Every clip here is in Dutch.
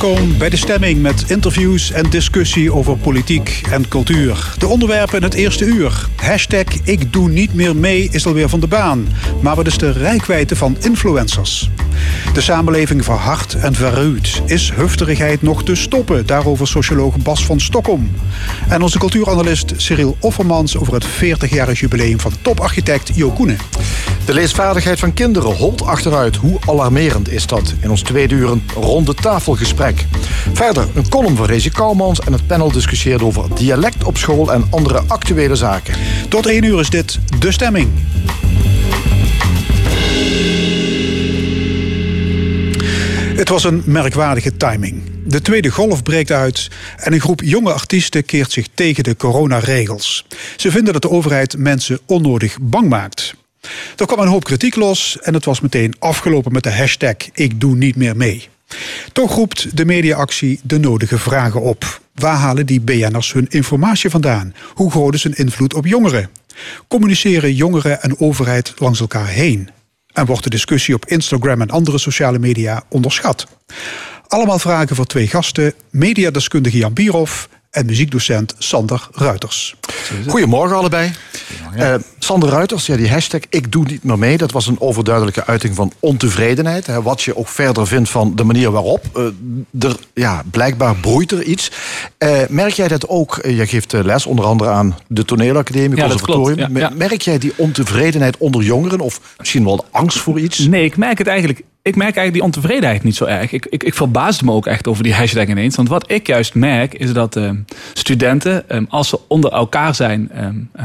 Welkom bij de stemming met interviews en discussie over politiek en cultuur. De onderwerpen in het eerste uur. Hashtag ik doe niet meer mee is alweer van de baan. Maar wat is de rijkwijde van influencers? De samenleving verhardt en verruwt. Is hufterigheid nog te stoppen? Daarover socioloog Bas van Stokkom. En onze cultuuranalist Cyril Offermans over het 40-jarig jubileum van toparchitect Jo. De leesvaardigheid van kinderen holt achteruit. Hoe alarmerend is dat? In ons tweede uur een ronde tafelgesprek. Verder een column van Rezi Kouwmans en het panel discussieert over dialect op school en andere actuele zaken. Tot één uur is dit De Stemming. Het was een merkwaardige timing. De tweede golf breekt uit en een groep jonge artiesten keert zich tegen de coronaregels. Ze vinden dat de overheid mensen onnodig bang maakt. Er kwam een hoop kritiek los en het was meteen afgelopen met de hashtag ik doe niet meer mee. Toch roept de mediaactie de nodige vragen op. Waar halen die BN'ers hun informatie vandaan? Hoe groot is hun invloed op jongeren? Communiceren jongeren en overheid langs elkaar heen? En wordt de discussie op Instagram en andere sociale media onderschat? Allemaal vragen voor twee gasten: mediadeskundige Jan Bierhoff en muziekdocent Sander Ruiters. Goedemorgen allebei. Uh, Sander Ruiters, ja, die hashtag ik doe niet meer mee... dat was een overduidelijke uiting van ontevredenheid. Hè, wat je ook verder vindt van de manier waarop. Uh, er, ja, blijkbaar broeit er iets. Uh, merk jij dat ook? je geeft les onder andere aan de toneelacademie, ja, conservatorium. Ja, ja. Merk jij die ontevredenheid onder jongeren? Of misschien wel angst voor iets? Nee, ik merk het eigenlijk ik merk eigenlijk die ontevredenheid niet zo erg. Ik, ik, ik verbaasde me ook echt over die hashtag ineens. Want wat ik juist merk is dat uh, studenten, um, als ze onder elkaar zijn, um, uh,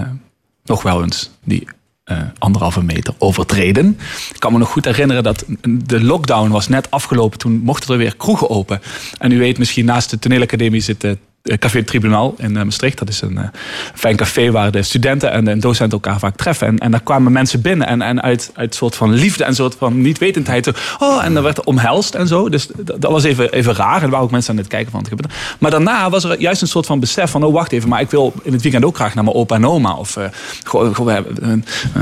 nog wel eens die uh, anderhalve meter overtreden. Ik kan me nog goed herinneren dat de lockdown was net afgelopen. Toen mochten er weer kroegen open. En u weet misschien, naast de toneelacademie zitten eh, café Tribunaal in eh, Maastricht. Dat is een uh, fijn café waar de studenten en de docenten elkaar vaak treffen. En, en daar kwamen mensen binnen en, en uit, uit soort van liefde en soort van niet-wetendheid. Oh, en dan werd er omhelst en zo. Dus dat, was even, even raar. En waren ook mensen aan het kijken van het gebeuren. Maar daarna was er juist een soort van besef van... oh, wacht even, maar ik wil in het weekend ook graag naar mijn opa en oma. Of uh, gewoon,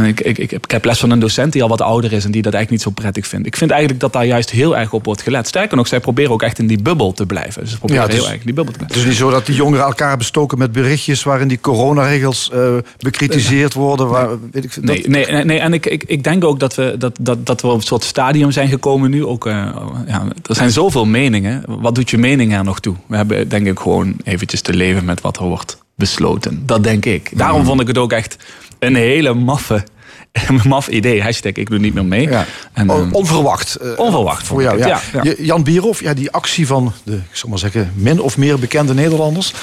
ik, ik, ik, ik heb les van een docent die al wat ouder is... en die dat eigenlijk niet zo prettig vindt. Ik vind eigenlijk dat daar juist heel erg op wordt gelet. Sterker nog, zij proberen ook echt in die bubbel te blijven. Dus ze proberen ja, heel erg in die bubbel te blijven. Dus niet zo dat die jongeren elkaar bestoken met berichtjes waarin die coronaregels uh, bekritiseerd worden. Waar, weet ik, nee, nee, nee, nee, en ik, ik, ik denk ook dat we, dat, dat, dat we op een soort stadium zijn gekomen nu. Ook, uh, ja, er zijn zoveel meningen. Wat doet je mening er nog toe? We hebben denk ik gewoon eventjes te leven met wat er wordt besloten. Dat denk ik. Daarom mm. vond ik het ook echt een hele maffe maf idee. Hashtag ik doe niet meer mee. Ja. En, uh, onverwacht. Uh, onverwacht. Voor jou, ja. ja. Jan Bierhoff, ja, die actie van de, ik zal maar zeggen, min of meer bekende Nederlanders.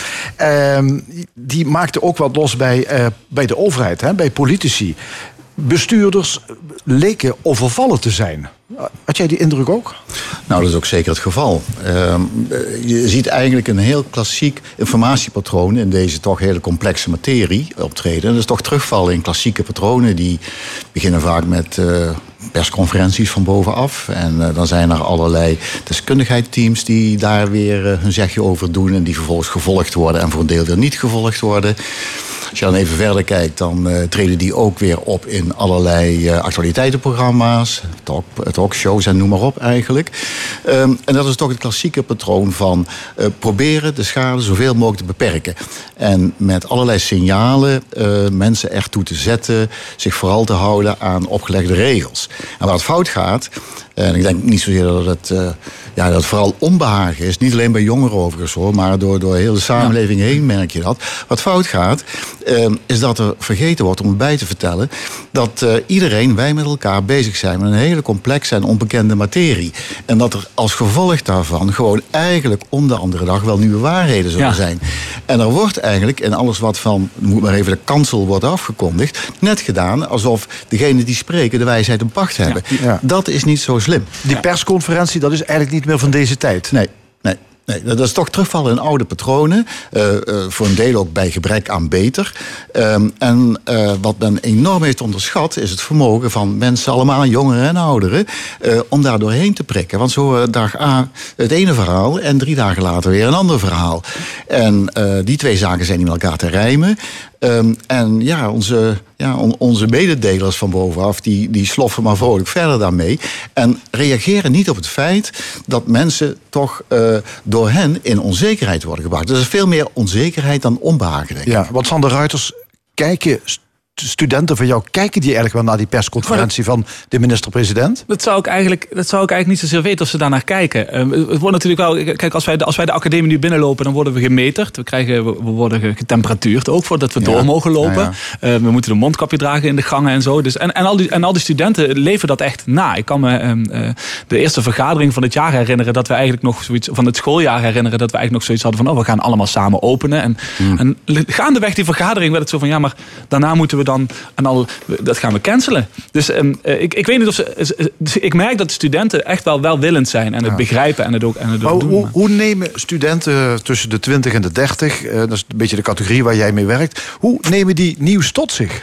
Uh, die maakte ook wat los bij, uh, bij de overheid, hè, bij politici. Bestuurders leken overvallen te zijn. Had jij die indruk ook? Nou, dat is ook zeker het geval. Uh, je ziet eigenlijk een heel klassiek informatiepatroon in deze toch hele complexe materie optreden. Dat is toch terugvallen in klassieke patronen die beginnen vaak met uh, persconferenties van bovenaf. En uh, dan zijn er allerlei deskundigheidsteams die daar weer hun zegje over doen en die vervolgens gevolgd worden en voor een deel weer niet gevolgd worden. Als je dan even verder kijkt, dan uh, treden die ook weer op in allerlei uh, actualiteitenprogramma's, talk, talkshows en noem maar op eigenlijk. Um, en dat is toch het klassieke patroon van proberen de schade zoveel mogelijk te beperken. En met allerlei signalen mensen ertoe te zetten, zich vooral te houden aan opgelegde regels. En waar het fout gaat, en ik denk niet zozeer dat het, uh, ja, dat het vooral onbehagen is. Niet alleen bij jongeren overigens hoor, maar door, door heel de samenleving heen merk je dat. Wat fout gaat, uh, is dat er vergeten wordt om erbij te vertellen... dat uh, iedereen, wij met elkaar, bezig zijn met een hele complexe en onbekende materie. En dat er als gevolg daarvan gewoon eigenlijk om de andere dag wel nieuwe waarheden zullen ja. zijn. En er wordt eigenlijk in alles wat van, moet maar even de kansel wordt afgekondigd... net gedaan alsof degenen die spreken de wijsheid een pacht hebben. Ja. Dat is niet zo slim. Die persconferentie, dat is eigenlijk niet meer van deze tijd. Nee. Nee. Nee, dat is toch terugvallen in oude patronen. Uh, uh, voor een deel ook bij gebrek aan beter. Um, en uh, wat men enorm heeft onderschat... is het vermogen van mensen, allemaal jongeren en ouderen... om daar doorheen te prikken. Want zo dag A het ene verhaal... en drie dagen later weer een ander verhaal. En die twee zaken zijn niet met elkaar te rijmen. Ehm, en ja, onze, ja, onze mededelers van bovenaf, die, die sloffen maar vrolijk verder daarmee. En reageren niet op het feit dat mensen toch uh, door hen in onzekerheid worden gebracht. Dus er is veel meer onzekerheid dan onbehagen. Denk ik. Ja, want Sander Ruiters, kijken studenten van jou, kijken die eigenlijk wel naar die persconferentie van de minister-president? Dat zou ik eigenlijk, dat zou ik eigenlijk niet zozeer weten of ze daarnaar kijken. Uh, het wordt natuurlijk wel, kijk, als wij, de, als wij de academie nu binnenlopen, dan worden we gemeterd. We, krijgen, we worden getemperatuurd ook voordat we door mogen lopen. Uh, we moeten een mondkapje dragen in de gangen en zo. Dus, en, en, al die, en al die studenten leven dat echt na. Ik kan me uh, de eerste vergadering van het jaar herinneren dat we eigenlijk nog zoiets, van het schooljaar herinneren, dat we eigenlijk nog zoiets hadden van, oh, we gaan allemaal samen openen. En, hmm. en gaandeweg die vergadering werd het zo van, ja, maar daarna moeten we dan en al, dat gaan we cancelen. Dus um, ik, ik weet niet of ze. Dus ik merk dat de studenten echt wel welwillend zijn en het begrijpen en het ook, en het doen. Hoe, hoe, nemen studenten tussen de 20 en de 30, uh, dat is een beetje de categorie waar jij mee werkt, hoe nemen die nieuws tot zich?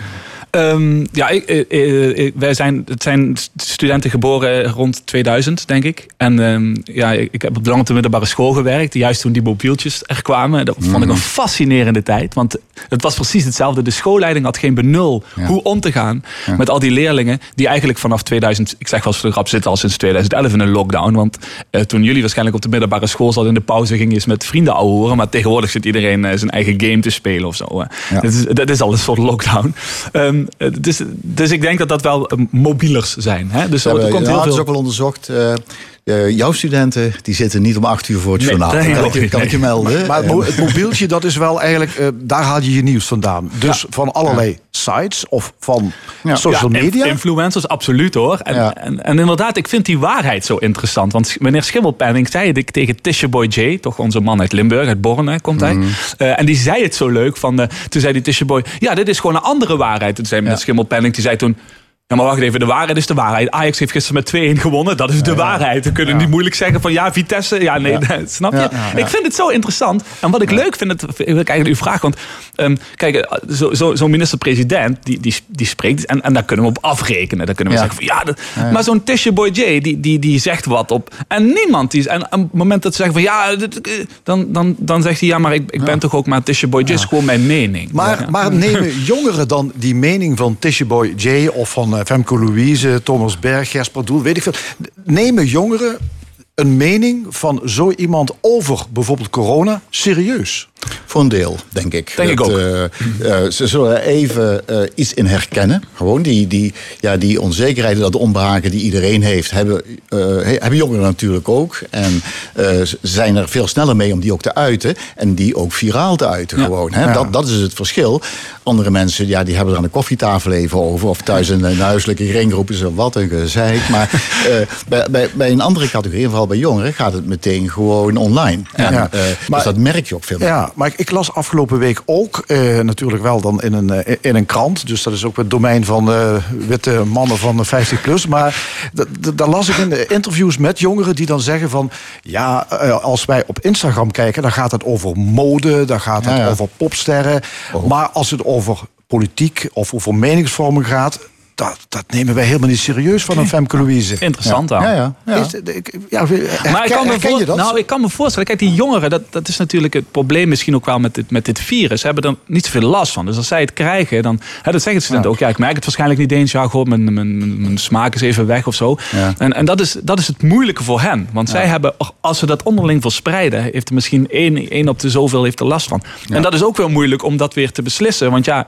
Um, ja, ik, ik, eh, eh, eh, wij zijn, het zijn studenten geboren rond 2000, denk ik. En um, ja, ik, heb op de lange middelbare school gewerkt. Juist toen die mobieltjes er kwamen. Dat vond ik een mhm. fascinerende tijd. Want het was precies hetzelfde. De schoolleiding had geen benul hoe om te gaan met al die leerlingen. Die eigenlijk vanaf 2000, ik zeg wel eens voor de grap, zitten al sinds 2011 in een lockdown. Want uh, toen jullie waarschijnlijk op de middelbare school zaten in de pauze, ging je eens met vrienden horen. Maar tegenwoordig zit iedereen uh, zijn eigen game te spelen of zo. Dat, is, dat is al een soort lockdown. Um, eh, dus, dus ik denk dat dat wel eh, mobielers zijn. Hè? Dus er komt heel veel... is ook wel onderzocht. Uh, jouw studenten die zitten niet om acht uur voor het journaal. Nee, dat kan, ik, kan ik je melden. Maar, het mobieltje, dat is wel eigenlijk, uh, daar haal je je nieuws vandaan. Dus van allerlei sites of van social media. Influencers, absoluut hoor. En, en, en, inderdaad, ik vind die waarheid zo interessant. Want meneer Schimmelpenning zei het tegen Tisha Boy J, toch onze man uit Limburg, uit Borne komt hij. Mm. Uh, en die zei het zo leuk. Van, toen zei die Tisha Boy, ja, dit is gewoon een andere waarheid. Toen zei meneer Schimmelpenning, die zei toen... Ja, maar wacht even, de waarheid is de waarheid. Ajax heeft gisteren met 2-1 gewonnen. Dat is de waarheid. We kunnen niet moeilijk zeggen van ja, Vitesse. Ja, nee, snap je? Ik vind het zo interessant. En wat ik leuk vind, het, wil ik eigenlijk u vragen. Want um, kijk, zo'n zo, zo minister-president, die, die, die spreekt. En, en daar kunnen we op afrekenen. Daar kunnen we zeggen van ja. Dat, maar zo'n Tisha Boy J, die, die, die zegt wat op. En niemand die. En op het moment dat ze zeggen van ja, dan, dan, dan zegt hij ja, maar ik, ik ben toch ook maar Tisha Boy J. is gewoon mijn mening. Maar, maar nemen jongeren dan die mening van Tisha Boy J of van uh, Femke Louise, Thomas Berg, Jesper Doel, weet ik veel. Nemen jongeren een mening van zo iemand over bijvoorbeeld corona serieus? Voor een deel, denk ik. Denk ik ook. Uh, uh, ze zullen er even uh, iets in herkennen. Gewoon die, die, ja, die onzekerheden, dat onbehagen die iedereen heeft, hebben, hebben jongeren natuurlijk ook. En ze zijn er veel sneller mee om die ook te uiten. En die ook viraal te uiten gewoon. Hè? Dat, dat is het verschil. Andere mensen, ja, die hebben er aan de koffietafel even over. Of thuis in een huiselijke ring roepen ze wat een gezeik. Maar bij, bij, bij een andere categorie, vooral bij jongeren, gaat het meteen gewoon online. En, maar, dus dat merk je ook veel meer. Ja, maar ik, ik, las afgelopen week ook, eh, natuurlijk wel dan in een, uh, in een krant. Dus dat is ook het domein van uh, witte mannen van 50 plus. Maar daar las ik in de interviews met jongeren die dan zeggen van... ja, als wij op Instagram kijken, dan gaat het over mode, dan gaat het over popsterren. Oh. Maar als het over politiek of over meningsvorming gaat dat, dat nemen wij helemaal niet serieus van een Femke Louise. Interessant dan. Ja, ja, ja. Is, ja maar ik kan me voor, je dat? Nou, ik kan me voorstellen. Kijk, die jongeren, dat, dat is natuurlijk het probleem misschien ook wel met dit, met dit virus. Ze hebben er niet zoveel last van. Dus als zij het krijgen, dan... Hè, dat zeggen studenten ook. Ja, ik merk het waarschijnlijk niet eens. Ja, gewoon mijn, mijn, mijn smaak is even weg of zo. En, en dat, is, dat is het moeilijke voor hen. Want zij hebben, als ze dat onderling verspreiden... heeft er misschien één, één op de zoveel heeft er last van. En dat is ook wel moeilijk om dat weer te beslissen. Want ja,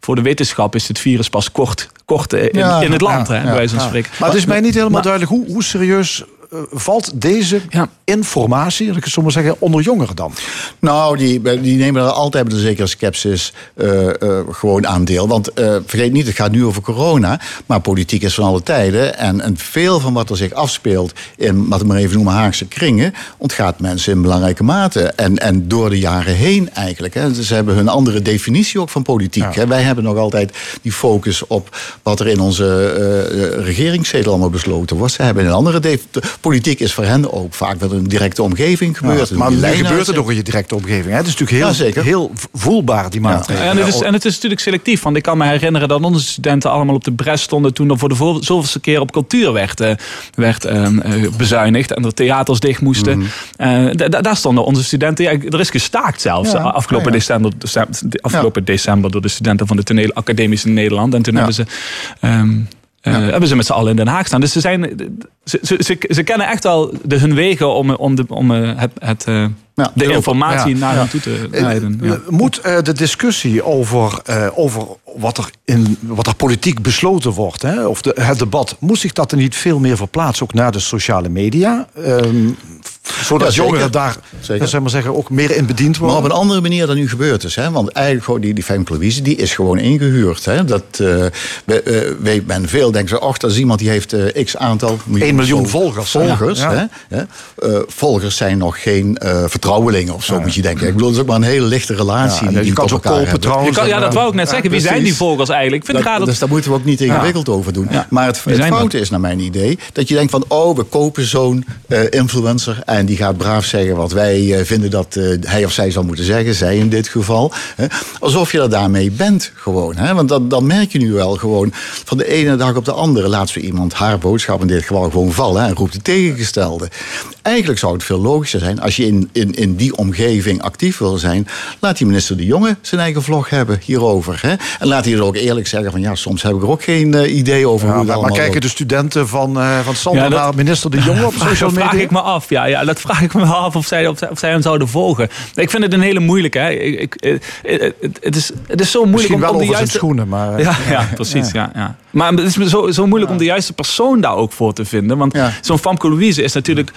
voor de wetenschap is het virus pas kort, kort in, in het land, hè, bij wijze van spreken. Maar het is mij niet helemaal duidelijk hoe, hoe serieus valt deze informatie, dat ik het zo maar zeggen, onder jongeren dan? Nou, die, die nemen er altijd met een zekere sceptisch uh, uh, gewoon aan deel. Want vergeet niet, het gaat nu over corona, maar politiek is van alle tijden. En, en veel van wat er zich afspeelt in, wat we maar even noemen, Haagse kringen, ontgaat mensen in belangrijke mate. En, en door de jaren heen eigenlijk. Hè. Ze hebben hun andere definitie ook van politiek. Hè. Wij hebben nog altijd die focus op wat er in onze regeringszetel allemaal besloten wordt. Ze hebben een andere definitie politiek is voor hen ook vaak wel een directe omgeving gebeurd. maar nu gebeurt het ook in je directe omgeving. Hè? Het is natuurlijk heel, heel voelbaar, die maatregelen. En, het is, en het is natuurlijk selectief. Want ik kan me herinneren dat onze studenten allemaal op de bres stonden... toen er voor de zoveelste keer op cultuur werd, uh, werd uh, bezuinigd. En de theaters dicht moesten. Mm. daar stonden onze studenten... Ja, er is gestaakt zelfs afgelopen, December, afgelopen december... door de studenten van de toneelacademisch in Nederland. En toen hebben ze... Um, hebben ze met z'n allen in Den Haag staan. Dus ze, zijn, ze, ze, ze, kennen echt de, hun wegen om, om, de, om het, het uh, ja, de informatie naar hen toe te leiden. Ja. Moet uh, de discussie over, over wat, er in, wat er politiek besloten wordt, hè, of de, het debat, moet zich dat er niet veel meer verplaatsen, ook naar de sociale media? Um, zodat jongeren daar zeg maar zeggen, ook meer in bediend worden. Maar op een andere manier dan nu gebeurd is. Hè? Want eigenlijk gewoon die, die Femke die is gewoon ingehuurd. Hè? Dat, uh, weet men veel denken ze, ach, dat is iemand die heeft uh, x aantal... 1 miljoen volgers. Volgers, ja. Hè? Uh, volgers zijn nog geen vertrouwelingen of zo, moet je denken. Ik bedoel, het is ook maar een hele lichte relatie. die je kan zo kopen trouwens. ja, dat wou ik net zeggen. Wie zijn die volgers eigenlijk? Ik vind dat, dus daar moeten we ook niet ingewikkeld over doen. Maar het, het foute is naar mijn idee, dat je denkt van, oh, we kopen zo'n influencer en die gaat braaf zeggen wat wij eh, vinden dat eh, hij of zij zal moeten zeggen. Zij in dit geval. Alsof je er daarmee bent gewoon. Want dat, dan merk je nu wel gewoon van de ene dag op de andere. Laat zo iemand haar boodschap in dit geval gewoon vallen. En roept het tegengestelde. Eigenlijk zou het veel logischer zijn als je in, in, in die omgeving actief wil zijn. Laat die minister De Jonge zijn eigen vlog hebben hierover. Hè? En laat hij er ook eerlijk zeggen van ja, soms heb ik er ook geen uh, idee over hoe Maar, maar kijken de studenten van, uh, van Sander naar minister De Jonge op social media? Dat vraag ik me af. Ja, ja, dat vraag ik me af of zij, of zij, of zij hem zouden volgen. Ik vind het een hele moeilijke. Hè. Ik, ik, het, is, het is zo moeilijk Misschien om, om de juiste... schoenen, maar... Ja, ja precies. Ja. ja. Maar het is zo, zo moeilijk om de juiste persoon daar ook voor te vinden. Want zo'n Famke Louise is natuurlijk...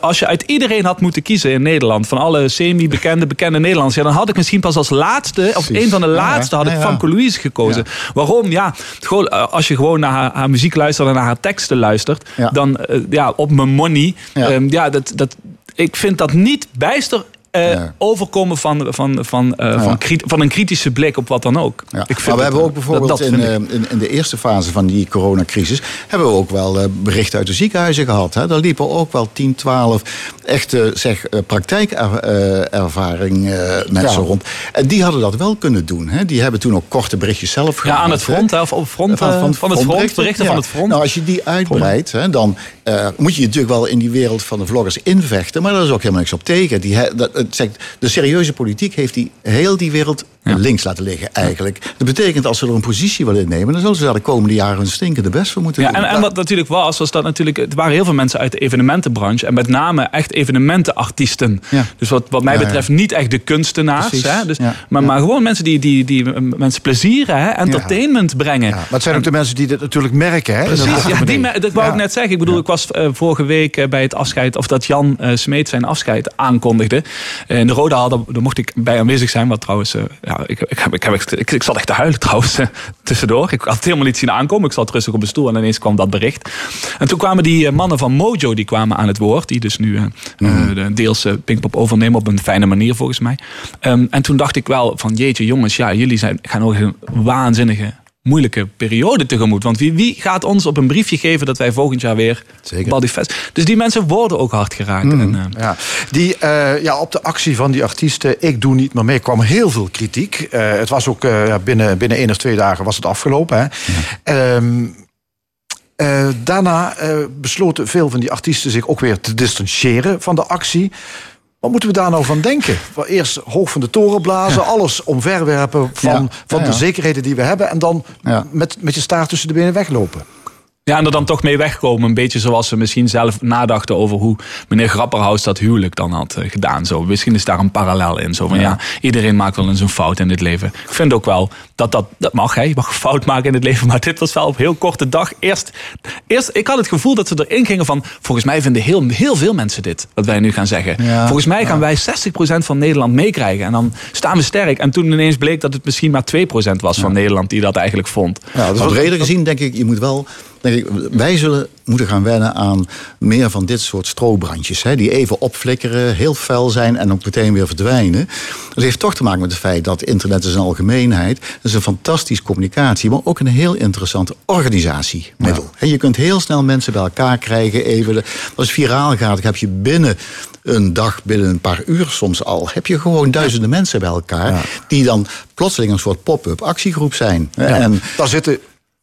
Als je uit iedereen had moeten kiezen in Nederland... van alle semi-bekende, bekende Nederlanders... Ja, dan had ik misschien pas als laatste... of een van de laatste had ik Famke Louise gekozen. Waarom? Ja, als je gewoon naar haar, haar, muziek luistert... en naar haar teksten luistert... dan ja, op mijn money... Um, ja, dat, dat, ik vind dat niet bijster uh, overkomen van, van, van, uh, van, van, een kritische blik op wat dan ook. Ja. Ik vind maar we hebben ook bijvoorbeeld in, uh, in, in, de eerste fase van die coronacrisis... hebben we ook wel berichten uit de ziekenhuizen gehad. Hè. Daar liepen ook wel 10, 12 echte zeg, praktijkervaring mensen rond. En die hadden dat wel kunnen doen. Hè. Die hebben toen ook korte berichtjes zelf gemaakt. Ja, aan het front, hè, of op front, van, van, van het front, berichten van het front. Nou, als je die uitbreidt, hè, dan moet je natuurlijk wel in die wereld van de vloggers invechten. Maar daar is ook helemaal niks op tegen. Die, dat, de serieuze politiek heeft die, heel die wereld links laten liggen eigenlijk. Dat betekent als ze er een positie willen innemen... dan zullen ze daar de komende jaren een stinkende best voor moeten ja, doen. En, en wat natuurlijk was, was dat natuurlijk... er waren heel veel mensen uit de evenementenbranche... en met name echt evenementenartiesten. Ja. Dus wat, wat mij betreft niet echt de kunstenaars. Hè? Dus, maar, maar gewoon mensen die, die, die mensen plezieren, hè? entertainment brengen. Maar het zijn ook de mensen die dit natuurlijk merken. Hè? Precies, ja, die, dat wou ik net zeggen. Ik bedoel, ik was uh, vorige week uh, bij het afscheid... of dat Jan uh, Smeet zijn afscheid aankondigde. in de Rode Hal, daar, mocht ik bij aanwezig zijn... wat trouwens ja, ik, ik, heb, ik, heb, ik, ik zat echt te huilen trouwens eh, tussendoor. Ik had het helemaal niet zien aankomen. Ik zat rustig op de stoel en ineens kwam dat bericht. En toen kwamen die eh, mannen van Mojo die kwamen aan het woord. Die dus nu uh, deels uh, Pinkpop overnemen op een fijne manier volgens mij. Um, en toen dacht ik wel van jeetje jongens, ja jullie zijn, gaan ook een waanzinnige moeilijke periode tegemoet. Want wie, wie gaat ons op een briefje geven dat wij volgend jaar weer Zeker. Fest. Dus die mensen worden ook hard geraakt. Mm, en, uh, ja. Die, uh, ja, op de actie van die artiesten, ik doe niet meer mee, kwam heel veel kritiek. Uh, het was ook binnen, binnen één of twee dagen was het afgelopen. Hè. Um, daarna besloten veel van die artiesten zich ook weer te distancieren van de actie. Wat moeten we daar nou van denken? Eerst hoog van de toren blazen, alles omverwerpen van, van de zekerheden die we hebben... en dan met, met je staart tussen de benen weglopen. Ja, en er dan toch mee wegkomen. Een beetje zoals ze misschien zelf nadachten over hoe meneer Grapperhaus dat huwelijk dan had eh, gedaan. Zo, misschien is daar een parallel in. Zo van ja. iedereen maakt wel eens een fout in het leven. Ik vind ook wel dat dat, dat mag. Hè. Je mag een fout maken in het leven. Maar dit was wel op heel korte dag. Eerst, eerst ik had het gevoel dat ze erin gingen van. Volgens mij vinden heel, heel veel mensen dit. Wat wij nu gaan zeggen. Volgens mij gaan wij 60% van Nederland meekrijgen. En dan staan we sterk. En toen ineens bleek dat het misschien maar 2% was van Nederland die dat eigenlijk vond. Ja, dus wat reden gezien denk ik, je moet wel denk ik, wij zullen moeten gaan wennen aan meer van dit soort strobrandjes. Hè, die even opflikkeren, heel fel zijn en ook meteen weer verdwijnen. Dat heeft toch te maken met het feit dat internet is een algemeenheid. Dat is een fantastische communicatie, maar ook een heel interessante organisatiemiddel. Ja. Je kunt heel snel mensen bij elkaar krijgen. Even, als het viraal gaat, heb je binnen een dag, binnen een paar uur soms al, heb je gewoon duizenden mensen bij elkaar. Die dan plotseling een soort pop-up actiegroep zijn. En daar zitten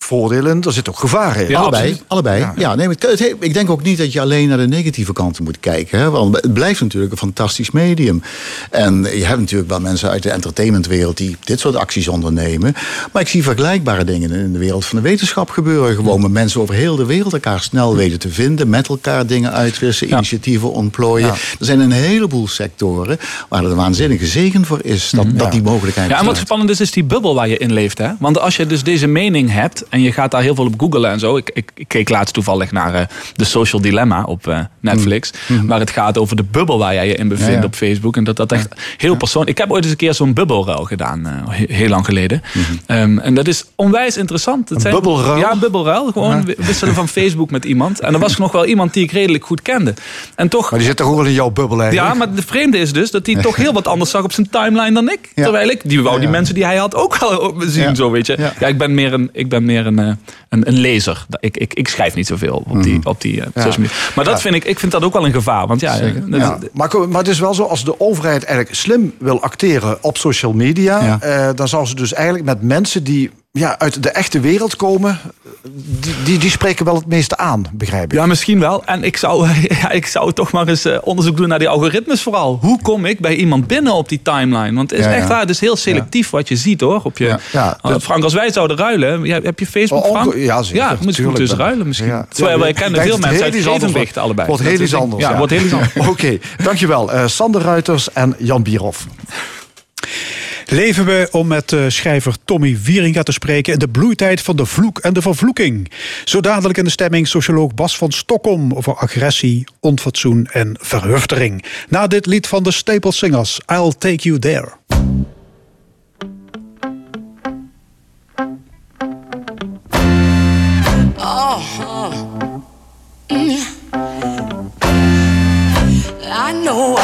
voordelen, er zit ook gevaren in. Ja, allebei. allebei. Ja. ja nee, het, ik denk ook niet dat je alleen naar de negatieve kanten moet kijken. Hè, want het blijft natuurlijk een fantastisch medium. En je hebt natuurlijk wel mensen uit de entertainmentwereld die dit soort acties ondernemen. Maar ik zie vergelijkbare dingen in de wereld van de wetenschap gebeuren. Gewoon met mensen over heel de wereld elkaar snel weten te vinden. Met elkaar dingen uitwisselen, initiatieven ontplooien. Er zijn een heleboel sectoren waar er een waanzinnige zegen voor is. Dat, dat die mogelijkheid Ja, en wat spannend is, is die bubbel waar je in leeft. Hè? Want als je dus deze mening hebt en je gaat daar heel veel op googlen en zo. Ik, ik, ik keek laatst toevallig naar uh, The Social Dilemma op uh, Netflix. Mm. Mm. Waar het gaat over de bubbel waar jij je in bevindt op Facebook. En dat dat echt heel persoonlijk... Ik heb ooit eens een keer zo'n bubbelruil gedaan. Uh, heel lang geleden. -hmm. um, en dat is onwijs interessant. Het zijn, bubbelruil? Ja, bubbelruil. Gewoon wisselen van Facebook met iemand. En er was nog wel iemand die ik redelijk goed kende. En toch, maar die zit toch ook wel in jouw bubbel eigenlijk? Ja, maar de vreemde is dus dat hij toch heel wat anders zag op zijn timeline dan ik. Terwijl ik, die wou die mensen die hij had ook wel zien. Zo, weet je. Ja, ik ben meer een... Ik ben meer een, een, een lezer. Ik, ik, ik schrijf niet zoveel op die, op die uh, social media. Maar dat vind ik, ik vind dat ook wel een gevaar. Want ja, ja. Maar, maar het is wel zo, als de overheid eigenlijk slim wil acteren op social media, dan zou ze dus eigenlijk met mensen die ja, uit de echte wereld komen, die, die, die, spreken wel het meeste aan, begrijp ik. Ja, misschien wel. En ik zou, ja, ik zou toch maar eens uh, onderzoek doen naar die algoritmes vooral. Hoe kom ik bij iemand binnen op die timeline? Want het is ja, echt waar, het is heel selectief wat je ziet hoor. Op je, ja. Uh, Frank, als wij zouden ruilen, heb je Facebook, oh, Frank? Ja, zeker. Ja, moet je dus ruilen misschien. Terwijl wij kennen veel mensen uit evenwicht allebei. Wordt heel iets anders. Ja, wordt heel iets anders. Oké, okay, dankjewel. Uh, Sander Ruiters en Jan Bierhoff. Leven we om met schrijver Tommy Wieringa te spreken in de bloeitijd van de vloek en de vervloeking. Zo dadelijk in de stemming socioloog Bas van Stockholm over agressie, onfatsoen en verhuftering. Na dit lied van de Staple Singers, I'll Take You There. Oh, oh. Mm. I know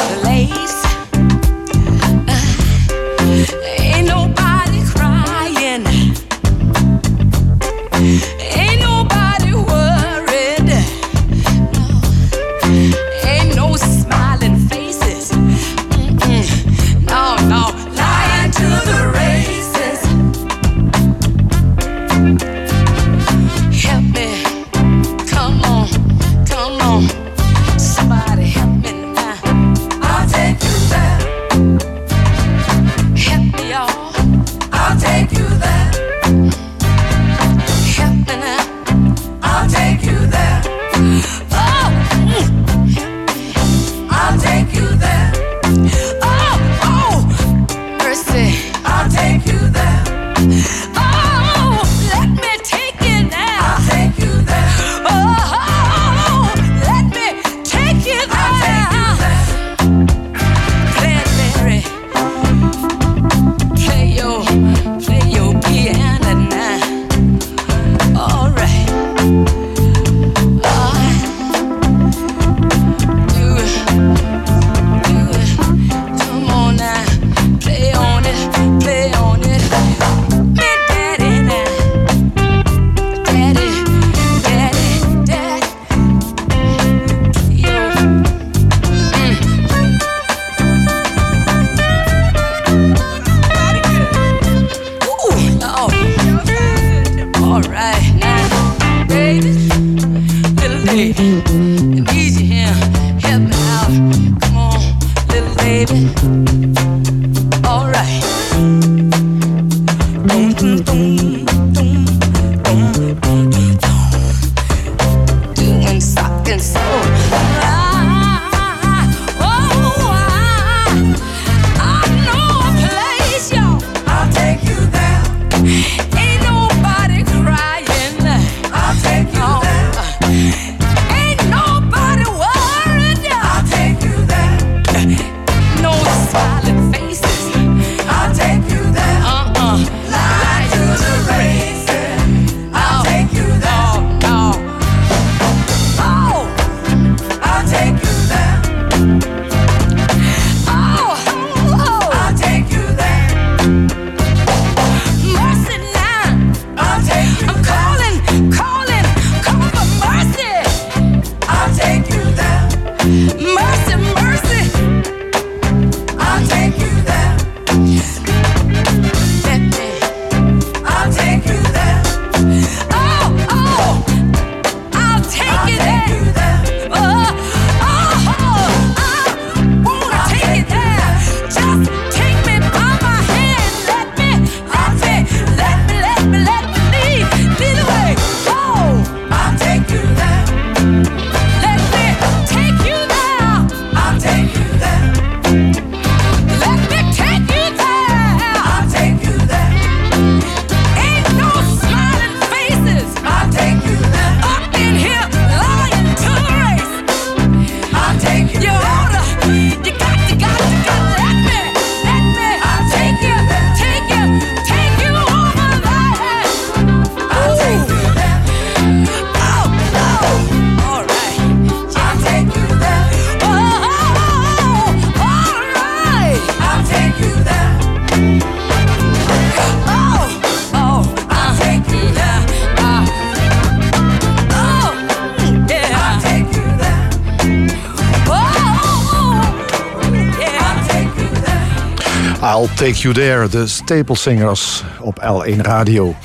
I'll Take You There, de Staple Singers op L1 Radio.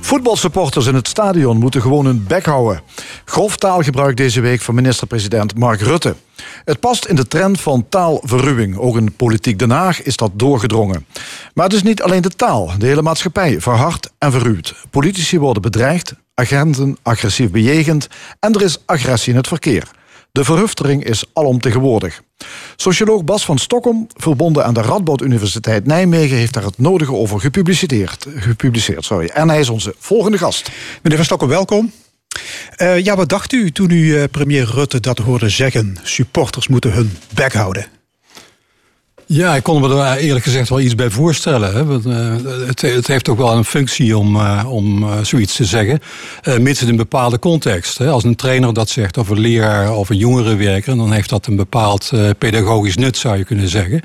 Voetbalsupporters in het stadion moeten gewoon hun bek houden. Grof taalgebruik deze week van minister-president Mark Rutte. Het past in de trend van taalverruwing. Ook in politiek Den Haag is dat doorgedrongen. Maar het is niet alleen de taal. De hele maatschappij verhardt en verruwt. Politici worden bedreigd, agenten agressief bejegend... en er is agressie in het verkeer. De verhuftering is alomtegenwoordig. Socioloog Bas van Stockholm, verbonden aan de Radboud Universiteit Nijmegen, heeft daar het nodige over gepubliceerd. gepubliceerd sorry. En hij is onze volgende gast. Meneer van Stockholm, welkom. Uh, ja, wat dacht u toen u uh, premier Rutte dat hoorde zeggen? Supporters moeten hun bek houden. Ja, ik kon me er eerlijk gezegd wel iets bij voorstellen. Hè. Eh, het, het, heeft ook wel een functie om, uh, om zoiets te zeggen. mits in een bepaalde context. Hè. Als een trainer dat zegt of een leraar of een jongerenwerker... dan heeft dat een bepaald pedagogisch nut, zou je kunnen zeggen.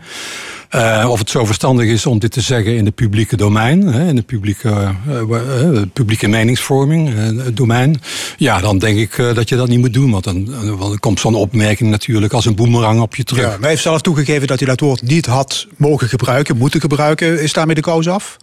Uh, of het zo verstandig is om dit te zeggen in het publieke domein, hè, in de publieke, uh, uh, publieke meningsvorming, domein. Ja, dan denk ik dat je dat niet moet doen. Want dan, dan komt zo'n opmerking natuurlijk als een boemerang op je terug. Ja, maar hij heeft zelf toegegeven dat hij dat woord niet had mogen gebruiken, moeten gebruiken. Is daarmee de kous af?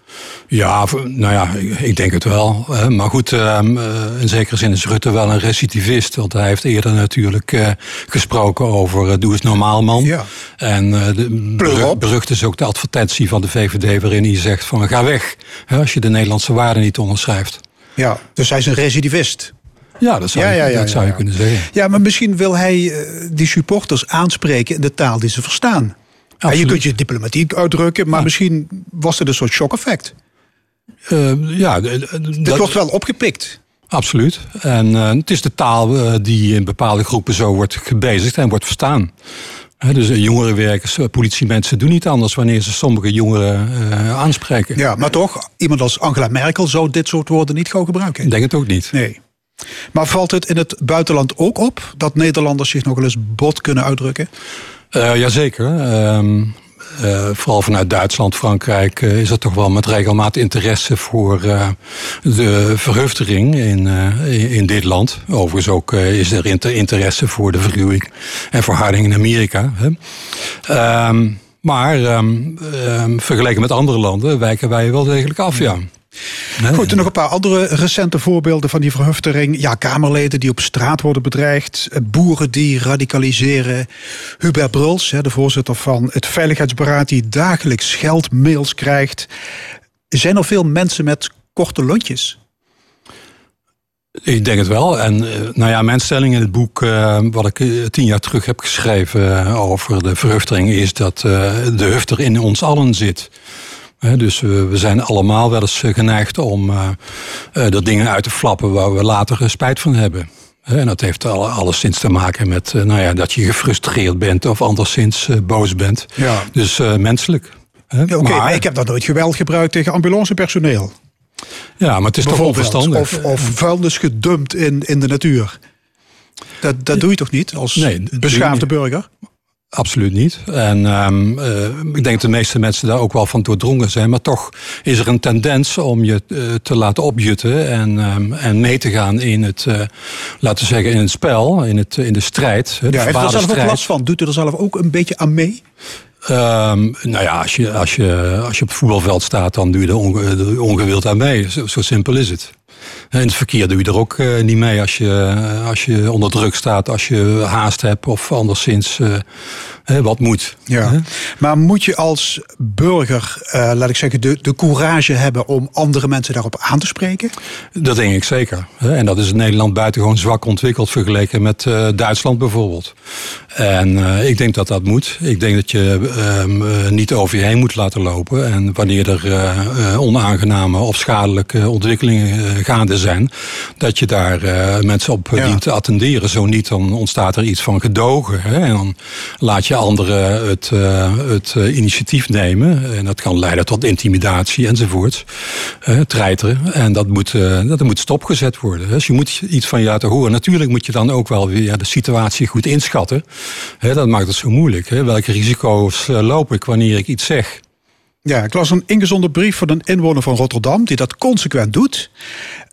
Ja, nou ja, ik denk het wel. Maar goed, ehm, in zekere zin is Rutte wel een recidivist. Want hij heeft eerder natuurlijk gesproken over doe eens normaal man. Ja. En de berucht is ook de advertentie van de VVD waarin hij zegt van ga weg. Als je de Nederlandse waarden niet onderschrijft. Ja, dus hij is een recidivist. Ja, dat zou, je, dat zou je kunnen zeggen. Ja, maar misschien wil hij uh, die supporters aanspreken in de taal die ze verstaan. Ja, je kunt je diplomatiek uitdrukken, maar misschien was het een soort shock-effect. Uh, ja, Dit wordt wel opgepikt. Absoluut. En uh, het is de taal die in bepaalde groepen zo wordt gebezigd en wordt verstaan dus eh, jongerenwerkers, eh, politiemensen doen niet anders wanneer ze sommige jongeren uh, aanspreken. Ja, maar toch, iemand als Angela Merkel zou dit soort woorden niet gauw gebruiken. Ik denk het ook niet. Nee. Maar valt het in het buitenland ook op dat Nederlanders zich nog wel eens bot kunnen uitdrukken? Uh, jazeker. Uh, uh, vooral vanuit Duitsland, Frankrijk, uh, is er toch wel met regelmaat interesse voor uh, de verhuftering in, in dit land. Overigens ook is er inter interesse voor de verruwing en verharding in Amerika. Hè. Um, maar um, vergeleken met andere landen wijken wij wel degelijk af, ja. Nee. Goed, en nog een paar andere recente voorbeelden van die verhuftering. Ja, Kamerleden die op straat worden bedreigd. Eh, boeren die radicaliseren. Hubert Bruls, de voorzitter van het Veiligheidsberaad... die dagelijks scheldmails krijgt. Zijn er veel mensen met korte lontjes? Ik denk het wel. En eh, nou ja, mijn stelling in het boek, uh, wat ik tien jaar terug heb geschreven over de verhuftering, is dat de hufter in ons allen zit dus we, zijn allemaal wel eens eh, geneigd om uh, er dingen uit te flappen waar we later spijt van hebben. En dat heeft alleszins te maken met nou ja, dat je gefrustreerd bent of anderszins boos bent. Ja. Dus menselijk. Ja, Oké, maar, ik heb dat nooit geweld gebruikt tegen ambulancepersoneel. Ja, maar het is toch onverstandig. Of, of vuilnis gedumpt in, in de natuur. Dat, dat doe je toch niet als nee, beschaafde burger? Absoluut niet. En um, uh, ik denk dat de meeste mensen daar ook wel van doordrongen zijn. Maar toch is er een tendens om je uh, te laten opjutten en, um, en mee te gaan in het, uh, laten we zeggen, in het spel, in, het, in de strijd. De ja, heeft er zelf ook last van? Doet u er zelf ook een beetje aan mee? Um, nou ja, als je, als, je, als je op het voetbalveld staat, dan doe je er onge, ongewild aan mee. Zo, zo simpel is het. In het verkeer doe je er ook uh, niet mee als je, als je onder druk staat, als je haast hebt of anderszins uh, wat moet. Ja. Maar moet je als burger, uh, laat ik zeggen, de, de courage hebben om andere mensen daarop aan te spreken? Dat denk ik zeker. En dat is in Nederland buitengewoon zwak ontwikkeld vergeleken met Duitsland bijvoorbeeld. En ik denk dat dat moet. Ik denk dat je ehm, niet over je heen moet laten lopen. En wanneer er onaangename of schadelijke ontwikkelingen gaande zijn, dat je daar mensen op ja. dient te attenderen. Zo niet, dan ontstaat er iets van gedogen. Hè? En dan laat je anderen het, uh, het uh, initiatief nemen. En dat kan leiden tot intimidatie enzovoort. treiteren. En dat moet, dat moet stopgezet worden. Dus je moet iets van je laten horen. Natuurlijk moet je dan ook wel weer de situatie goed inschatten. Dat maakt het zo moeilijk. Welke risico's loop ik wanneer ik iets zeg? Ja, ik las een ingezonden brief van een inwoner van Rotterdam die dat consequent doet.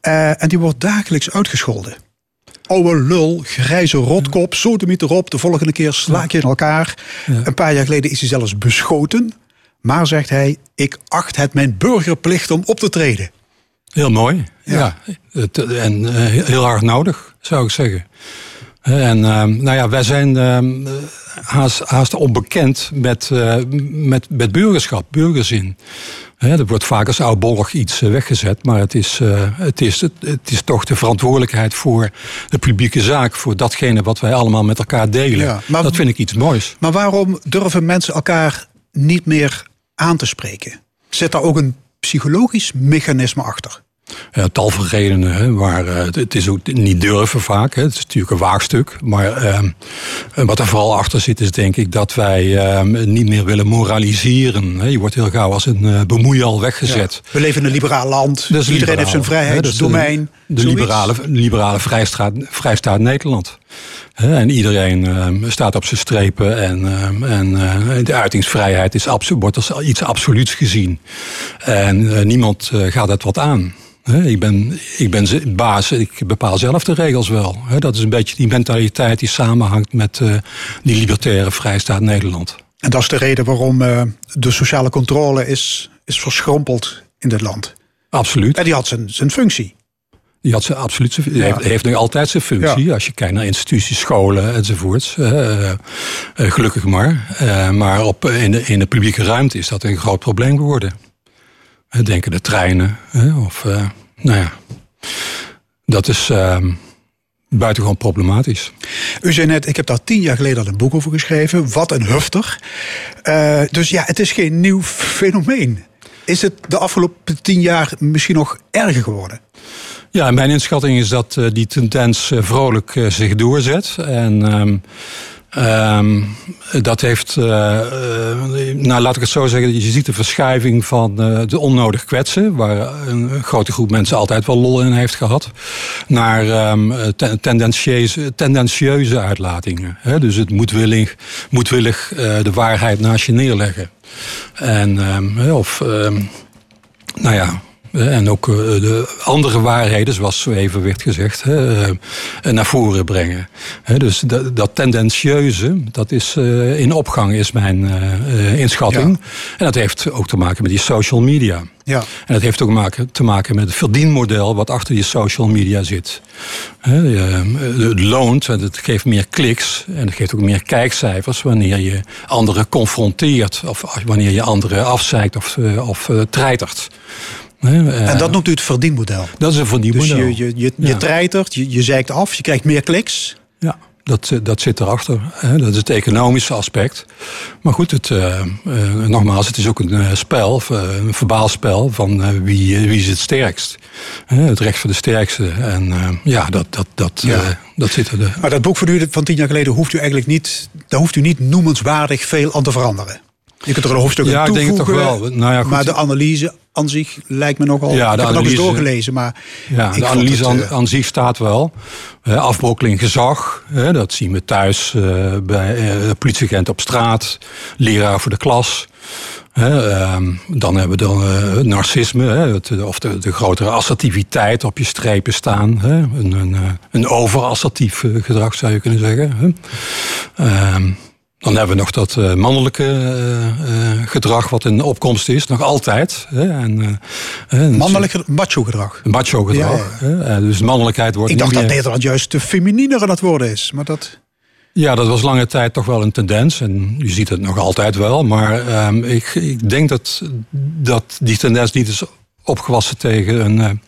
En die wordt dagelijks uitgescholden. Oude lul, grijze rotkop, sodemiet erop. De volgende keer sla je in elkaar. Ja. Een paar jaar geleden is hij zelfs beschoten. Maar zegt hij, ik acht het mijn burgerplicht om op te treden. Heel mooi, ja. En uh, heel hard nodig, zou ik zeggen. En uh, nou ja, wij zijn uh, haast, haast onbekend met, uh, met, met burgerschap, burgerzin. Er wordt vaak als oudbollig iets weggezet, maar het is, het, is, het, het, is toch de verantwoordelijkheid voor de publieke zaak, voor datgene wat wij allemaal met elkaar delen. Ja, maar, dat vind ik iets moois. Maar waarom durven mensen elkaar niet meer aan te spreken? Zit daar ook een psychologisch mechanisme achter? Ja, tal van redenen. Hè, maar uh, het is ook niet durven vaak. Hè. Het is natuurlijk een waagstuk. Maar uh, wat er vooral achter zit is denk ik dat wij uh, niet meer willen moraliseren. Hè. Je wordt heel gauw als een uh, bemoeial weggezet. Ja. We leven in een liberaal land. Iedereen liberaal, heeft zijn vrijheidsdomein. De, liberale, liberale vrijstaat, vrijstaat Nederland. En iedereen uh, staat op zijn strepen en, uh, en uh, de uitingsvrijheid is wordt als iets absoluuts gezien. En niemand gaat het wat aan. Ik ben, ik ben baas, ik bepaal zelf de regels wel. Dat is een beetje die mentaliteit die samenhangt met die libertaire vrijstaat Nederland. En dat is de reden waarom de sociale controle is, is verschrompeld in dit land. Absoluut. En die had zijn, zijn functie. Die had ze absoluut zijn, ja. heeft, heeft altijd zijn functie. Als je kijkt naar instituties, scholen enzovoorts. Uh, uh, gelukkig maar. Uh, maar op, in, de, in de publieke ruimte is dat een groot probleem geworden. Denken de treinen. of, nou ja. Dat is ehm, buitengewoon problematisch. U zei net, ik heb daar tien jaar geleden al een boek over geschreven. Wat een hufter. dus ja, het is geen nieuw fenomeen. Is het de afgelopen tien jaar misschien nog erger geworden? Ja, mijn inschatting is dat uh, die tendens uh, vrolijk uh, zich doorzet. En um, um, dat heeft, nou laat ik het zo zeggen, je ziet de verschuiving van de onnodig kwetsen, waar een grote groep mensen altijd wel lol in heeft gehad, naar um, tendentieuze, tendentieuze uitlatingen. Hè? Dus het moedwillig, moedwillig de waarheid naast je neerleggen. En, of, nou ja, en ook eh, de andere waarheden, zoals zo even werd gezegd, eh, naar voren brengen. Dus dat, dat tendentieuze, dat is eh, in opgang, is mijn inschatting. En dat heeft ook te maken met die social media. Ja. En dat heeft ook te maken met het verdienmodel wat achter die social media zit. Het loont, het geeft meer kliks en het geeft ook meer kijkcijfers wanneer je anderen confronteert of wanneer je anderen afzeikt of, of treitert. En dat noemt u het verdienmodel? Dat is een verdienmodel. Dus je, je, je, je treitert, je, je zeikt af, je krijgt meer kliks. Ja, dat, dat zit erachter. Dat is het economische aspect. Maar goed, het, uh, uh, nogmaals, het is ook een uh, spel, een verbaal spel van wie, wie is het sterkst. het recht van de sterkste. En ja, dat, dat, dat, ja. dat zit er. Maar dat boek van u van tien jaar geleden hoeft u eigenlijk niet, daar hoeft u niet noemenswaardig veel aan te veranderen. Je kunt er een hoofdstuk ja, toevoegen. Ja, ik denk het toch wel. Nou ja, goed. Maar de analyse aan zich lijkt me nogal... Ja, de ik heb het nog eens doorgelezen, maar... Ja, de analyse het, aan, aan, zich staat wel. afbrokkeling gezag, dat zien we thuis uh, bij uh, politieagent op straat, leraar voor de klas. Ehm, dan hebben we dan uh, narcisme, het, of de, de, grotere assertiviteit op je strepen staan. Een, een, een overassertief gedrag zou je kunnen zeggen. Dan hebben we nog dat uh, mannelijke uh, gedrag wat in opkomst is, nog altijd. Hè, en, uh, Mannelijk macho gedrag. Macho gedrag. Ja, ja. Hè, dus mannelijkheid wordt Ik dacht dat meer... Nederland juist te femininer aan het worden is, maar dat... Ja, dat was lange tijd toch wel een tendens. En je ziet het nog altijd wel. Maar ehm, ik, ik denk dat, dat die tendens niet is opgewassen tegen een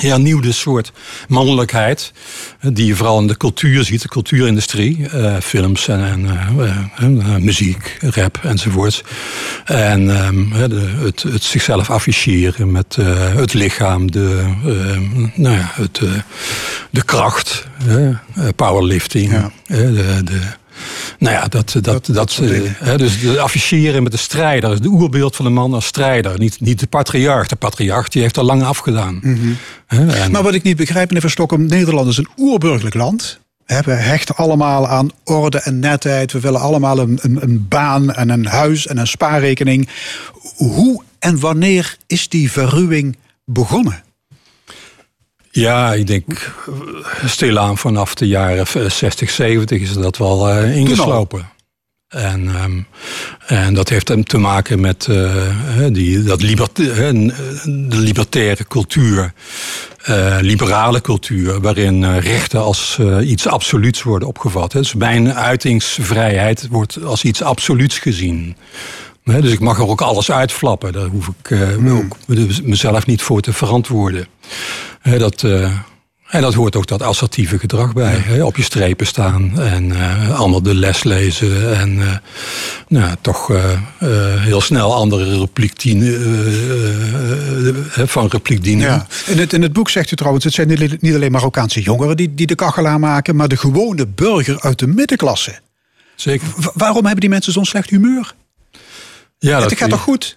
hernieuwde soort mannelijkheid. Die je vooral in de cultuur ziet, de cultuurindustrie. Uh, films en, en uh, uh, muziek, rap enzovoorts. En ehm, de, het, het, zichzelf afficheren met het lichaam, de, nou ja, het, de kracht, powerlifting. Ja. de, de nou ja, dat, dat, dat, dat uh, dus de afficheren met de strijder, het oerbeeld van de man als strijder. Niet, niet de patriarch. De patriarch die heeft al lang afgedaan. Mm en... Maar wat ik niet begrijp, meneer Verstokken, Nederland is een oerburgerlijk land. We hechten allemaal aan orde en netheid. We willen allemaal een, een, een baan en een huis en een spaarrekening. Hoe en wanneer is die verruwing begonnen? Ja, ik denk stilaan vanaf de jaren 60, 70 is dat wel uh, ingeslopen. En, ehm, en dat heeft hem te maken met die, dat de libertaire cultuur. Uh, liberale cultuur, waarin rechten als iets absoluuts worden opgevat. Dus mijn uitingsvrijheid wordt als iets absoluuts gezien. Dus ik mag er ook alles uitflappen. Daar hoef ik uh, ook mezelf niet voor te verantwoorden. dat, en dat hoort ook dat assertieve gedrag bij. Op je strepen staan en uh, allemaal de les lezen. En uh, nou, toch uh, heel snel andere repliek dienen, van repliek dienen. Ja. In, het, in het boek zegt u trouwens, het zijn niet alleen Marokkaanse jongeren die, die de kachel aanmaken, maar de gewone burger uit de middenklasse. Zeker. waarom hebben die mensen zo'n slecht humeur? Ja, het gaat toch goed?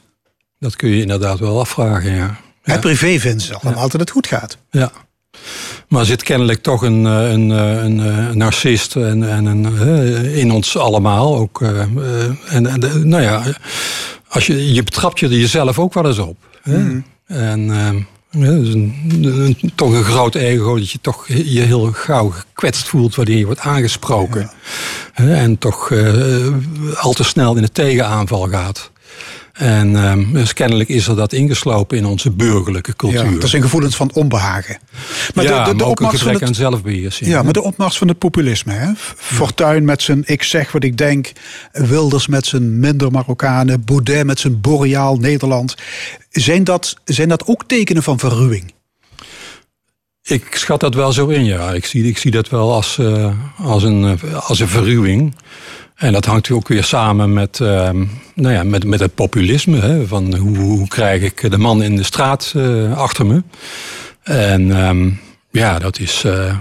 Dat kun je inderdaad wel afvragen, ja. Het privé vindt ze allemaal dat het goed gaat. Ja. Maar zit kennelijk toch een, eh, een, eh, een, een eh, narcist en, en een, in ons allemaal. Ook, en, en nou ja, als je, je betrapt je er jezelf ook wel eens op. Mm. En ja, dus een, toch een groot ego dat je toch je heel gauw gekwetst voelt wanneer je wordt aangesproken. En toch al te snel in de tegenaanval gaat. En um, dus kennelijk is er dat ingeslopen in onze burgerlijke cultuur. Ja, dat zijn gevoelens van onbehagen. Maar ja, de, de, de opmars van het, aan zelfbeheersing. Ja, maar de opmars van het populisme. Hè? Fortuyn met zijn ik zeg wat ik denk. Wilders met zijn minder Marokkanen. Baudet met zijn boreaal Nederland. Zijn dat, zijn dat ook tekenen van verruwing? Ik schat dat wel zo in, ja. Ik zie, ik zie dat wel als, uh, als, een, als een verruwing. En dat hangt ook weer samen met, uh, nou ja, met, met het populisme. Hè, van hoe, hoe krijg ik de man in de straat uh, achter me? En um, ja, dat is, uh,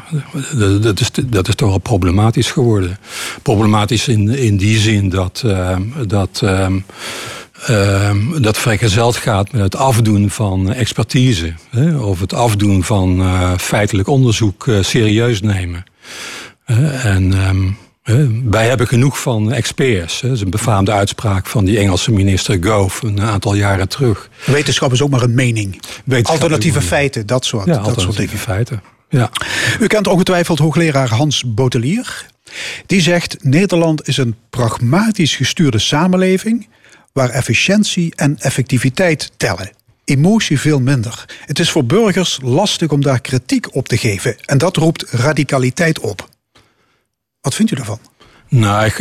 dat, is, dat is toch wel problematisch geworden. Problematisch in, in die zin dat, uh, dat, dat vergezeld gaat met het afdoen van expertise. Hè, of het afdoen van feitelijk onderzoek serieus nemen. en wij hebben genoeg van experts. Dat is een befaamde uitspraak van die Engelse minister Gove een aantal jaren terug. Wetenschap is ook maar een mening. Alternatieve feiten, dat soort, ja, dat soort dingen. feiten. Ja. U kent ongetwijfeld hoogleraar Hans Botelier. Die zegt: Nederland is een pragmatisch gestuurde samenleving waar efficiëntie en effectiviteit tellen. Emotie veel minder. Het is voor burgers lastig om daar kritiek op te geven en dat roept radicaliteit op. Wat vindt u daarvan? Nou, ik,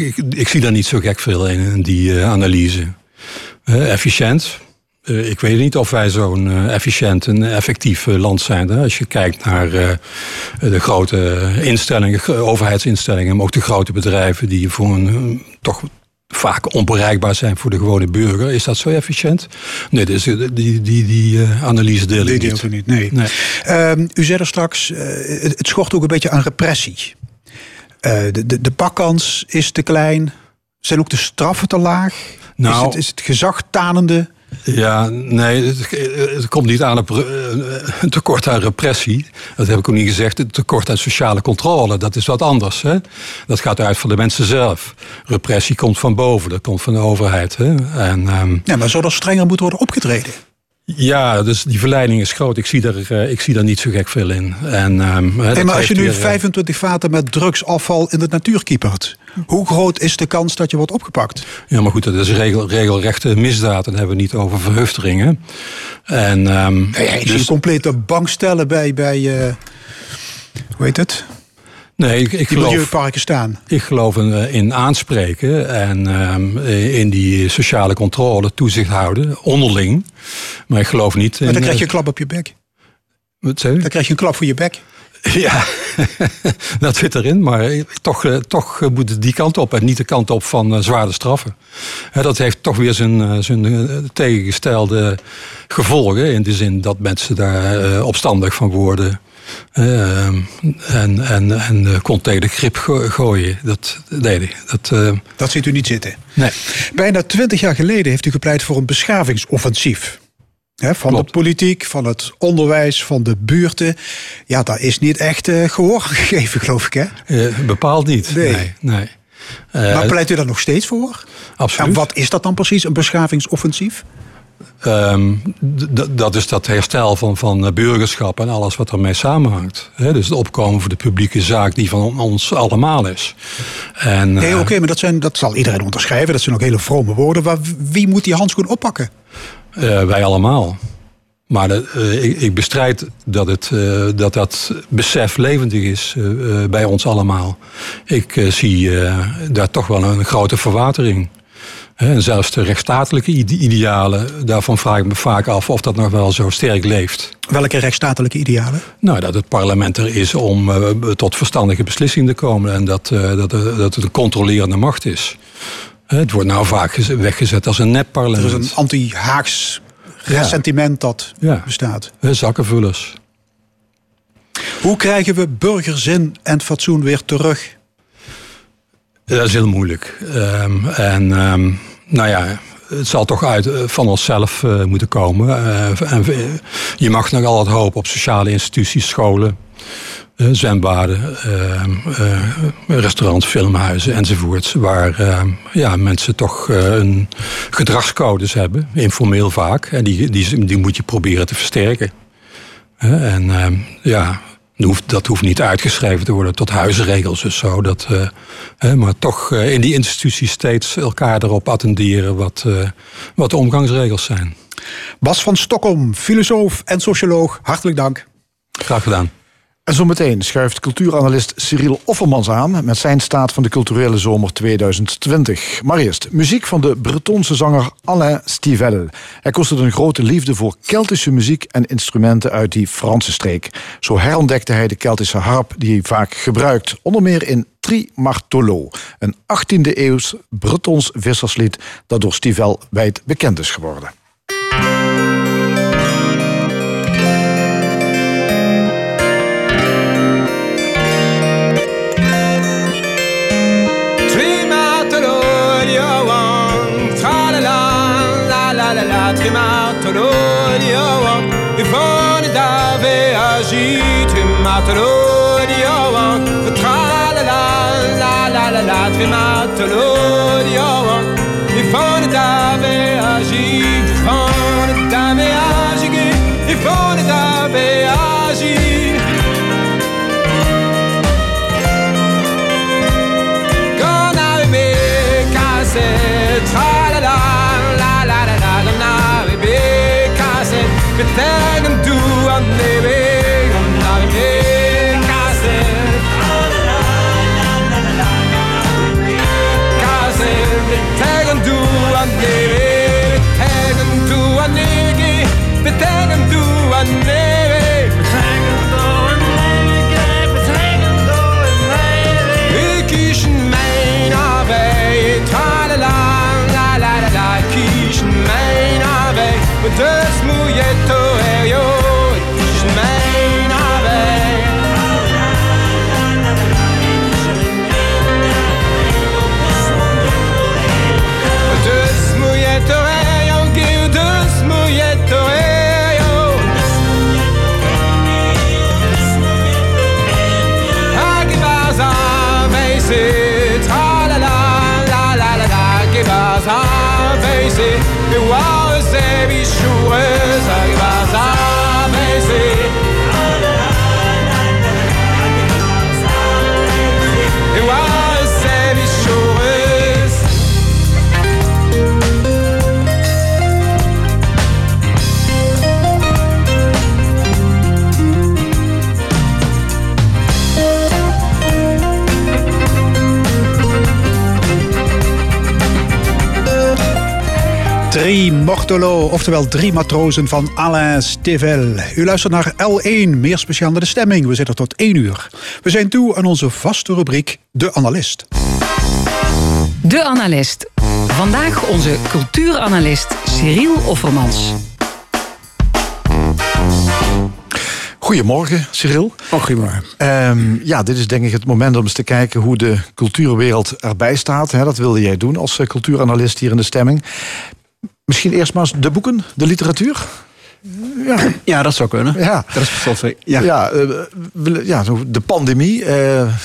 ik, ik, zie daar niet zo gek veel in, in die uh, analyse. Uh, efficiënt. Uh, ik weet niet of wij zo'n efficiënt en effectief land zijn. Hè? Als je kijkt naar de grote instellingen, overheidsinstellingen, maar ook de grote bedrijven die voor een toch vaak onbereikbaar zijn voor de gewone burger. Is dat zo efficiënt? Nee, dus die, die, die analyse deel ik niet. niet. Nee. nee. Uh, u zei er straks, het, het schort ook een beetje aan repressie. Uh, de, de, de pakkans is te klein. Zijn ook de straffen te laag? Nou, is, het, is het gezagtanende? Ja, nee, het, het, komt niet aan een eh, tekort aan repressie. Dat heb ik ook niet gezegd. Het tekort aan sociale controle, dat is wat anders. Hè? Dat gaat uit van de mensen zelf. Repressie komt van boven, dat komt van de overheid. Hè? En, um... Ja, maar zou er strenger moeten worden opgetreden? Ja, dus die verleiding is groot. Ik zie daar, uh, ik zie daar niet zo gek veel in. En, um, hey, maar als je nu 25 eh, vaten met drugsafval in de natuur kiepert, hoe groot is de kans dat je wordt opgepakt? Ja, maar goed, dat is regel, regelrechte misdaad. Dan hebben we niet over verhufteringen. En, um, je dus... een complete bank stellen bij, bij uh, hoe heet het? Nee, ik, ik geloof, staan. Ik geloof in, eh, in aanspreken en um, in die sociale controle, toezicht houden, onderling. Maar ik geloof niet. Maar dan krijg je een klap op je bek. Wat zei Dan krijg je een klap voor je bek. Ja, dat zit erin. Maar toch, toch moet het die kant op en niet de kant op van zware straffen. Dat heeft toch weer zijn, zijn tegengestelde gevolgen. In de zin dat mensen daar opstandig van worden. Ehm, en, en, en uh, kon tegen de grip gooien. Dat, nee, dat, uh, dat ziet u niet zitten. Nee. Bijna twintig jaar geleden heeft u gepleit voor een beschavingsoffensief. van de politiek, van het onderwijs, van de buurten. Ja, daar is niet echt uh, gehoor gegeven, geloof ik. Hè? bepaald niet. Nee. nee, maar pleit u daar nog steeds voor? Absoluut. En wat is dat dan precies, een beschavingsoffensief? Ehm, dat is dat herstel van, van burgerschap en alles wat ermee samenhangt. dus het opkomen voor de publieke zaak die van ons allemaal is. En, nee, oké, maar dat, zijn, dat zal iedereen onderschrijven. Dat zijn ook hele vrome woorden. Maar wie moet die handschoen oppakken? wij allemaal. Maar uh, ik, ik, bestrijd dat, het, uh, dat dat besef levendig is bij ons allemaal. Ik zie daar toch wel een grote verwatering. En zelfs de rechtsstatelijke idealen, daarvan vraag ik me vaak af of dat nog wel zo sterk leeft. Welke rechtsstatelijke idealen? Nou, dat het parlement er is om tot verstandige beslissingen te komen en dat, dat, dat het een controlerende macht is. Het wordt nou vaak weggezet als een nepparlement. Er is een anti-Haags ressentiment dat bestaat. Zakkenvullers. Hoe krijgen we burgerzin en fatsoen weer terug? Dat is heel moeilijk. Um, en um, nou ja, het zal toch uit eh, van onszelf uh, moeten komen. Uh, en je mag nog altijd hopen op sociale instituties, scholen. Eh, zwembaden, eh, restaurants, filmhuizen enzovoorts. Waar ja, mensen toch uh, een gedragscodes hebben, informeel vaak. En die, die, die moet je proberen te versterken. en ja, dat hoeft niet uitgeschreven te worden tot huisregels of zo. Dat, maar toch in die instituties steeds elkaar erop attenderen wat, wat de omgangsregels zijn. Bas van Stockholm, filosoof en socioloog, hartelijk dank. Graag gedaan. En zometeen schuift cultuuranalist Cyril Offermans aan met zijn staat van de culturele zomer 2020. Maar eerst muziek van de Bretonse zanger Alain Stivell. Hij kostte een grote liefde voor Keltische muziek en instrumenten uit die Franse streek. Zo herontdekte hij de Keltische harp die hij vaak gebruikt, onder meer in Tri Martolo, een 18e eeuws Bretons visserslied dat door Stivell wijd bekend is geworden. martello di Owen, i foni d'ave agiti, martello di Owen, tra la la la la la la, tri martello di Owen, i foni d'ave agiti, Deinem Du an Nebel und Navigier Kassel Kassel Deinem Du an Nebel Deinem Du an Nebel Du an Kischen kischen Mortolo, oftewel drie matrozen van Alain Stevel. U luistert naar L1, meer speciaal naar de stemming. We zitten tot 1 uur. We zijn toe aan onze vaste rubriek De Analist. De Analist. Vandaag onze cultuuranalist Cyril Offermans. Goedemorgen, Cyril. Oh, goedemorgen. Ehm, ja, dit is denk ik het moment om eens te kijken hoe de cultuurwereld erbij staat. Hè, dat wilde jij doen als eh, cultuuranalist hier in de stemming. Misschien eerst maar eens de boeken, de literatuur. Ja, ja dat zou kunnen. Ja, dat is tot ja. Ja, uh, ja, de pandemie. Uh,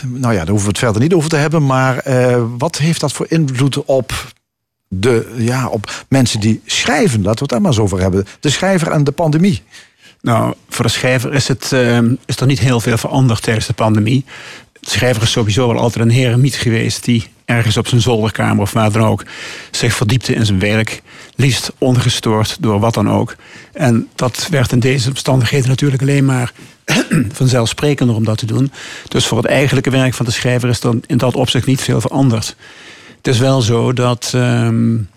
nou ja, daar hoeven we het verder niet over te hebben. Maar uh, wat heeft dat voor invloed op de, ja, op mensen die schrijven. Laten we het daar maar eens over hebben. De schrijver en de pandemie. Nou, voor de schrijver is, het, uh, is er niet heel veel veranderd tijdens de pandemie. De schrijver is sowieso wel altijd een heremiet geweest die ergens op zijn zolderkamer of waar dan ook zich verdiepte in zijn werk. Liefst ongestoord door wat dan ook. En dat werd in deze omstandigheden natuurlijk alleen maar vanzelfsprekender om dat te doen. Dus voor het eigenlijke werk van de schrijver is dan in dat opzicht niet veel veranderd. Het is wel zo dat um,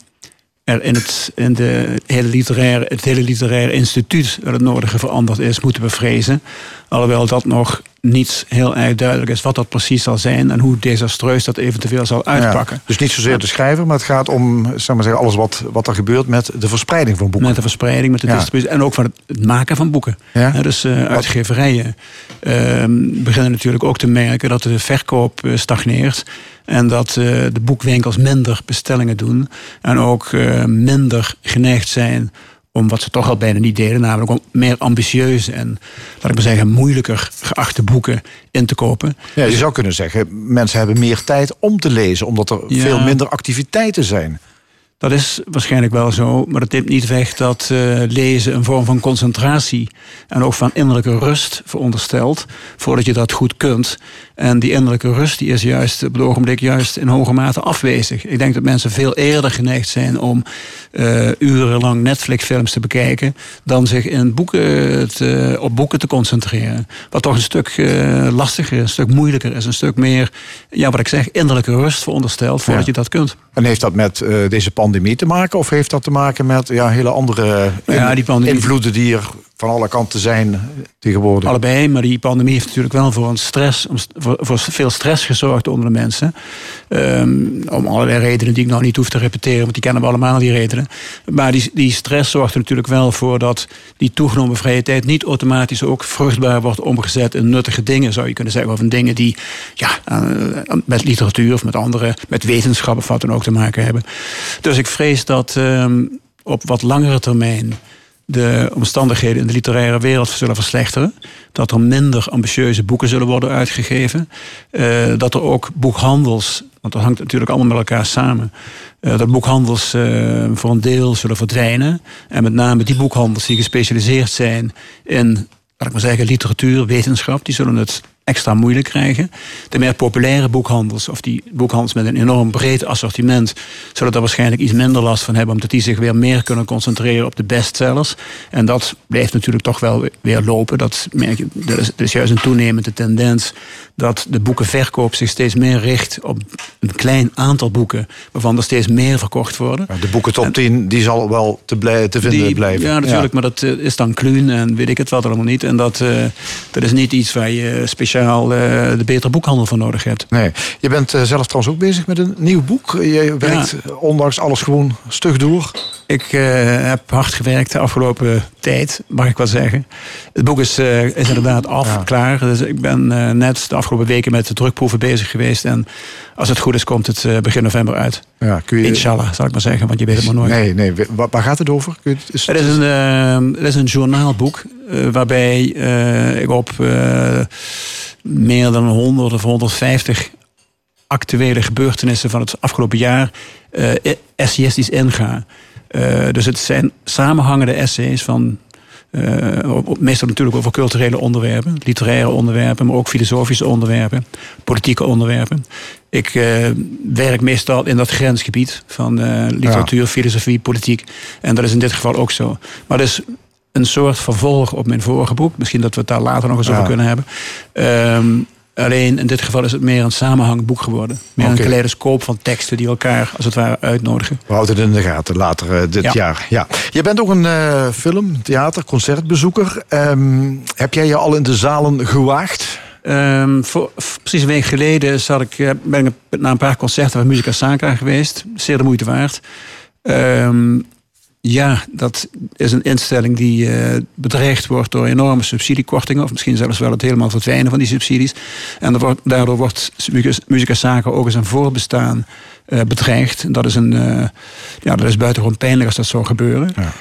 er in, het, in de hele literaire, het hele literaire instituut dat het nodige veranderd is, moeten we vrezen. Alhoewel dat nog niet heel erg duidelijk is wat dat precies zal zijn en hoe desastreus dat eventueel zal uitpakken. Ja, dus niet zozeer de schrijver, maar het gaat om zeg maar zeggen, alles wat, wat er gebeurt met de verspreiding van boeken. Met de verspreiding, met de distributie en ook van het, maken van boeken. Ja? dus uh, uitgeverijen uh, beginnen natuurlijk ook te merken dat de verkoop uh, stagneert. En dat uh, de boekwinkels minder bestellingen doen. En ook minder geneigd zijn om wat ze toch al bijna niet deden, namelijk om meer ambitieuze en, laat ik maar zeggen, moeilijker geachte boeken in te kopen. Ja, je zou kunnen zeggen, mensen hebben meer tijd om te lezen, omdat er ja, veel minder activiteiten zijn. Dat is waarschijnlijk wel zo, maar dat neemt niet weg dat uh, lezen een vorm van concentratie en ook van innerlijke rust veronderstelt, voordat je dat goed kunt. En die innerlijke rust die is juist op het ogenblik juist in hoge mate afwezig. Ik denk dat mensen veel eerder geneigd zijn om uh, urenlang Netflix-films te bekijken, dan zich in boeken te, op boeken te concentreren. Wat toch een stuk uh, lastiger, een stuk moeilijker is, een stuk meer, ja, wat ik zeg, innerlijke rust veronderstelt voordat ja. je dat kunt. En heeft dat met deze pandemie te maken? Of heeft dat te maken met ja, hele andere ja, die pandemie... invloeden die er van alle kanten zijn tegenwoordig? Allebei, maar die pandemie heeft natuurlijk wel voor, een stress, voor, voor veel stress gezorgd onder de mensen. Um, om allerlei redenen die ik nou niet hoef te repeteren, want die kennen we allemaal, die redenen. Maar die, die stress zorgt er natuurlijk wel voor dat die toegenomen vrije tijd niet automatisch ook vruchtbaar wordt omgezet in nuttige dingen, zou je kunnen zeggen. Of in dingen die ja, met literatuur of met andere, met wetenschap of wat dan ook te maken hebben. Dus ik vrees dat um, op wat langere termijn de omstandigheden in de literaire wereld zullen verslechteren. Dat er minder ambitieuze boeken zullen worden uitgegeven. Uh, dat er ook boekhandels, want dat hangt natuurlijk allemaal met elkaar samen. Uh, dat boekhandels uh, voor een deel zullen verdwijnen. En met name die boekhandels die gespecialiseerd zijn in, laat ik maar zeggen, literatuur, wetenschap, die zullen het extra moeilijk krijgen. De meer populaire boekhandels, of die boekhandels met een enorm breed assortiment, zullen daar waarschijnlijk iets minder last van hebben, omdat die zich weer meer kunnen concentreren op de bestsellers. En dat blijft natuurlijk toch wel weer lopen. Dat, merk je, dat, is, dat is juist een toenemende tendens dat de boekenverkoop zich steeds meer richt op een klein aantal boeken, waarvan er steeds meer verkocht worden. de boekentop 10 die zal wel te, blij, te vinden die, blijven. Ja, natuurlijk, ja. maar dat uh, is dan kluun en weet ik het wat allemaal niet. En dat, uh, dat is niet iets waar je speciaal uh, de betere boekhandel voor nodig hebt. Nee. Je bent zelf trouwens ook bezig met een nieuw boek. Je werkt ja. ondanks alles gewoon stug door. Ik heb hard gewerkt de afgelopen tijd, mag ik wel zeggen. Het boek is, is inderdaad af, ja. klaar. Dus ik ben net de afgelopen weken met de drukproeven bezig geweest. En als het goed is, komt het begin november uit. Ja, kun je... Inshallah, zal ik maar zeggen, want je weet het maar nooit. Nee, nee. Waar gaat het over? Je, is... Het, is een, het is een journaalboek waarbij ik op meer dan 100 of 150 actuele gebeurtenissen van het afgelopen jaar essayistisch inga. Dus het zijn samenhangende essays van uh, meestal natuurlijk over culturele onderwerpen, literaire onderwerpen, maar ook filosofische onderwerpen, politieke onderwerpen. Ik uh, werk meestal in dat grensgebied van uh, literatuur, ja. filosofie, politiek. En dat is in dit geval ook zo. Maar dat is een soort vervolg op mijn vorige boek. Misschien dat we het daar later nog eens ja. over kunnen hebben. Um, Alleen in dit geval is het meer een samenhangboek geworden. Meer okay. een kaleidoscoop van teksten die elkaar als het ware uitnodigen. We houden het in de gaten later uh, dit ja. jaar. Ja. Je bent ook een uh, film, theater, concertbezoeker. Um, heb jij je al in de zalen gewaagd? Um, voor, precies een week geleden zat ik, eh, ben ik naar een paar concerten van Musica Sacra geweest. Zeer de moeite waard. Um, ja, dat is een instelling die uh, bedreigd wordt door enorme subsidiekortingen. Of misschien zelfs wel het helemaal verdwijnen van die subsidies. En wordt, daardoor wordt Sacra ook eens een voorbestaan uh, bedreigd. En dat is, een, uh, ja, dat is buitengewoon pijnlijk als dat zou gebeuren. Ja.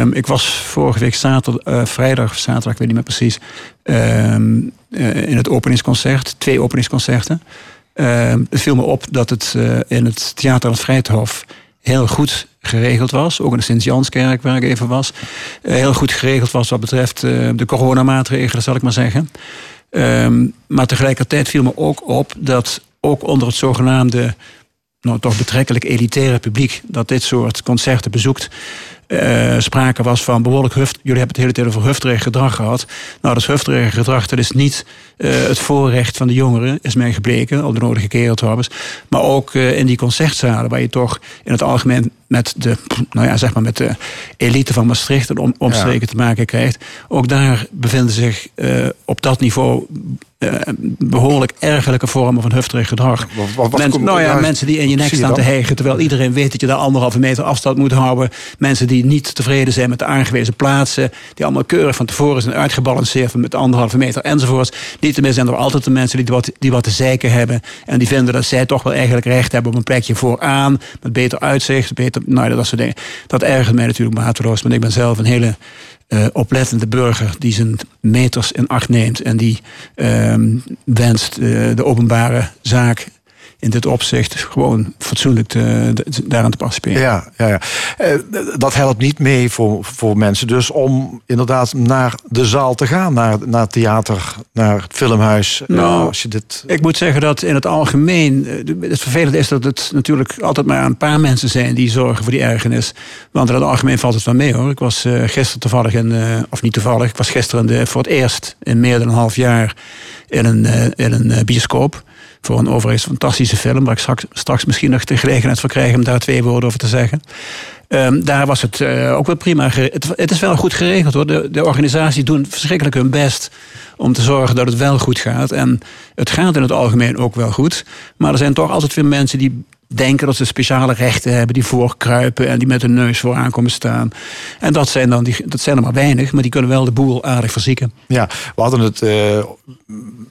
Um, ik was vorige week zaterdag, vrijdag of zaterdag, ik weet niet meer precies, um, in het openingsconcert. Twee openingsconcerten. Um, het viel me op dat het in het Theater aan het Vrijthof heel goed geregeld was. Ook in de Sint-Janskerk, waar ik even was. Eh, heel goed geregeld was wat betreft uh, de coronamaatregelen, zal ik maar zeggen. Um, maar tegelijkertijd viel me ook op dat ook onder het zogenaamde, nou toch betrekkelijk elitaire publiek, dat dit soort concerten bezoekt, uh, sprake was van behoorlijk huft. Jullie hebben het hele tijd over hufterig gedrag gehad. Nou, dat hufterig gedrag, dat is niet het voorrecht van de jongeren, is mij gebleken, al de nodige keeltobbers. Maar ook in die concertzalen, waar je toch in het algemeen met de, nou ja, zeg maar met de elite van Maastricht en om, omstreken ja. te maken krijgt. Ook daar bevinden zich op dat niveau uh, behoorlijk ergelijke vormen van hufterig gedrag. Wat, wat, wat mensen, nou ja, ja, mensen die in je nek staan te hijgen... terwijl iedereen weet dat je daar anderhalve meter afstand moet houden. Mensen die niet tevreden zijn met de aangewezen plaatsen... die allemaal keurig van tevoren zijn uitgebalanceerd... met anderhalve meter enzovoorts. Niettemin zijn er altijd de mensen die wat, die wat te zeiken hebben... en die vinden dat zij toch wel eigenlijk recht hebben... op een plekje vooraan, met beter uitzicht, beter, nou, dat soort dingen. Dat ergert mij natuurlijk mateloos, want ik ben zelf een hele uh, oplettende burger die zijn meters in acht neemt en die uh, wenst uh, de openbare zaak in dit opzicht gewoon fatsoenlijk te, daaraan te participeren. Ja, ja, ja. Uh, dat helpt niet mee voor, voor mensen. Dus om inderdaad naar de zaal te gaan, naar, naar het theater, naar het filmhuis. Nou, als je dit... Ik moet zeggen dat in het algemeen. Het vervelende is dat het natuurlijk altijd maar een paar mensen zijn die zorgen voor die ergernis. Want in het algemeen valt het wel mee hoor. Ik was uh, gisteren toevallig in, uh, of niet toevallig, ik was gisteren de, voor het eerst in meer dan een half jaar in een, in een bioscoop voor een overigens fantastische film, waar ik straks, misschien nog de gelegenheid voor krijg om daar twee woorden over te zeggen. Um, daar was het uh, ook wel prima. Het, het, is wel goed geregeld hoor. De, de organisaties doen verschrikkelijk hun best om te zorgen dat het wel goed gaat. En het gaat in het algemeen ook wel goed. Maar er zijn toch altijd weer mensen die denken dat ze speciale rechten hebben, die voorkruipen en die met hun neus vooraan komen staan. En dat zijn, dan die, dat zijn er maar weinig, maar die kunnen wel de boel aardig verzieken. Ja, we hadden het uh,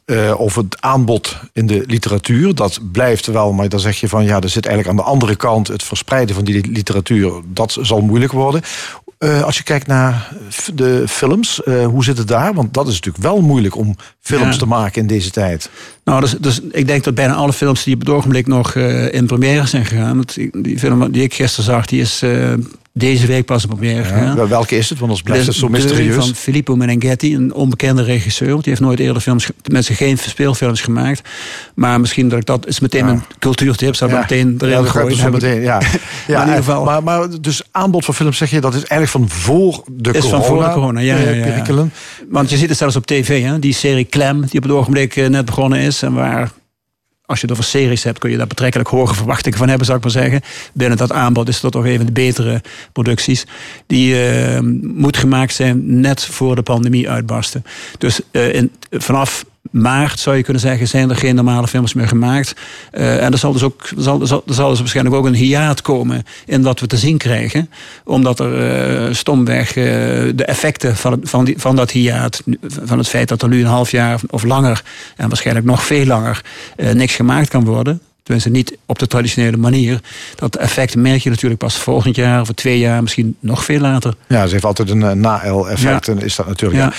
uh, over het aanbod in de literatuur. Dat blijft wel, maar dan zeg je van ja, er zit eigenlijk aan de andere kant het verspreiden van die literatuur. Dat zal moeilijk worden. Uh, als je kijkt naar de films, uh, hoe zit het daar? Want dat is natuurlijk wel moeilijk om films ja. te maken in deze tijd. Nou, dus, dus ik denk dat bijna alle films die op het ogenblik nog uh, in première zijn gegaan. Die film die ik gisteren zag, die is deze week pas op gegaan. Ja, welke is het? Want anders blijft het zo mysterieus. Van Filippo Meneghetti, een onbekende regisseur. Want die heeft nooit eerder films, mensen geen speelfilms gemaakt. Maar misschien dat ik dat is meteen ja. een cultuurtip. Zou ja. meteen erin ja, gooien. Meteen, ja. in ieder geval. Maar, maar dus aanbod van films zeg je, dat is eigenlijk van voor de is corona. Van voor de corona, ja. ja, ja, ja. Want je ziet het zelfs op tv, hè? die serie Clem, die op het ogenblik net begonnen is. En waar als je het over series hebt, kun je daar betrekkelijk hoge verwachtingen van hebben, zou ik maar zeggen. Binnen dat aanbod is dat toch even de betere producties. Die uh, moet gemaakt zijn net voor de pandemie uitbarsten. Dus in, vanaf maart zou je kunnen zeggen, zijn er geen normale films meer gemaakt. Uh, en er zal dus ook zal, zal, zal dus waarschijnlijk ook een hiaat komen in wat we te zien krijgen. Omdat er uh, stomweg uh, de effecten van, van, die, van dat hiaat, van het feit dat er nu een half jaar of langer, en waarschijnlijk nog veel langer, niks gemaakt kan worden. Tenminste, niet op de traditionele manier. Dat effect merk je natuurlijk pas volgend jaar of twee jaar, misschien nog veel later. Ja, ze heeft altijd een uh, na-el-effect, en is dat natuurlijk. Ja.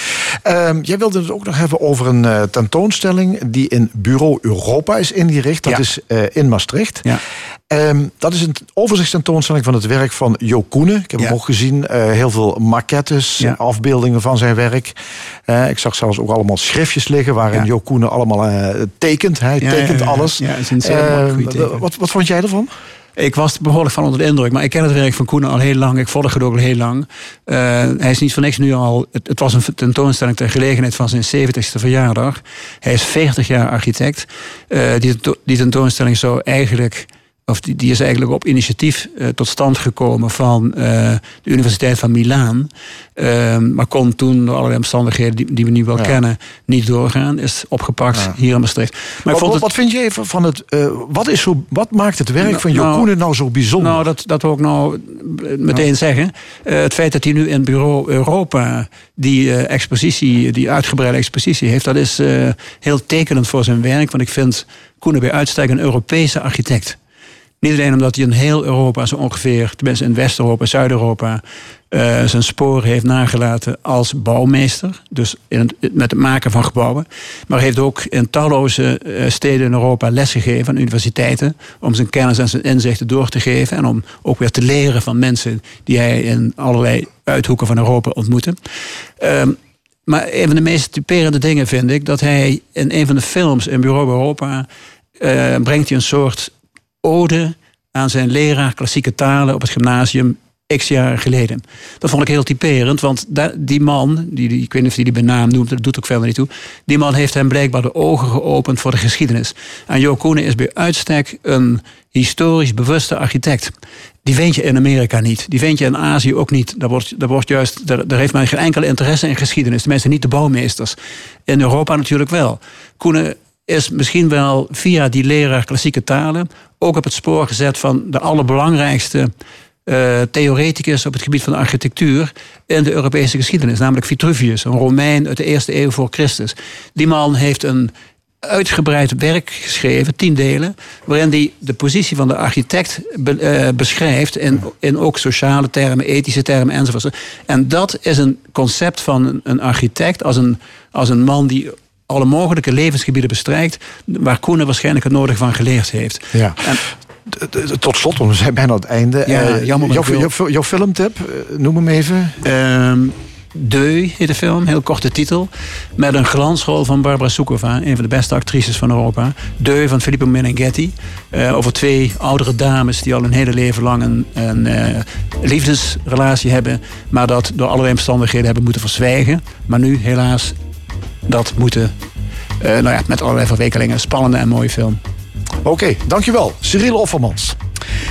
Ja. Um, jij wilde het ook nog hebben over een uh, tentoonstelling die in Bureau Europa is ingericht. Dat ja. is uh, in Maastricht. Ja. Um, dat is een overzichtstentoonstelling van het werk van Jo Koenen. Ik heb hem ook gezien. Heel veel maquettes, ja. afbeeldingen van zijn werk. Ik zag zelfs ook allemaal schriftjes liggen waarin Jo Koenen allemaal tekent. Hij tekent alles. Ja, is een zeer wat, wat vond jij ervan? Ik was behoorlijk van onder de indruk. Maar ik ken het werk van Koenen al heel lang. Ik volg het ook al heel lang. Uh, hij is niet voor niks nu al... Het, het was een tentoonstelling ter gelegenheid van zijn 70ste verjaardag. Hij is 40 jaar architect. Uh, die, die tentoonstelling zou eigenlijk of die, die is eigenlijk op initiatief uh, tot stand gekomen van uh, de Universiteit van Milaan. Uh, maar kon toen door allerlei omstandigheden die, die we nu wel ja. kennen niet doorgaan. Is opgepakt ja. hier in Maastricht. Maar wat, het... wat, vind je even van het. Uh, wat, is zo, wat maakt het werk nou, van Jo Koenen nou zo bijzonder? Nou, dat, dat wil ik nou meteen ja. zeggen. Het feit dat hij nu in Bureau Europa die expositie, die uitgebreide expositie heeft, dat is heel tekenend voor zijn werk. Want ik vind Koenen bij uitstek een Europese architect. Niet alleen omdat hij in heel Europa zo ongeveer, tenminste in West-Europa, Zuid-Europa, uh, zijn sporen heeft nagelaten als bouwmeester. Dus in met het maken van gebouwen. Maar heeft ook in talloze uh, steden in Europa lesgegeven aan universiteiten. Om zijn kennis en zijn inzichten door te geven. En om ook weer te leren van mensen die hij in allerlei uithoeken van Europa ontmoette. Uh, maar een van de meest typerende dingen vind ik dat hij in een van de films in Bureau Europa. Uh, brengt hij een soort ode aan zijn leraar klassieke talen op het gymnasium x jaar geleden. Dat vond ik heel typerend, want die man, die, die, ik weet niet of hij die bij naam noemt, dat doet ook verder niet toe. Die man heeft hem blijkbaar de ogen geopend voor de geschiedenis. En Jo Koenen is bij uitstek een historisch bewuste architect. Die vind je in Amerika niet. Die vind je in Azië ook niet. Daar, wordt, daar, wordt juist, daar, daar heeft men geen enkele interesse in geschiedenis. Tenminste, niet de bouwmeesters. In Europa natuurlijk wel. Koenen is misschien wel via die leraar klassieke talen ook op het spoor gezet van de allerbelangrijkste uh, theoreticus op het gebied van de architectuur in de Europese geschiedenis, namelijk Vitruvius, een Romein uit de eerste eeuw voor Christus. Die man heeft een uitgebreid werk geschreven, tien delen, waarin hij de positie van de architect uh, beschrijft in, in ook sociale termen, ethische termen enzovoort. En dat is een concept van een architect als een, als een man die alle mogelijke levensgebieden bestrijkt, waar Koenen waarschijnlijk het nodig van geleerd heeft. Ja. En, tot slot, want we zijn bijna aan het einde. Ja, uh, jammer. Jouw, jouw, filmtip, uh, noem hem even. Um, Deu heet de film, heel korte titel. Met een glansrol van Barbara Sukova, een van de beste actrices van Europa. Deu van Filippo Meneghetti. Uh, over twee oudere dames die al een hele leven lang een, een uh, liefdesrelatie hebben. Maar dat door allerlei omstandigheden hebben moeten verzwijgen. Maar nu helaas dat moeten, uh, nou ja, met allerlei verwikkelingen. Spannende en mooie film. Oké, okay, dankjewel. Cyril Offermans.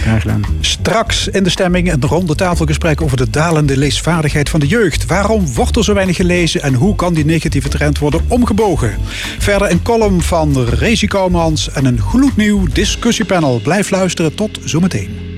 Graag gedaan. Straks in de stemming een ronde tafelgesprek over de dalende leesvaardigheid van de jeugd. Waarom wordt er zo weinig gelezen en hoe kan die negatieve trend worden omgebogen? Verder een column van Rezi Kouwmans en een gloednieuw discussiepanel. Blijf luisteren, tot zometeen.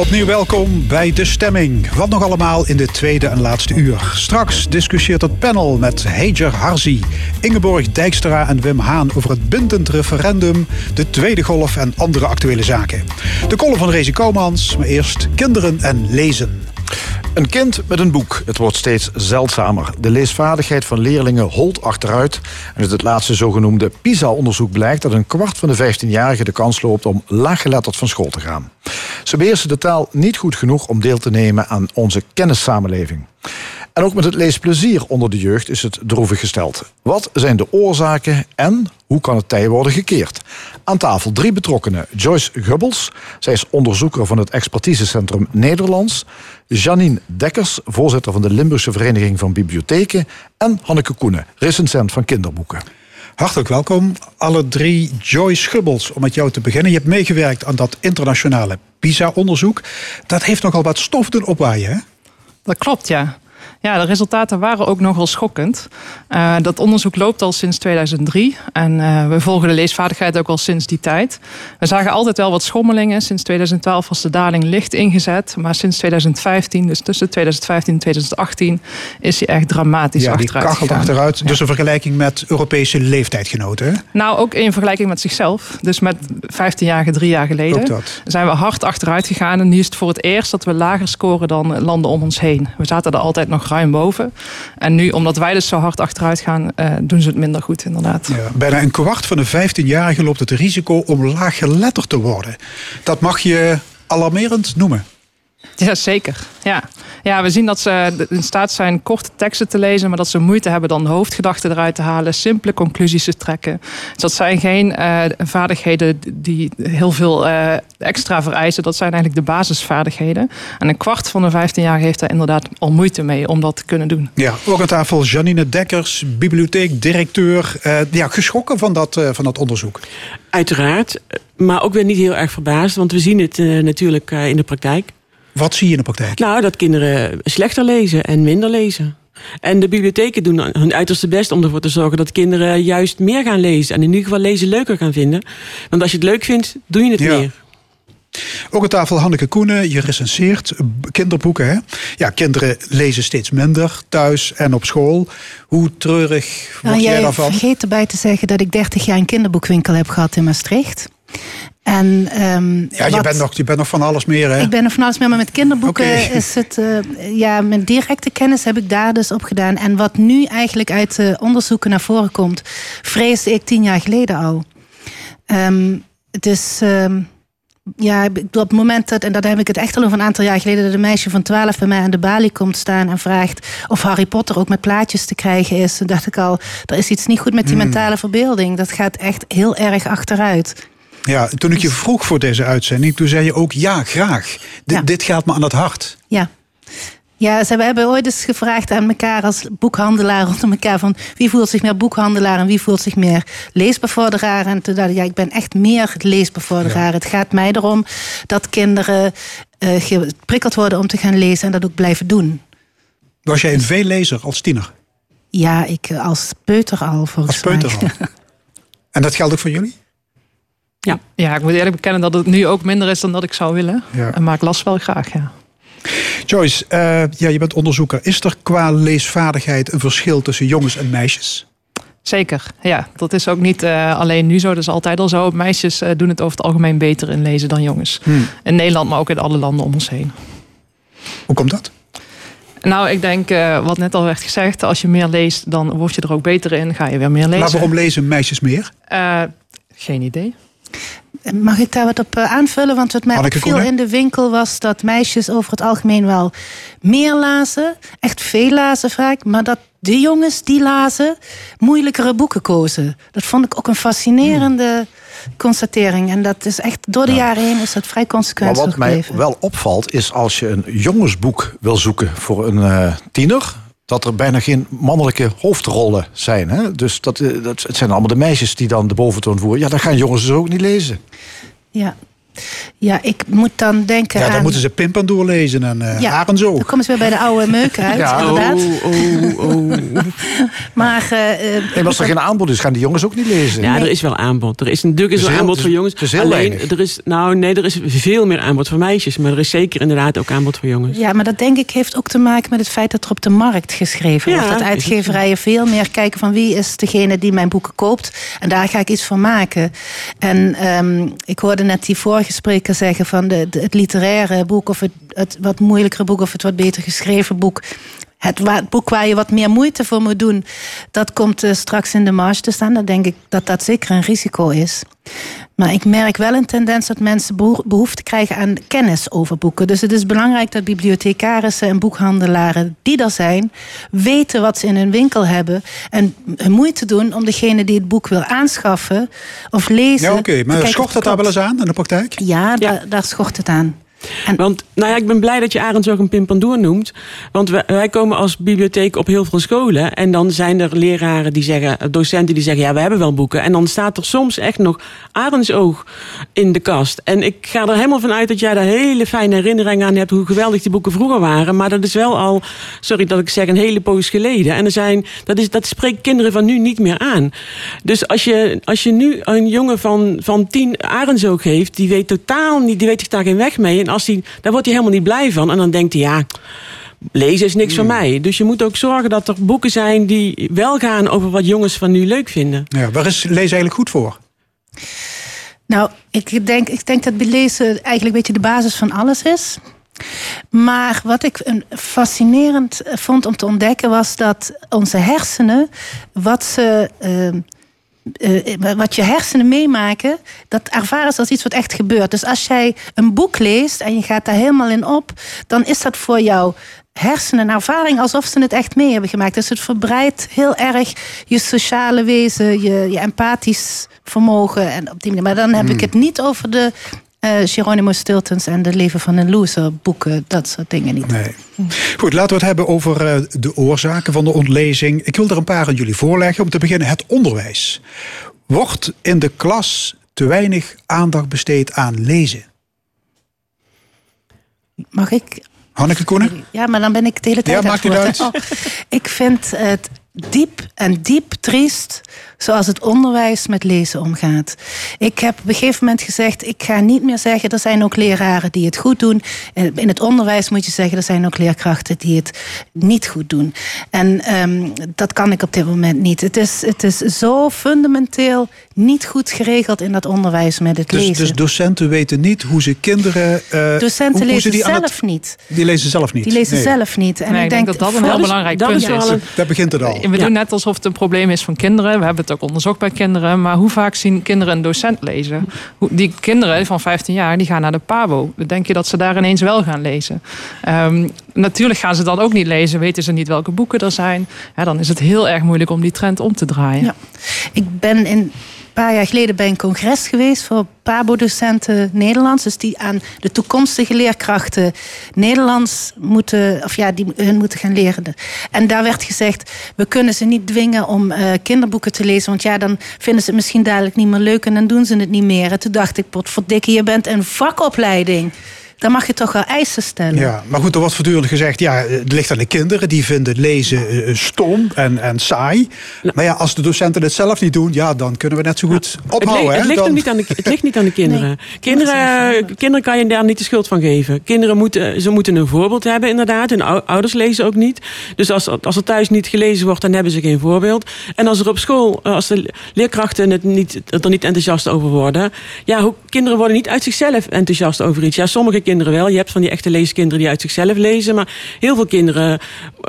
Opnieuw welkom bij De Stemming. Wat nog allemaal in de tweede en laatste uur. Straks discussieert het panel met Heijer Harzi, Ingeborg Dijkstra en Wim Haan over het bindend referendum, de tweede golf en andere actuele zaken. De column van Rezi Koumans, maar eerst kinderen en lezen. Een kind met een boek. Het wordt steeds zeldzamer. De leesvaardigheid van leerlingen holt achteruit. En uit het laatste zogenoemde PISA-onderzoek blijkt dat een kwart van de 15-jarigen de kans loopt om laaggeletterd van school te gaan. Ze beheersen de taal niet goed genoeg om deel te nemen aan onze kennissamenleving. En ook met het leesplezier onder de jeugd is het droevig gesteld. Wat zijn de oorzaken en hoe kan het tij worden gekeerd? Aan tafel drie betrokkenen. Joyce Gubbels, zij is onderzoeker van het Expertisecentrum Nederlands. Janine Dekkers, voorzitter van de Limburgse Vereniging van Bibliotheken. En Hanneke Koenen, recensent van kinderboeken. Hartelijk welkom, alle drie. Joyce Gubbels, om met jou te beginnen. Je hebt meegewerkt aan dat internationale PISA-onderzoek. Dat heeft nogal wat stof doen opwaaien, hè? Dat klopt, ja. Ja, de resultaten waren ook nogal schokkend. Uh, dat onderzoek loopt al sinds 2003 en uh, we volgen de leesvaardigheid ook al sinds die tijd. We zagen altijd wel wat schommelingen. Sinds 2012 was de daling licht ingezet, maar sinds 2015, dus tussen 2015 en 2018, is die echt dramatisch ja, achteruit. Die kachelt achteruit. Dus een vergelijking met Europese leeftijdsgenoten. Nou, ook in vergelijking met zichzelf. Dus met 15 jaar, drie jaar geleden, dat. zijn we hard achteruit gegaan. En nu is het voor het eerst dat we lager scoren dan landen om ons heen. We zaten er altijd nog ruim boven. En nu, omdat wij dus zo hard achteruit gaan, uh, doen ze het minder goed, inderdaad. Ja, bijna een kwart van de 15-jarigen loopt het risico om laaggeletterd te worden. Dat mag je alarmerend noemen. Ja, zeker. Ja. ja, we zien dat ze in staat zijn korte teksten te lezen, maar dat ze moeite hebben dan de hoofdgedachten eruit te halen, simpele conclusies te trekken. Dus dat zijn geen uh, vaardigheden die heel veel uh, extra vereisen. Dat zijn eigenlijk de basisvaardigheden. En een kwart van de 15 jaar heeft daar inderdaad al moeite mee om dat te kunnen doen. Ja, ook aan tafel Janine Dekkers, bibliotheekdirecteur. Uh, ja, geschrokken van dat, van dat onderzoek. Uiteraard, maar ook weer niet heel erg verbaasd, want we zien het natuurlijk in de praktijk. Wat zie je in de praktijk? Nou, dat kinderen slechter lezen en minder lezen. En de bibliotheken doen hun uiterste best om ervoor te zorgen dat kinderen juist meer gaan lezen. En in ieder geval lezen leuker gaan vinden. Want als je het leuk vindt, doe je het Ja. meer. Ook aan tafel Hanneke Koenen, je recenseert kinderboeken. Hè? Ja, kinderen lezen steeds minder thuis en op school. Hoe treurig word Nou, jij jij daarvan? vergeet erbij te zeggen dat ik 30 jaar een kinderboekwinkel heb gehad in Maastricht. En, ehm, Ja, je wat- bent, nog, je bent nog van alles meer, hè? Ik ben er van alles mee, maar met kinderboeken is het... eh, ja, mijn directe kennis heb ik daar dus op gedaan. En wat nu eigenlijk uit de onderzoeken naar voren komt... vreesde ik tien jaar geleden al. Ehm, het is... ehm, ja, op het moment dat, en dat heb ik het echt al over een aantal jaar geleden, dat een meisje van 12 bij mij aan de balie komt staan en vraagt of Harry Potter ook met plaatjes te krijgen is. Dan dacht ik al, er is iets niet goed met die Hmm. mentale verbeelding. Dat gaat echt heel erg achteruit. Ja, toen ik je vroeg voor deze uitzending, toen zei je ook ja, graag. Dit, Ja. dit gaat me aan het hart. Ja. Ja, ze we hebben ooit eens gevraagd aan elkaar als boekhandelaar onder elkaar van wie voelt zich meer boekhandelaar en wie voelt zich meer leesbevorderaar. En toen dacht ik, ja, ik ben echt meer leesbevorderaar. Het gaat mij erom dat kinderen eh, geprikkeld worden om te gaan lezen en dat ook blijven doen. Was jij een veellezer als tiener? Ja, ik eh, als peuter al volgens Als peuter mij. al? En dat geldt ook voor jullie? Ja, ik moet eerlijk bekennen dat het nu ook minder is dan dat ik zou willen. Ja. Maar ik las wel graag, ja. Joyce, eh, ja, je bent onderzoeker. Is er qua leesvaardigheid een verschil tussen jongens en meisjes? Zeker, ja. Dat is ook niet eh, alleen nu zo, dat is altijd al zo. Meisjes eh, doen het over het algemeen beter in lezen dan jongens. Hmm. In Nederland, maar ook in alle landen om ons heen. Hoe komt dat? Nou, ik denk, eh, wat net al werd gezegd, als je meer leest, dan word je er ook beter in. Ga je weer meer lezen. Maar waarom lezen meisjes meer? Eh, geen idee. Mag ik daar wat op eh, aanvullen? Want wat mij opviel in de winkel was dat meisjes over het algemeen wel meer lazen. Echt veel lazen vaak. Maar dat de jongens die lazen moeilijkere boeken kozen. Dat vond ik ook een fascinerende constatering. En dat is echt door de jaren heen is dat vrij Maar consequent zo wat mij wel opvalt, is als je een jongensboek wil zoeken voor een eh, tiener. Dat er bijna geen mannelijke hoofdrollen zijn. Hè? Dus dat, eh, dat, het zijn allemaal de meisjes die dan de boventoon voeren. Ja, dan gaan jongens dus ook niet lezen. Ja. Ja, ik moet dan denken Ja, aan... dan moeten ze Pimp doorlezen en uh, Ja, Dan komen ze weer bij de oude meuk uit, Ja. inderdaad. Oh, oh, oh. Maar... eh, eh, En als er geen aanbod is, gaan die jongens ook niet lezen. Ja, er is wel aanbod. Er is natuurlijk is wel aanbod voor jongens. het is heel Alleen, weinig. er is, nou nee, er is veel meer aanbod voor meisjes. Maar er is zeker inderdaad ook aanbod voor jongens. Ja, maar dat denk ik heeft ook te maken met het feit dat er op de markt geschreven Ja, wordt. Dat uitgeverijen veel meer kijken van wie is degene die mijn boeken koopt. En daar ga ik iets van maken. En ehm, ik hoorde net die vorige spreker zeggen van de, de- het literaire boek of het, het wat moeilijkere boek of het wat beter geschreven boek. Het, het boek waar je wat meer moeite voor moet doen, dat komt eh, straks in de marge te staan. Dan denk ik dat dat zeker een risico is. Maar ik merk wel een tendens dat mensen beho- behoefte krijgen aan kennis over boeken. Dus het is belangrijk dat bibliothecarissen en boekhandelaren die er zijn, weten wat ze in hun winkel hebben. En hun moeite doen om degene die het boek wil aanschaffen of lezen. Ja, oké. Maar schort dat daar wel eens aan in de praktijk? Ja, Daar, daar schort het aan. Want nou ja, ik ben blij dat je Arends ook een pimpandoer noemt. Want wij, komen als bibliotheek op heel veel scholen. En dan zijn er leraren die zeggen, docenten die zeggen... ja, we hebben wel boeken. En dan staat er soms echt nog Arendsoog in de kast. En ik ga er helemaal van uit dat jij daar hele fijne herinneringen aan hebt... hoe geweldig die boeken vroeger waren. Maar dat is wel al, sorry dat ik zeg, een hele poos geleden. En er zijn, dat, is, dat spreekt kinderen van nu niet meer aan. Dus als je, als je nu een jongen van, van tien Arendsoog geeft... die weet totaal niet, die weet zich daar geen weg mee... als die, daar wordt hij helemaal niet blij van. En dan denkt hij, ja, lezen is niks voor mij. Dus je moet ook zorgen dat er boeken zijn die wel gaan over wat jongens van nu leuk vinden. Ja, waar is lezen eigenlijk goed voor? Nou, ik denk, ik denk dat lezen eigenlijk een beetje de basis van alles is. Maar wat ik een fascinerend vond om te ontdekken was dat onze hersenen, wat ze. Uh, uh, wat je hersenen meemaken, dat ervaren ze als iets wat echt gebeurt. Dus als jij een boek leest en je gaat daar helemaal in op, dan is dat voor jou hersenen een ervaring alsof ze het echt mee hebben gemaakt. Dus het verbreidt heel erg je sociale wezen, je, je empathisch vermogen. En op die manier. Maar dan heb Hmm. ik het niet over de uh, Geronimo Stiltons en de Leven van een Loser boeken, dat soort dingen niet. Nee. Goed, laten we het hebben over uh, de oorzaken van de ontlezing. Ik wil er een paar aan jullie voorleggen. Om te beginnen het onderwijs. Wordt in de klas te weinig aandacht besteed aan lezen? Mag ik? Hanneke Koenen? Ja, maar dan ben ik de hele tijd Ja, maakt niet woord. Oh, ik vind het diep en diep triest zoals het onderwijs met lezen omgaat. Ik heb op een gegeven moment gezegd, ik ga niet meer zeggen, er zijn ook leraren die het goed doen. In het onderwijs moet je zeggen, er zijn ook leerkrachten die het niet goed doen. En ehm, dat kan ik op dit moment niet. Het is, het is zo fundamenteel niet goed geregeld in dat onderwijs met het Dus, lezen. dus docenten weten niet hoe ze kinderen... eh, Docenten hoe- hoe ze lezen die zelf het- niet. Die lezen zelf niet. Die lezen Nee. zelf niet. En Nee, ik ik denk dat dat een heel belangrijk dat punt is een- Daar begint het al. We doen net alsof het een probleem is van kinderen. We hebben het ook onderzocht bij kinderen. Maar hoe vaak zien kinderen een docent lezen? Die kinderen van 15 jaar die gaan naar de PABO. Denk je dat ze daar ineens wel gaan lezen? Ehm, natuurlijk gaan ze dan ook niet lezen. Weten ze niet welke boeken er zijn. Dan is het heel erg moeilijk om die trend om te draaien. Ja. Ik ben in, paar jaar geleden bij een congres geweest voor PABO-docenten Nederlands. Dus die aan de toekomstige leerkrachten Nederlands moeten, of ja, die hun moeten gaan leren. En daar werd gezegd, we kunnen ze niet dwingen om eh, kinderboeken te lezen. Want ja, dan vinden ze het misschien dadelijk niet meer leuk en dan doen ze het niet meer. En toen dacht ik, potverdikke, je bent een vakopleiding. Dan mag je toch wel eisen stellen. Ja, maar goed, er wordt voortdurend gezegd, ja, het ligt aan de kinderen. Die vinden lezen eh, stom en, en saai. Maar ja, als de docenten het zelf niet doen, ja, dan kunnen we net zo goed Het, ophouden. het, hè? ligt Dan- niet aan de, het ligt niet aan de kinderen. kinderen. Kinderen kan je daar niet de schuld van geven. Kinderen moeten, ze moeten een voorbeeld hebben, inderdaad. Hun ou- ouders lezen ook niet. Dus als, als er thuis niet gelezen wordt, dan hebben ze geen voorbeeld. En als er op school, eh, als de leerkrachten het niet, er niet enthousiast over worden. Ja, hoe, kinderen worden niet uit zichzelf enthousiast over iets. Ja, sommige Je hebt van die echte leeskinderen die uit zichzelf lezen. Maar heel veel kinderen, eh,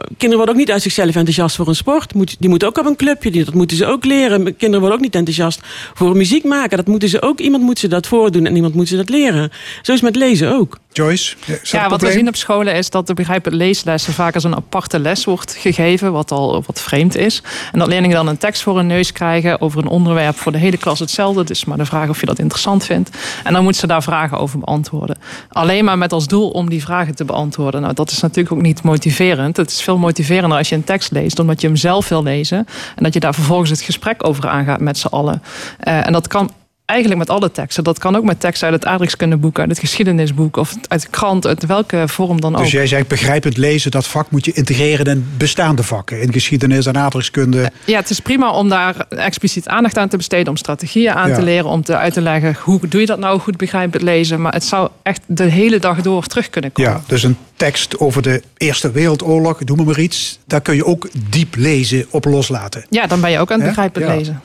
kinderen worden ook niet uit zichzelf enthousiast voor een sport. Die moeten ook op een clubje. Dat moeten ze ook leren. Kinderen worden ook niet enthousiast voor muziek maken. Dat moeten ze ook. Iemand moet ze dat voordoen en iemand moet ze dat leren. Zo is met lezen ook. Joyce, Ja, wat we zien op scholen is dat de begrijpelijk leeslessen vaak als een aparte les wordt gegeven, wat al wat vreemd is. En dat leerlingen dan een tekst voor hun neus krijgen over een onderwerp voor de hele klas hetzelfde. Het is maar de vraag of je dat interessant vindt. En dan moeten ze daar vragen over beantwoorden. Alleen maar met als doel om die vragen te beantwoorden. Nou, dat is natuurlijk ook niet motiverend. Het is veel motiverender als je een tekst leest, omdat je hem zelf wil lezen. En dat je daar vervolgens het gesprek over aangaat met z'n allen. Eh, en dat kan eigenlijk met alle teksten. Dat kan ook met teksten uit het aardrijkskundeboek, uit het geschiedenisboek of uit de krant, uit welke vorm dan ook. Dus jij zegt begrijpend lezen, dat vak moet je integreren in bestaande vakken. In geschiedenis en aardrijkskunde. Ja, het is prima om daar expliciet aandacht aan te besteden, om strategieën aan Ja. te leren, om te uit te leggen hoe doe je dat nou goed begrijpend lezen. Maar het zou echt de hele dag door terug kunnen komen. Ja, dus een tekst over de Eerste Wereldoorlog, noem maar, maar iets. Daar kun je ook diep lezen op loslaten. Ja, dan ben je ook aan het begrijpend Ja. lezen.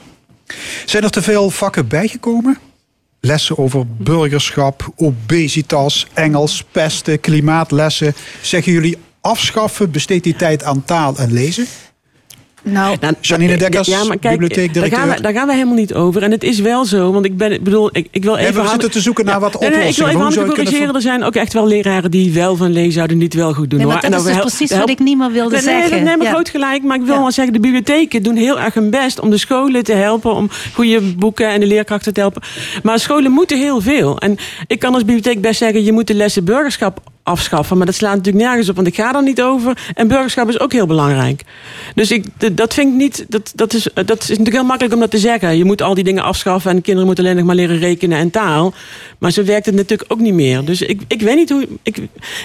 Zijn er te veel vakken bijgekomen? Lessen over burgerschap, obesitas, Engels, pesten, klimaatlessen. Zeggen jullie afschaffen, besteed die tijd aan taal en lezen? Nou, Janine Dekkers, ja, maar kijk, daar bibliotheekdirecteur. gaan, we, daar gaan we helemaal niet over. En het is wel zo, want ik ben, ik bedoel, ik, ik wil Nee, even... we Hanne- zitten te zoeken naar wat Nee, nee, ik wil oplossingen. even corrigeren. Er zijn ook echt wel leraren die wel van lezen houden, niet wel goed doen. Nee, hoor. maar En dat is dus precies wat ik niet meer wilde nee, nee, zeggen. Nee, maar Ja. groot gelijk. Maar ik wil wel zeggen, de bibliotheken doen heel erg hun best om de scholen te helpen, om goede boeken en de leerkrachten te helpen. Maar scholen moeten heel veel. En ik kan als bibliotheek best zeggen, je moet de lessen burgerschap afschaffen. Maar dat slaat natuurlijk nergens op, want ik ga er niet over. En burgerschap is ook heel belangrijk. Dus ik, dat vind ik niet. Dat, dat, is, dat is natuurlijk heel makkelijk om dat te zeggen. Je moet al die dingen afschaffen en kinderen moeten alleen nog maar leren rekenen en taal. Maar zo werkt het natuurlijk ook niet meer. Dus ik, ik weet niet hoe. Ik,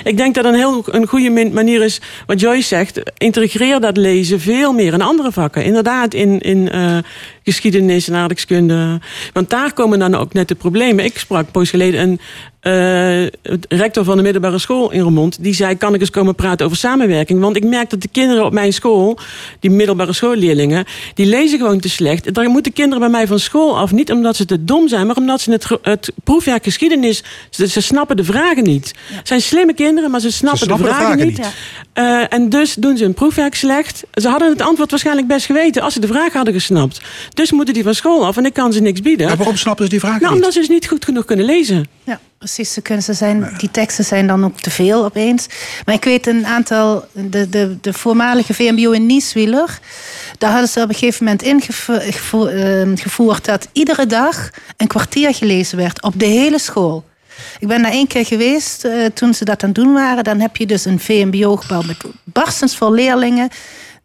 ik denk dat een heel een goede manier is, wat Joyce zegt. Integreer dat lezen veel meer in andere vakken. Inderdaad, in, in eh, geschiedenis en aardrijkskunde. Want daar komen dan ook net de problemen. Ik sprak poos geleden een eh, rector van de middelbare school in Roermond. Die zei, kan ik eens komen praten over samenwerking? Want ik merk dat de kinderen op mijn school, die middelbare schoolleerlingen, die lezen gewoon te slecht. Daar moeten kinderen bij mij van school af. Niet omdat ze te dom zijn, maar omdat ze het, het proefwerk geschiedenis, ze, ze snappen de vragen niet. Het zijn slimme kinderen, maar ze snappen, snappen de vragen, niet. Eh, en dus doen ze hun proefwerk slecht. Ze hadden het antwoord waarschijnlijk best geweten als ze de vraag hadden gesnapt. Dus moeten die van school af en ik kan ze niks bieden. Maar waarom snappen ze die vragen Nou, niet? omdat ze dus niet goed genoeg kunnen lezen. Ja, precies. Ze kunnen, ze zijn, die teksten zijn dan ook te veel opeens. Maar ik weet een aantal, de, de, de voormalige VMBO in Nieswieler, daar hadden ze op een gegeven moment ingevoerd dat iedere dag een kwartier gelezen werd op de hele school. Ik ben daar één keer geweest eh, toen ze dat aan het doen waren. Dan heb je dus een VMBO-gebouw met barstens vol leerlingen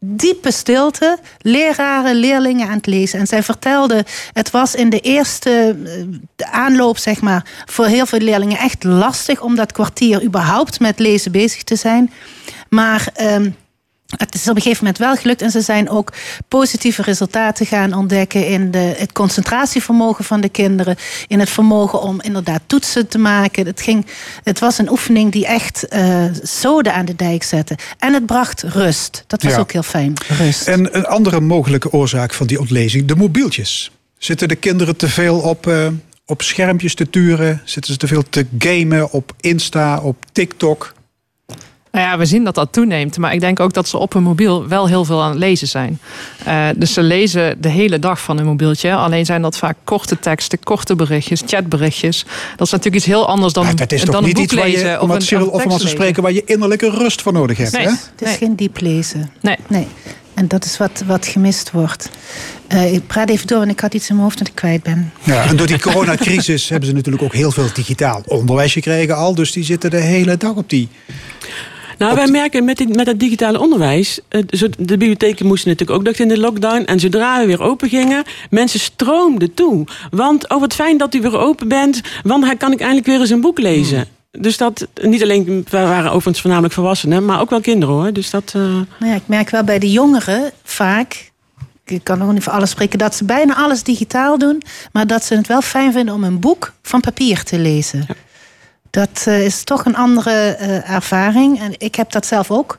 diepe stilte leraren, leerlingen aan het lezen. En zij vertelde, het was in de eerste eh, aanloop, zeg maar, voor heel veel leerlingen echt lastig om dat kwartier überhaupt met lezen bezig te zijn. Maar. Ehm, het is op een gegeven moment wel gelukt en ze zijn ook positieve resultaten gaan ontdekken in de, het concentratievermogen van de kinderen, in het vermogen om inderdaad toetsen te maken. Het, ging, het was een oefening die echt uh, zoden aan de dijk zette. En het bracht rust. Dat was ook heel fijn. Rust. En een andere mogelijke oorzaak van die ontlezing, de mobieltjes. Zitten de kinderen te veel op, uh, op schermpjes te turen? Zitten ze te veel te gamen op Insta, op TikTok? Nou ja, we zien dat dat toeneemt. Maar ik denk ook dat ze op hun mobiel wel heel veel aan het lezen zijn. Uh, dus ze lezen de hele dag van hun mobieltje. Alleen zijn dat vaak korte teksten, korte berichtjes, chatberichtjes. Dat is natuurlijk iets heel anders dan, dat is dan toch een niet boek iets waar lezen. Je, om het Cyril Offermans te spreken, waar je innerlijke rust voor nodig hebt. Nee, hè? Het is geen diep lezen. Nee. nee. En dat is wat, wat gemist wordt. Uh, ik praat even door, want ik had iets in mijn hoofd dat ik kwijt ben. Ja, en door die coronacrisis hebben ze natuurlijk ook heel veel digitaal onderwijs gekregen al. Dus die zitten de hele dag op die nou, wij merken met, dit, met het digitale onderwijs. Eh, de bibliotheken moesten natuurlijk ook dat in de lockdown. En zodra we weer open gingen, mensen stroomden toe. Want, oh wat fijn dat u weer open bent. Want dan kan ik eindelijk weer eens een boek lezen. Hmm. Dus dat, niet alleen, we waren overigens voornamelijk volwassenen, maar ook wel kinderen hoor. Dus dat, uh... nou ja, ik merk wel bij de jongeren vaak, ik kan nog niet voor alles spreken, dat ze bijna alles digitaal doen, maar dat ze het wel fijn vinden om een boek van papier te lezen. Ja. Dat uh, is toch een andere uh, ervaring. En ik heb dat zelf ook.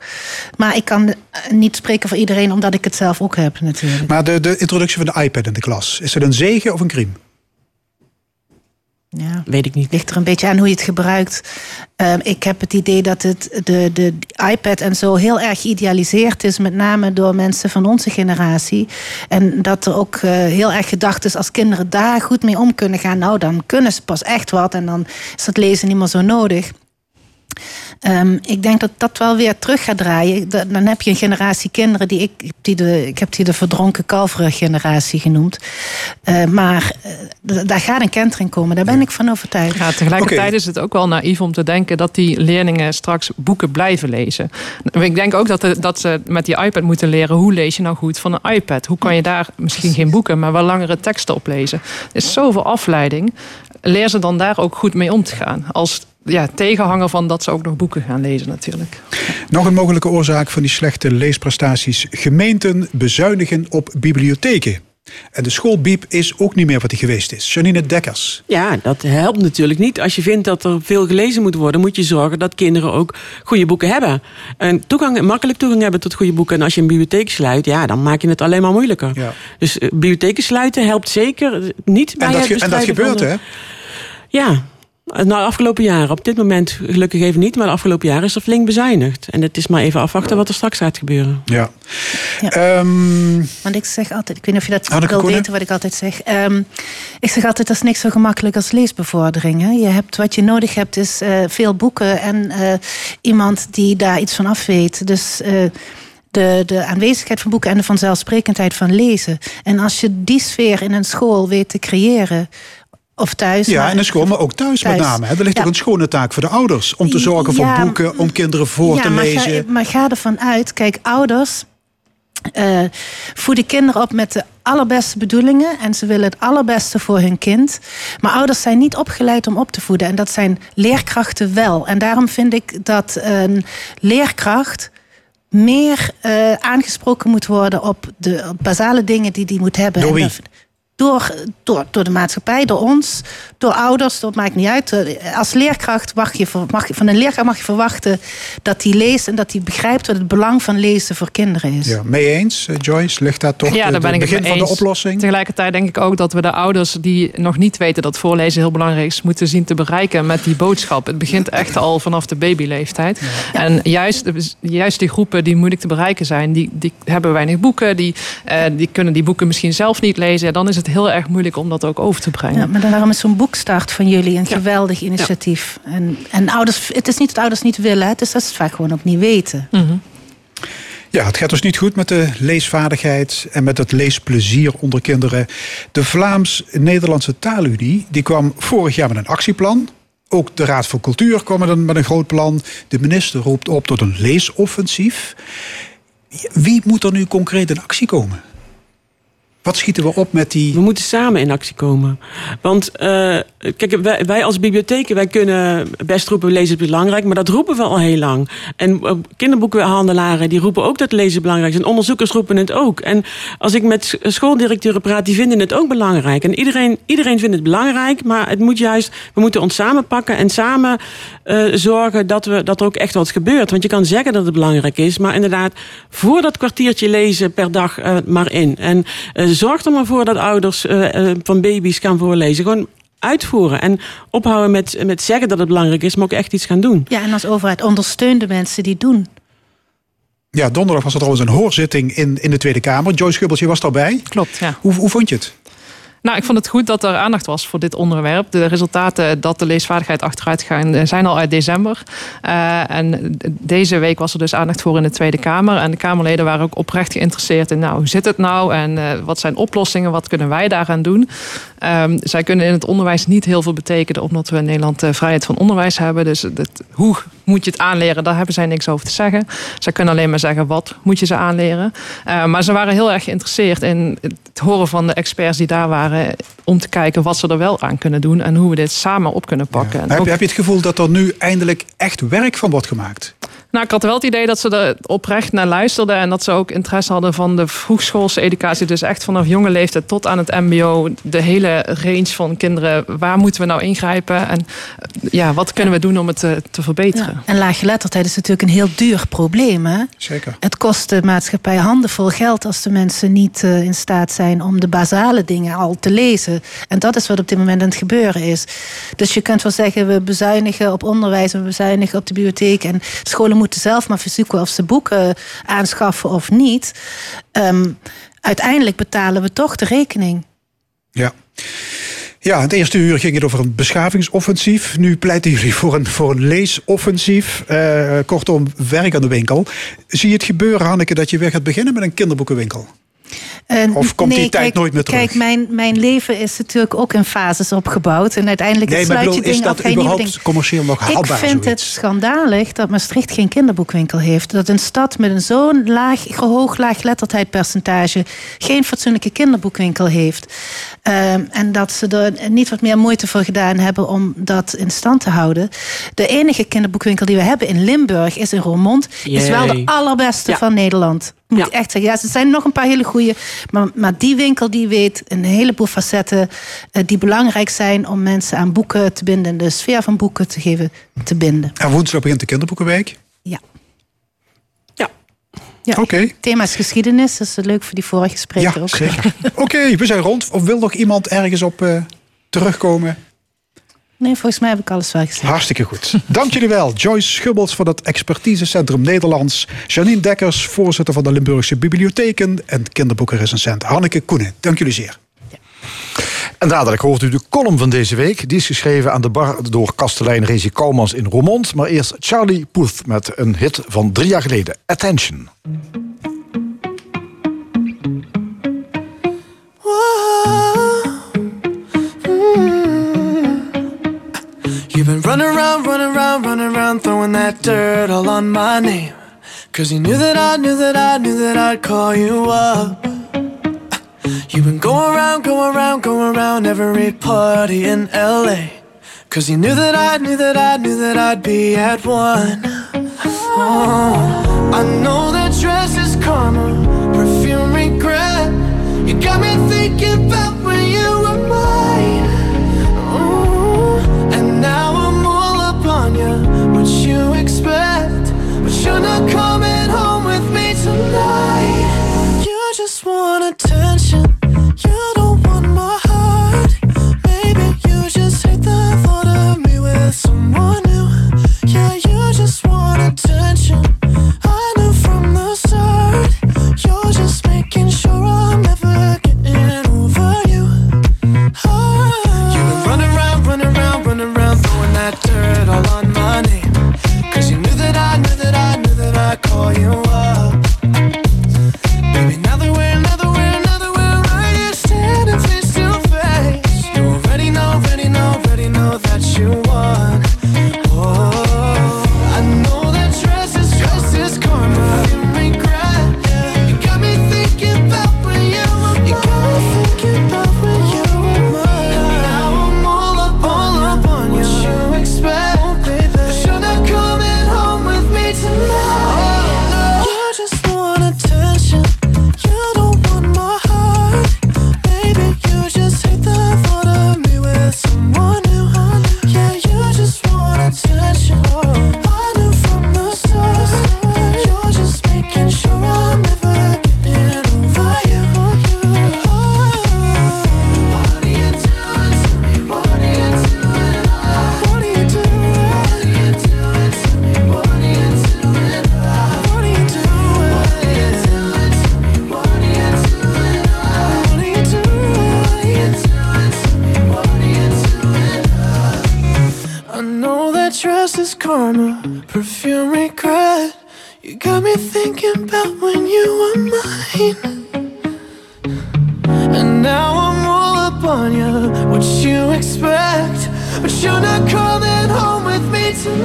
Maar ik kan niet spreken voor iedereen, omdat ik het zelf ook heb natuurlijk. Maar de, de introductie van de iPad in de klas, is het een zegen of een crime? Ja, weet ik niet. Ligt er een beetje aan hoe je het gebruikt. Uh, ik heb het idee dat het, de, de iPad en zo heel erg geïdealiseerd is, met name door mensen van onze generatie. En dat er ook uh, heel erg gedacht is, als kinderen daar goed mee om kunnen gaan, nou dan kunnen ze pas echt wat en dan is dat lezen niet meer zo nodig. Um, ik denk dat dat wel weer terug gaat draaien. Dan heb je een generatie kinderen die ik, die de, ik heb die de verdronken kalveren generatie genoemd. Uh, maar uh, daar gaat een kentering komen, daar ben ik van overtuigd. Ja, tegelijkertijd okay. is het ook wel naïef om te denken dat die leerlingen straks boeken blijven lezen. Ik denk ook dat, de, dat ze met die iPad moeten leren hoe lees je nou goed van een iPad. Hoe kan je daar misschien geen boeken, maar wel langere teksten op lezen. Er is zoveel afleiding. Leer ze dan daar ook goed mee om te gaan. Als ja, tegenhanger van dat ze ook nog boeken gaan lezen natuurlijk. Nog een mogelijke oorzaak van die slechte leesprestaties. Gemeenten bezuinigen op bibliotheken. En de schoolbiep is ook niet meer wat die geweest is. Janine Dekkers. Ja, dat helpt natuurlijk niet. Als je vindt dat er veel gelezen moet worden, moet je zorgen dat kinderen ook goede boeken hebben. En toegang, makkelijk toegang hebben tot goede boeken. En als je een bibliotheek sluit, ja, dan maak je het alleen maar moeilijker. Ja. Dus uh, bibliotheken sluiten helpt zeker niet bij en dat, het En dat gebeurt, de... hè? Ja, nou, de afgelopen jaren, op dit moment gelukkig even niet, maar de afgelopen jaren is er flink bezuinigd. En het is maar even afwachten wat er straks gaat gebeuren. Ja. ja. Um... Want ik zeg altijd, ik weet niet of je dat Anneke wil Koenen? weten wat ik altijd zeg. Um, ik zeg altijd, dat is niks zo gemakkelijk als leesbevordering. Hè? Je hebt, wat je nodig hebt is uh, veel boeken en uh, iemand die daar iets van af weet. Dus... Uh, de, de aanwezigheid van boeken en de vanzelfsprekendheid van lezen. En als je die sfeer in een school weet te creëren, of thuis. Ja, in de school, maar ook thuis, thuis. met name. Er ligt ja. ook een schone taak voor de ouders. Om te zorgen voor ja, boeken, om kinderen voor ja, te maar lezen. Ga, maar ga ervan uit, kijk, ouders uh, voeden kinderen op met de allerbeste bedoelingen. En ze willen het allerbeste voor hun kind. Maar ouders zijn niet opgeleid om op te voeden. En dat zijn leerkrachten wel. En daarom vind ik dat een leerkracht meer uh, aangesproken moet worden op de op basale dingen die die moet hebben. Door wie? En door, door, door de maatschappij, door ons, door ouders, dat maakt niet uit. Als leerkracht mag je, mag je, van een leerkracht mag je verwachten dat hij leest en dat hij begrijpt wat het belang van lezen voor kinderen is. Ja, mee eens, Joyce? Ligt daar toch ja, daar ben het ik begin van eens. de oplossing? Tegelijkertijd denk ik ook dat we de ouders die nog niet weten dat voorlezen heel belangrijk is, moeten zien te bereiken met die boodschap. Het begint echt al vanaf de babyleeftijd. Ja. En juist, juist die groepen die moeilijk te bereiken zijn, die, die hebben weinig boeken, die, uh, die kunnen die boeken misschien zelf niet lezen. Dan is het heel erg moeilijk om dat ook over te brengen. Ja, maar daarom is zo'n boekstart van jullie een ja. geweldig initiatief. Ja. En, en ouders, het is niet dat ouders niet willen, het is dat ze het vaak gewoon ook niet weten. Mm -hmm. Ja, het gaat dus niet goed met de leesvaardigheid en met het leesplezier onder kinderen. De Vlaams-Nederlandse Taalunie die kwam vorig jaar met een actieplan. Ook de Raad voor Cultuur kwam met een, met een groot plan. De minister roept op tot een leesoffensief. Wie moet er nu concreet in actie komen? Wat schieten we op met die... We moeten samen in actie komen. Want uh, kijk, wij, als bibliotheken, wij kunnen best roepen lezen is belangrijk, maar dat roepen we al heel lang. En uh, kinderboekenhandelaren die roepen ook dat lezen belangrijk is. En onderzoekers roepen het ook. En als ik met schooldirecteuren praat, die vinden het ook belangrijk. En iedereen, iedereen vindt het belangrijk, maar het moet juist, we moeten ons samenpakken en samen uh, zorgen dat, we, dat er ook echt wat gebeurt. Want je kan zeggen dat het belangrijk is, maar inderdaad, voor dat kwartiertje lezen per dag maar in. En zorg er maar voor dat ouders uh, van baby's gaan voorlezen. Gewoon uitvoeren en ophouden met, met zeggen dat het belangrijk is, maar ook echt iets gaan doen. Ja, en als overheid ondersteun de mensen die doen. Ja, donderdag was er trouwens een hoorzitting in, in de Tweede Kamer. Joyce Schubbels, je was daarbij. Klopt, ja. Hoe, hoe vond je het? Nou, ik vond het goed dat er aandacht was voor dit onderwerp. De resultaten dat de leesvaardigheid achteruit gaan eh, zijn al uit december. Uh, en deze week was er dus aandacht voor in de Tweede Kamer. En de Kamerleden waren ook oprecht geïnteresseerd in nou, hoe zit het nou en uh, wat zijn oplossingen, wat kunnen wij daaraan doen. Um, zij kunnen in het onderwijs niet heel veel betekenen, omdat we in Nederland vrijheid van onderwijs hebben. Dus hoe moet je het aanleren, daar hebben zij niks over te zeggen. Zij kunnen alleen maar zeggen wat moet je ze aanleren. maar ze waren heel erg geïnteresseerd in het horen van de experts die daar waren om te kijken wat ze er wel aan kunnen doen en hoe we dit samen op kunnen pakken. Heb, heb je het gevoel dat er nu eindelijk echt werk van wordt gemaakt? Nou, ik had wel het idee dat ze er oprecht naar luisterden en dat ze ook interesse hadden van de vroegschoolse educatie. Dus echt vanaf jonge leeftijd tot aan het MBO, de hele range van kinderen. Waar moeten we nou ingrijpen en ja, wat kunnen we doen om het te, te verbeteren? Ja. En laaggeletterdheid is natuurlijk een heel duur probleem. Hè? Zeker. Het kost de maatschappij handenvol geld als de mensen niet uh, in staat zijn om de basale dingen al te lezen. En dat is wat op dit moment aan het gebeuren is. Dus je kunt wel zeggen, we bezuinigen op onderwijs, we bezuinigen op de bibliotheek en scholen moeten zelf maar verzoeken of ze boeken aanschaffen of niet. Um, uiteindelijk betalen we toch de rekening. Ja. Ja, het eerste uur ging het over een beschavingsoffensief. Nu pleiten jullie voor een, voor een leesoffensief. Uh, kortom, werk aan de winkel. Zie je het gebeuren, Hanneke, dat je weer gaat beginnen met een kinderboekenwinkel? Uh, of komt nee, die tijd kijk, nooit meer terug? Kijk, mijn, mijn leven is natuurlijk ook in fases opgebouwd. En uiteindelijk nee, sluit je dingen is af. dat überhaupt commercieel nog Ik haalbaar? vind het schandalig dat Maastricht geen kinderboekwinkel heeft. Dat een stad met een zo'n laag, hoog laaggeletterdheidpercentage geen fatsoenlijke kinderboekwinkel heeft. Ehm, en dat ze er niet wat meer moeite voor gedaan hebben om dat in stand te houden. De enige kinderboekwinkel die we hebben in Limburg is in Roermond. Is wel de allerbeste Ja. van Nederland. Moet Ja. ik echt zeggen. Ja, er zijn nog een paar hele goede. Maar, maar die winkel die weet een heleboel facetten eh, die belangrijk zijn om mensen aan boeken te binden. De sfeer van boeken te geven te binden. En woensdag begint de kinderboekenweek. Ja. Ja. ja. Oké. Thema is geschiedenis. Dat is leuk voor die vorige spreker Ja, ook. zeker. Oké, we zijn rond. Of wil nog iemand ergens op eh, terugkomen? Nee, volgens mij heb ik alles wel gezegd. Hartstikke goed. Dank jullie wel. Joyce Schubbels van het Expertisecentrum Nederlands. Janine Dekkers, voorzitter van de Limburgse Bibliotheken. En kinderboekenrecensent Hanneke Koenen. Dank jullie zeer. En dadelijk hoort u de column van deze week. Die is geschreven aan de bar door kastelein Rezi Kouwmans in Roermond. Maar eerst Charlie Puth met een hit van drie jaar geleden. Attention. You've been running around, running around, running around, throwing that dirt all on my name. Cause you knew that I knew that I knew that I'd call you up. You've been going around, going around, going around every party in LA. Cause you knew that I knew that I knew that I'd be at one. Oh, I know that dress is karma, perfume regret. You got me thinking about But you're not coming home with me tonight. You just want attention. You don't want my heart. Maybe you just hate the thought of me with someone new. Yeah, you just want attention. I call you up.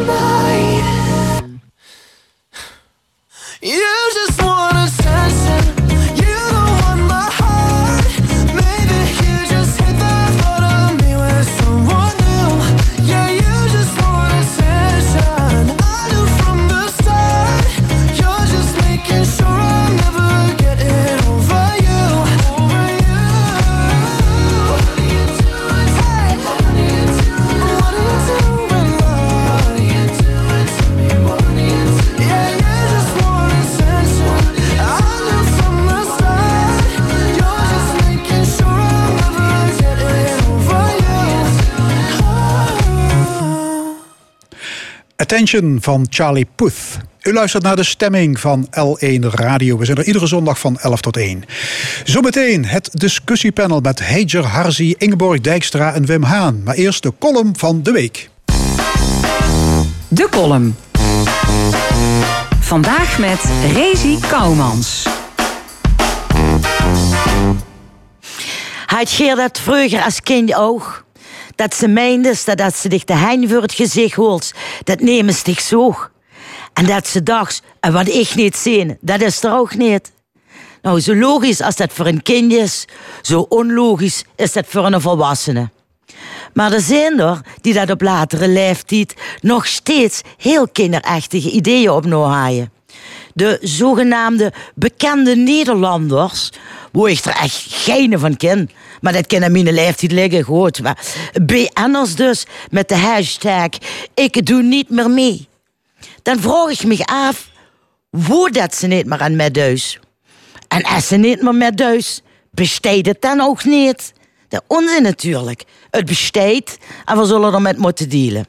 Me Van Charlie Puth. U luistert naar de stemming van L1 Radio. We zijn er iedere zondag van 11 tot 1. Zometeen het discussiepanel met Heijer Harzi, Ingeborg Dijkstra en Wim Haan. Maar eerst de column van de week. De column. Vandaag met Rezi Kouwmans. Had je dat vroeger als kind ook? Dat ze meenden dat als ze dich de hein voor het gezicht holt, dat nemen ze dich zo. En dat ze dacht, en wat ik niet zie, dat is er ook niet. Nou, zo logisch als dat voor een kind is, zo onlogisch is dat voor een volwassene. Maar er zijn er die dat op latere leeftijd nog steeds heel kinderachtige ideeën op haaien. De zogenaamde bekende Nederlanders, waar ik er echt geen van ken. Maar dat kan aan mijn leeftijd liggen, goed. Maar BN'ers dus, met de hashtag ik doe niet meer mee. Dan vraag ik me af, hoe dat ze niet meer aan met thuis. En als ze niet meer met thuis, besteedt het dan ook niet. De onzin natuurlijk. Het besteedt en we zullen er met moeten dealen.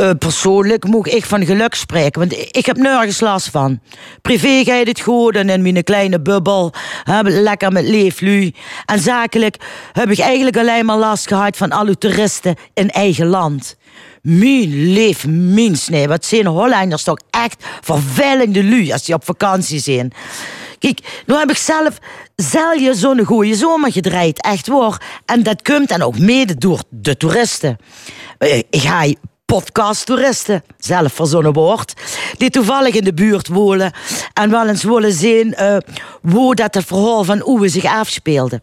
Eh, persoonlijk moet ik van geluk spreken, want ik heb nergens last van. Privé gaat het goed en in mijn kleine bubbel, lekker met leeflu. En zakelijk heb ik eigenlijk alleen maar last gehad van alle toeristen in eigen land. Mijn leef, mijn snee. Wat zijn Hollanders toch echt vervelende lui als die op vakantie zijn. Kijk, nu heb ik zelf zelf zo'n goede zomer gedraaid, echt waar. En dat komt dan ook mede door de toeristen. Eh, Ik ga podcasttoeristen, zelf verzonnen woord, die toevallig in de buurt wonen en wel eens willen zien eh, hoe dat het verhaal van Oewe zich afspeelde.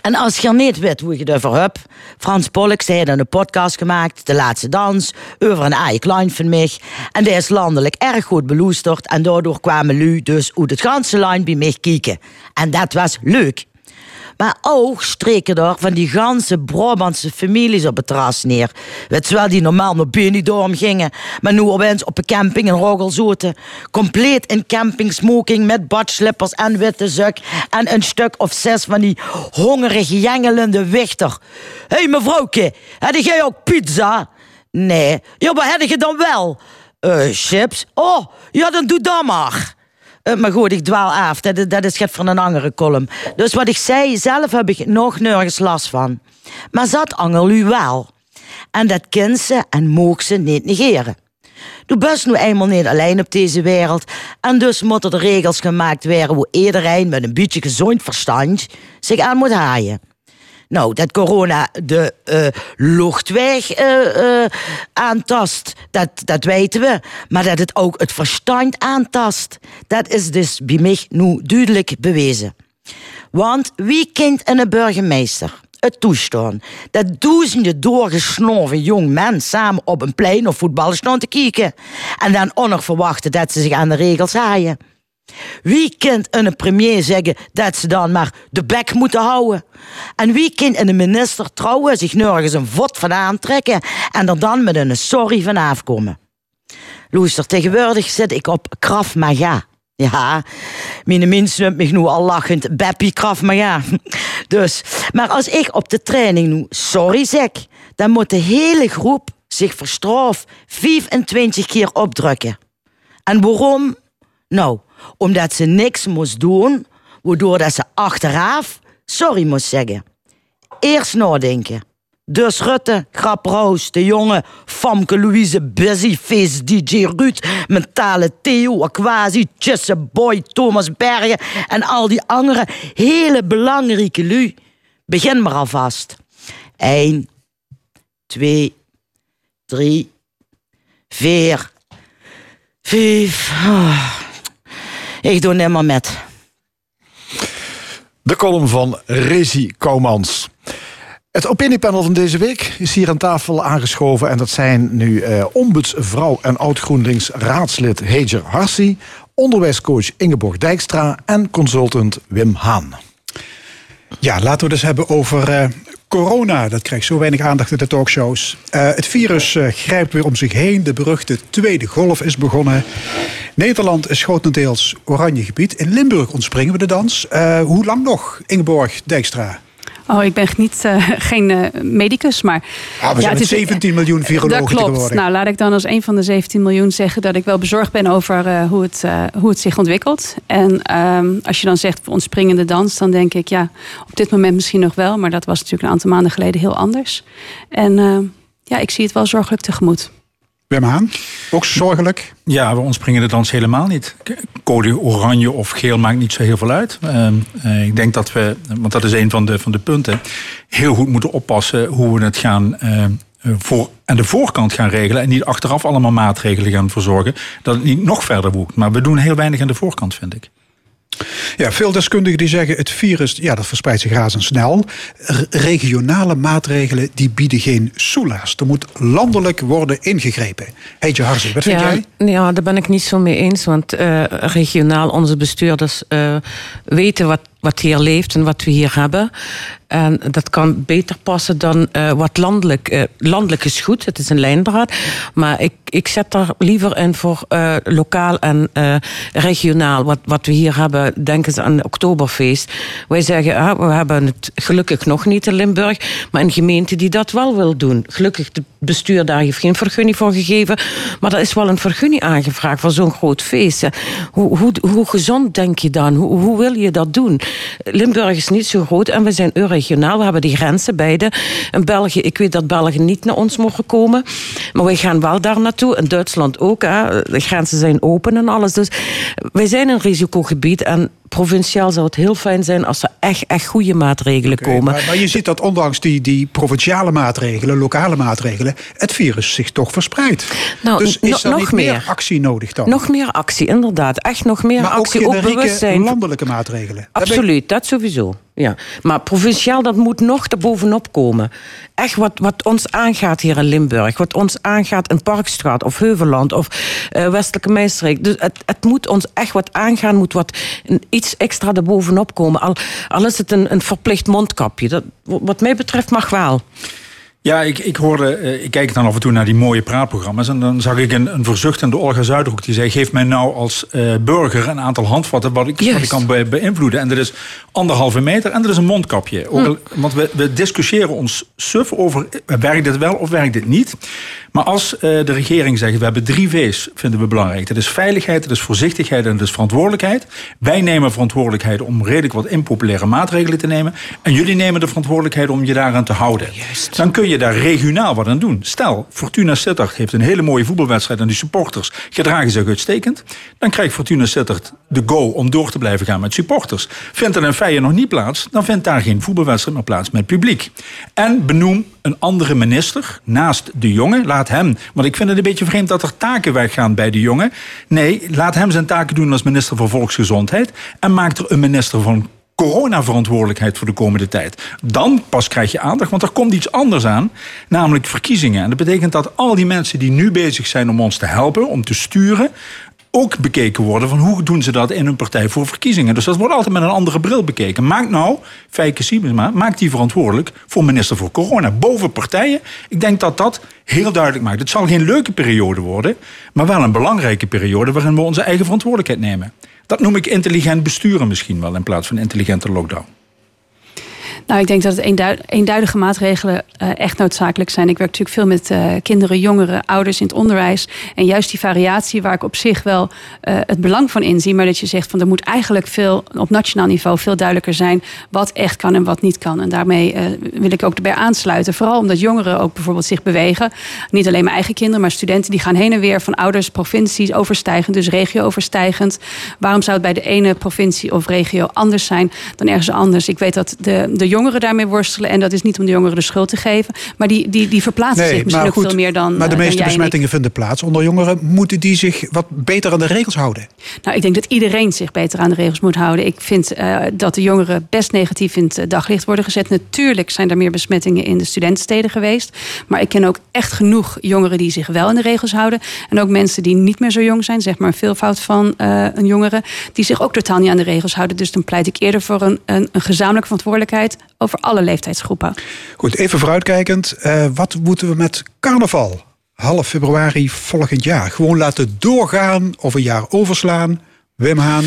En als je niet weet hoe je over hebt, Frans zij heeft een podcast gemaakt, De Laatste Dans, over een eigen klein van mij. En die is landelijk erg goed beluisterd en daardoor kwamen lu dus uit het ganse lijn bij mij kijken. En dat was leuk. Maar ook streken er van die ganse Brabantse families op het terras neer. Weet je wel, die normaal naar Benidorm gingen, maar nu opeens op een camping in Rogelzoten. Compleet in campingsmoking met badslippers en witte zak. En een stuk of zes van die hongerige, jengelende wichter. Hé hey, mevrouwke, heb jij ook pizza? Nee. Ja, maar heb je dan wel? Eh, chips? Oh, ja, dan doe dat maar. Eh, maar goed, ik dwaal af. Dat, dat is het van een andere column. Dus wat ik zei, zelf heb ik nog nergens last van. Maar zat angel u wel. En dat kind ze en moog ze niet negeren. Du bent nu eenmaal niet alleen op deze wereld. En dus moeten er regels gemaakt worden hoe iedereen met een beetje gezond verstand zich aan moet haaien. Nou, dat corona de eh, luchtweg eh, aantast, dat, dat weten we. Maar dat het ook het verstand aantast, dat is dus bij mij nu duidelijk bewezen. Want wie kent een burgemeester? Het toestaan dat duizenden doorgesnoven jong mensen samen op een plein of voetbal staan te kijken. En dan ook nog verwachten dat ze zich aan de regels haaien. Wie kent een premier zeggen dat ze dan maar de bek moeten houden? En wie kent een minister trouwen, zich nergens een vod van aantrekken en er dan met een sorry van afkomen? Luister, tegenwoordig zit ik op Krav Maga. Ja, mijn mensen noemt me nu al lachend Beppie Krav Maga. Dus, maar als ik op de training nu sorry zeg, dan moet de hele groep zich verstraf 25 keer opdrukken. En waarom? Nou, omdat ze niks moest doen, waardoor dat ze achteraf sorry moest zeggen. Eerst nadenken, Dus Rutte, Grap Roos, De Jonge, Famke Louise, Busyface, DJ Ruud, Mentale Theo, Aquasi, Boy, Thomas Bergen en al die andere hele belangrijke lui. Begin maar alvast. 1, 2, 3, 4, 5. Ik doe nimmer met. De column van Rezi Koumans. Het opiniepanel van deze week is hier aan tafel aangeschoven. En dat zijn nu eh, ombudsvrouw en oud-GroenLinks raadslid Heger Harsi... onderwijscoach Ingeborg Dijkstra en consultant Wim Haan. Ja, laten we eens hebben over eh, corona. Dat krijgt zo weinig aandacht in de talkshows. Eh, het virus eh, grijpt weer om zich heen. De beruchte tweede golf is begonnen. Nederland is grotendeels oranje gebied. In Limburg ontspringen we de dans. Hoe lang nog, Ingeborg Dijkstra? Oh, ik ben niet, eh, geen eh, medicus, maar... Ah, we zijn het met 17 miljoen virologen Dat klopt. tegenwoordig. Nou, laat ik dan als een van de 17 miljoen zeggen... dat ik wel bezorgd ben over eh, hoe, het, hoe het zich ontwikkelt. En ehm, als je dan zegt ontspringende dans... dan denk ik, ja, op dit moment misschien nog wel... maar dat was natuurlijk een aantal maanden geleden heel anders. En ehm, ja, ik zie het wel zorgelijk tegemoet. Wim Haan, ook zorgelijk? Ja, we ontspringen de dans helemaal niet. Code oranje of geel maakt niet zo heel veel uit. Ehm, eh, ik denk dat we, want dat is een van de, van de punten, heel goed moeten oppassen hoe we het gaan eh, voor, aan de voorkant gaan regelen. En niet achteraf allemaal maatregelen gaan verzorgen. Dat het niet nog verder woekt. Maar we doen heel weinig aan de voorkant, vind ik. Ja, veel deskundigen die zeggen het virus ja, dat verspreidt zich razendsnel. Regionale maatregelen die bieden geen soelaas. Er moet landelijk worden ingegrepen. Heetje Harzi, wat vind ja, jij? Ja, daar ben ik niet zo mee eens. Want eh, regionaal onze bestuurders eh, weten wat, wat hier leeft en wat we hier hebben. En dat kan beter passen dan eh, wat landelijk. eh, landelijk is goed, het is een lijndraad. Maar ik, ik zet daar liever in voor eh, lokaal en regionaal. Wat, wat we hier hebben, denken ze aan het Oktoberfeest. Wij zeggen, ah, we hebben het gelukkig nog niet in Limburg. Maar een gemeente die dat wel wil doen. Gelukkig, het bestuur daar heeft geen vergunning voor gegeven. Maar er is wel een vergunning aangevraagd voor zo'n groot feest. Hoe, hoe, hoe gezond denk je dan? Hoe, hoe wil je dat doen? Limburg is niet zo groot en we zijn regionaal. We hebben die grenzen beide. In België, ik weet dat Belgen niet naar ons mogen komen. Maar wij gaan wel daar naartoe. In Duitsland ook. Hè. De grenzen zijn open en alles. Dus wij zijn een risicogebied. En provinciaal zou het heel fijn zijn als er echt, echt goede maatregelen komen. Maar, maar je ziet dat ondanks die, die provinciale maatregelen, lokale maatregelen, het virus zich toch verspreidt. Nou, dus is er nog niet meer actie nodig dan? Nog meer actie, inderdaad. Echt nog meer maar ook actie. Ook, generieke bewustzijn. landelijke maatregelen. Absoluut, dat sowieso. Ja. Maar provinciaal, dat moet nog erbovenop komen. Echt wat, wat ons aangaat hier in Limburg. Wat ons aangaat in Parkstraat of Heuveland of eh, Westelijke Meistreek. Dus het, het moet ons echt wat aangaan. Moet wat iets extra erbovenop komen. Al, al is het een, een verplicht mondkapje. Dat, wat mij betreft mag wel. Ja, ik, ik hoorde, eh, ik kijk dan af en toe naar die mooie praatprogramma's. En dan zag ik een, een verzuchtende Olga Zuiderhoek die zei: Geef mij nou als eh, burger een aantal handvatten wat ik, wat ik Juist. kan be- beïnvloeden. En dat is anderhalve meter en dat is een mondkapje. Ook al- Want we, we discussiëren ons suf over: eh, werkt dit wel of werkt dit niet? Maar als de regering zegt: We hebben drie V's, vinden we belangrijk. Dat is veiligheid, dat is voorzichtigheid en dat is verantwoordelijkheid. Wij nemen verantwoordelijkheid om redelijk wat impopulaire maatregelen te nemen. En jullie nemen de verantwoordelijkheid om je daaraan te houden. Dan kun je daar regionaal wat aan doen. Stel, Fortuna Sittard heeft een hele mooie voetbalwedstrijd en die supporters gedragen zich uitstekend. Dan krijgt Fortuna Sittard de go om door te blijven gaan met supporters. Vindt er een Feyenoord nog niet plaats, dan vindt daar geen voetbalwedstrijd meer plaats met publiek. En benoem een andere minister naast de jongen. Laat hem, want ik vind het een beetje vreemd dat er taken weggaan bij de jongen. Nee, laat hem zijn taken doen als minister van Volksgezondheid. En maak er een minister van coronaverantwoordelijkheid voor de komende tijd. Dan pas krijg je aandacht, want er komt iets anders aan, namelijk verkiezingen. En dat betekent dat al die mensen die nu bezig zijn om ons te helpen, om te sturen, ook bekeken worden van hoe doen ze dat in hun partij voor verkiezingen. Dus dat wordt altijd met een andere bril bekeken. Maak nou, Fijke Siebesma, maak die verantwoordelijk voor minister voor corona. Boven partijen. Ik denk dat dat heel duidelijk maakt. Het zal geen leuke periode worden, maar wel een belangrijke periode waarin we onze eigen verantwoordelijkheid nemen. Dat noem ik intelligent besturen misschien wel in plaats van intelligente lockdown. Nou, ik denk dat het eenduid- eenduidige maatregelen eh, echt noodzakelijk zijn. Ik werk natuurlijk veel met eh, kinderen, jongeren, ouders in het onderwijs. En juist die variatie waar ik op zich wel eh, het belang van inzie. Maar dat je zegt van er moet eigenlijk veel op nationaal niveau veel duidelijker zijn wat echt kan en wat niet kan. En daarmee wil ik ook erbij aansluiten. Vooral omdat jongeren ook bijvoorbeeld zich bewegen. Niet alleen mijn eigen kinderen, maar studenten die gaan heen en weer van ouders, provincies overstijgend, dus regio overstijgend. Waarom zou het bij de ene provincie of regio anders zijn dan ergens anders? Ik weet dat de, de jongeren daarmee worstelen. En dat is niet om de jongeren de schuld te geven. Maar die, die, die verplaatsen zich misschien ook veel meer dan. maar de eh, meeste besmettingen vinden plaats onder jongeren. Moeten die zich wat beter aan de regels houden? Nou, ik denk dat iedereen zich beter aan de regels moet houden. Ik vind eh, dat de jongeren best negatief in het eh, daglicht worden gezet. Natuurlijk zijn er meer besmettingen in de studentensteden geweest. Maar ik ken ook echt genoeg jongeren die zich wel aan de regels houden. En ook mensen die niet meer zo jong zijn, zeg maar een veelvoud van eh, een jongere, die zich ook totaal niet aan de regels houden. Dus dan pleit ik eerder voor een, een, een gezamenlijke verantwoordelijkheid over alle leeftijdsgroepen. Goed, even vooruitkijkend. eh, wat moeten we met carnaval? Half februari volgend jaar. Gewoon laten doorgaan of een jaar overslaan. Wim Haan.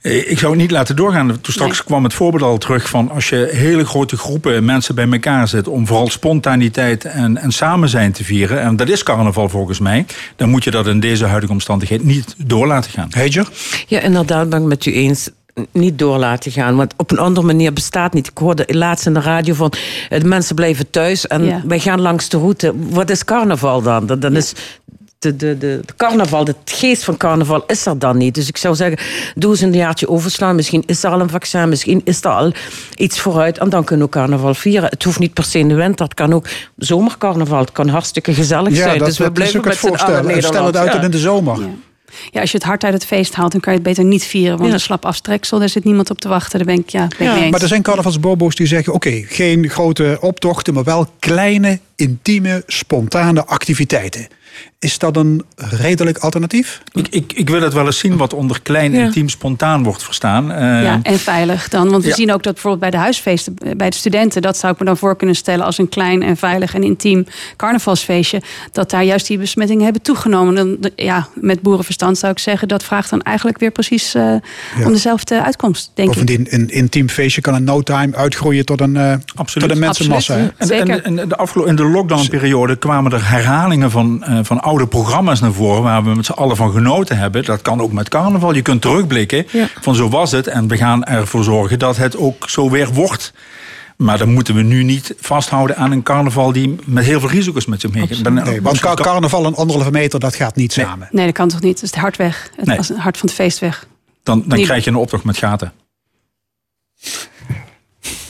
Eh, Ik zou het niet laten doorgaan. Toen straks kwam het voorbeeld al terug van als je hele grote groepen mensen bij elkaar zet om vooral spontaniteit en, en samen zijn te vieren. En dat is carnaval volgens mij. Dan moet je dat in deze huidige omstandigheid niet door laten gaan. Heidjer? Ja, inderdaad ben ik met u eens. Niet door laten gaan. Want op een andere manier bestaat niet. Ik hoorde laatst in de radio van eh, de mensen blijven thuis en Ja. wij gaan langs de route. Wat is carnaval dan? Dan, dan is de, de, de, de carnaval, de geest van carnaval is er dan niet. Dus ik zou zeggen, doe eens een jaartje overslaan. Misschien is er al een vaccin, misschien is er al iets vooruit. En dan kunnen we carnaval vieren. Het hoeft niet per se in de winter, het kan ook zomercarnaval. Het kan hartstikke gezellig Ja, zijn. dat, dus we dat is blijven met z'n allen voorstel. En Stel het uit Ja. in de zomer. Ja, als je het hart uit het feest haalt, dan kan je het beter niet vieren. Want Ja. een slap aftreksel, daar zit niemand op te wachten. Daar ben ik, ja, ben eens. Maar er zijn carnavalsbobo's die zeggen... oké, geen grote optochten, maar wel kleine, intieme, spontane activiteiten. Is dat een redelijk alternatief? Ik, ik, ik wil het wel eens zien wat onder klein, Ja. intiem, spontaan wordt verstaan. Eh, Ja, en veilig dan. Want we Ja. zien ook dat bijvoorbeeld bij de huisfeesten, bij de studenten, dat zou ik me dan voor kunnen stellen als een klein en veilig en intiem carnavalsfeestje, dat daar juist die besmettingen hebben toegenomen. Dan, ja, met boerenverstand zou ik zeggen, dat vraagt dan eigenlijk weer precies eh, om dezelfde uitkomst, denk ik. Bovendien, een intiem feestje kan in no time uitgroeien tot een, eh, tot een mensenmassa. En, en, en de in de lockdownperiode kwamen er herhalingen van, eh, van oude programma's naar voren waar we met z'n allen van genoten hebben. Dat kan ook met carnaval. Je kunt terugblikken van zo was het en we gaan ervoor zorgen dat het ook zo weer wordt. Maar dan moeten we nu niet vasthouden aan een carnaval die met heel veel risico's met zich meegaat. Nee, want car- carnaval en anderhalve meter, dat gaat niet samen. Nee, dat kan toch niet? Dat is het hart weg. Het Nee. was het hart van het feest weg. Dan, dan krijg je een optocht met gaten.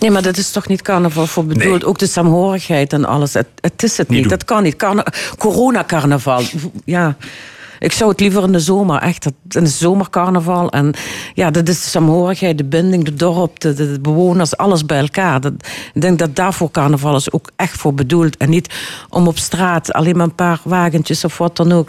Nee, maar dat is toch niet carnaval voor bedoeld? Ook de saamhorigheid en alles. Het, het is het niet. Dat kan niet. Carna Corona-carnaval. Ja. Ik zou het liever in de zomer, echt. In de zomercarnaval. En ja, dat is de saamhorigheid, de binding, de dorp, de, de, de bewoners, alles bij elkaar. Dat, ik denk dat daarvoor carnaval is ook echt voor bedoeld. En niet om op straat alleen maar een paar wagentjes of wat dan ook.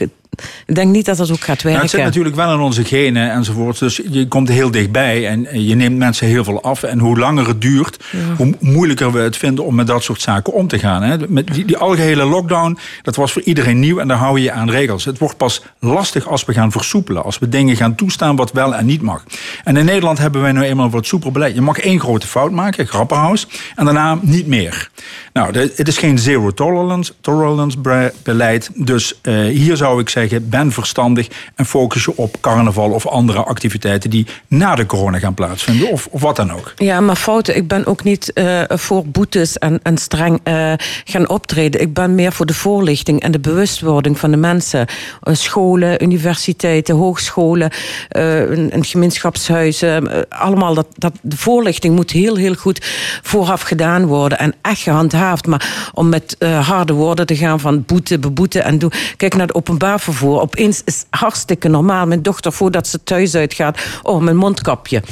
Ik denk niet dat dat ook gaat Nou, werken. het zit natuurlijk wel in onze genen enzovoort. Dus je komt heel dichtbij en je neemt mensen heel veel af. En hoe langer het duurt, hoe moeilijker we het vinden om met dat soort zaken om te gaan. Hè. Met die, die algehele lockdown, dat was voor iedereen nieuw en daar hou je je aan regels. Het wordt pas lastig als we gaan versoepelen. Als we dingen gaan toestaan wat wel en niet mag. En in Nederland hebben wij nu eenmaal wat soepel beleid. Je mag één grote fout maken, grappenhuis, en daarna niet meer. Nou, het is geen zero tolerance, tolerance beleid. Dus eh, hier zou ik zeggen, ben verstandig en focus je op carnaval of andere activiteiten die na de corona gaan plaatsvinden. Of, of wat dan ook. Ja, maar fouten. Ik ben ook niet eh, voor boetes en, en streng eh, gaan optreden. Ik ben meer voor de voorlichting en de bewustwording van de mensen. Scholen, universiteiten, hogescholen, een, een gemeenschapshuizen. allemaal dat, dat, de voorlichting moet heel, heel goed vooraf gedaan worden. En echt gehandhaafd. Maar om met eh, harde woorden te gaan van boete, beboeten en doen. Kijk naar het openbaar vervoer. Opeens is hartstikke normaal. Mijn dochter, voordat ze thuis uitgaat, oh, mijn mondkapje.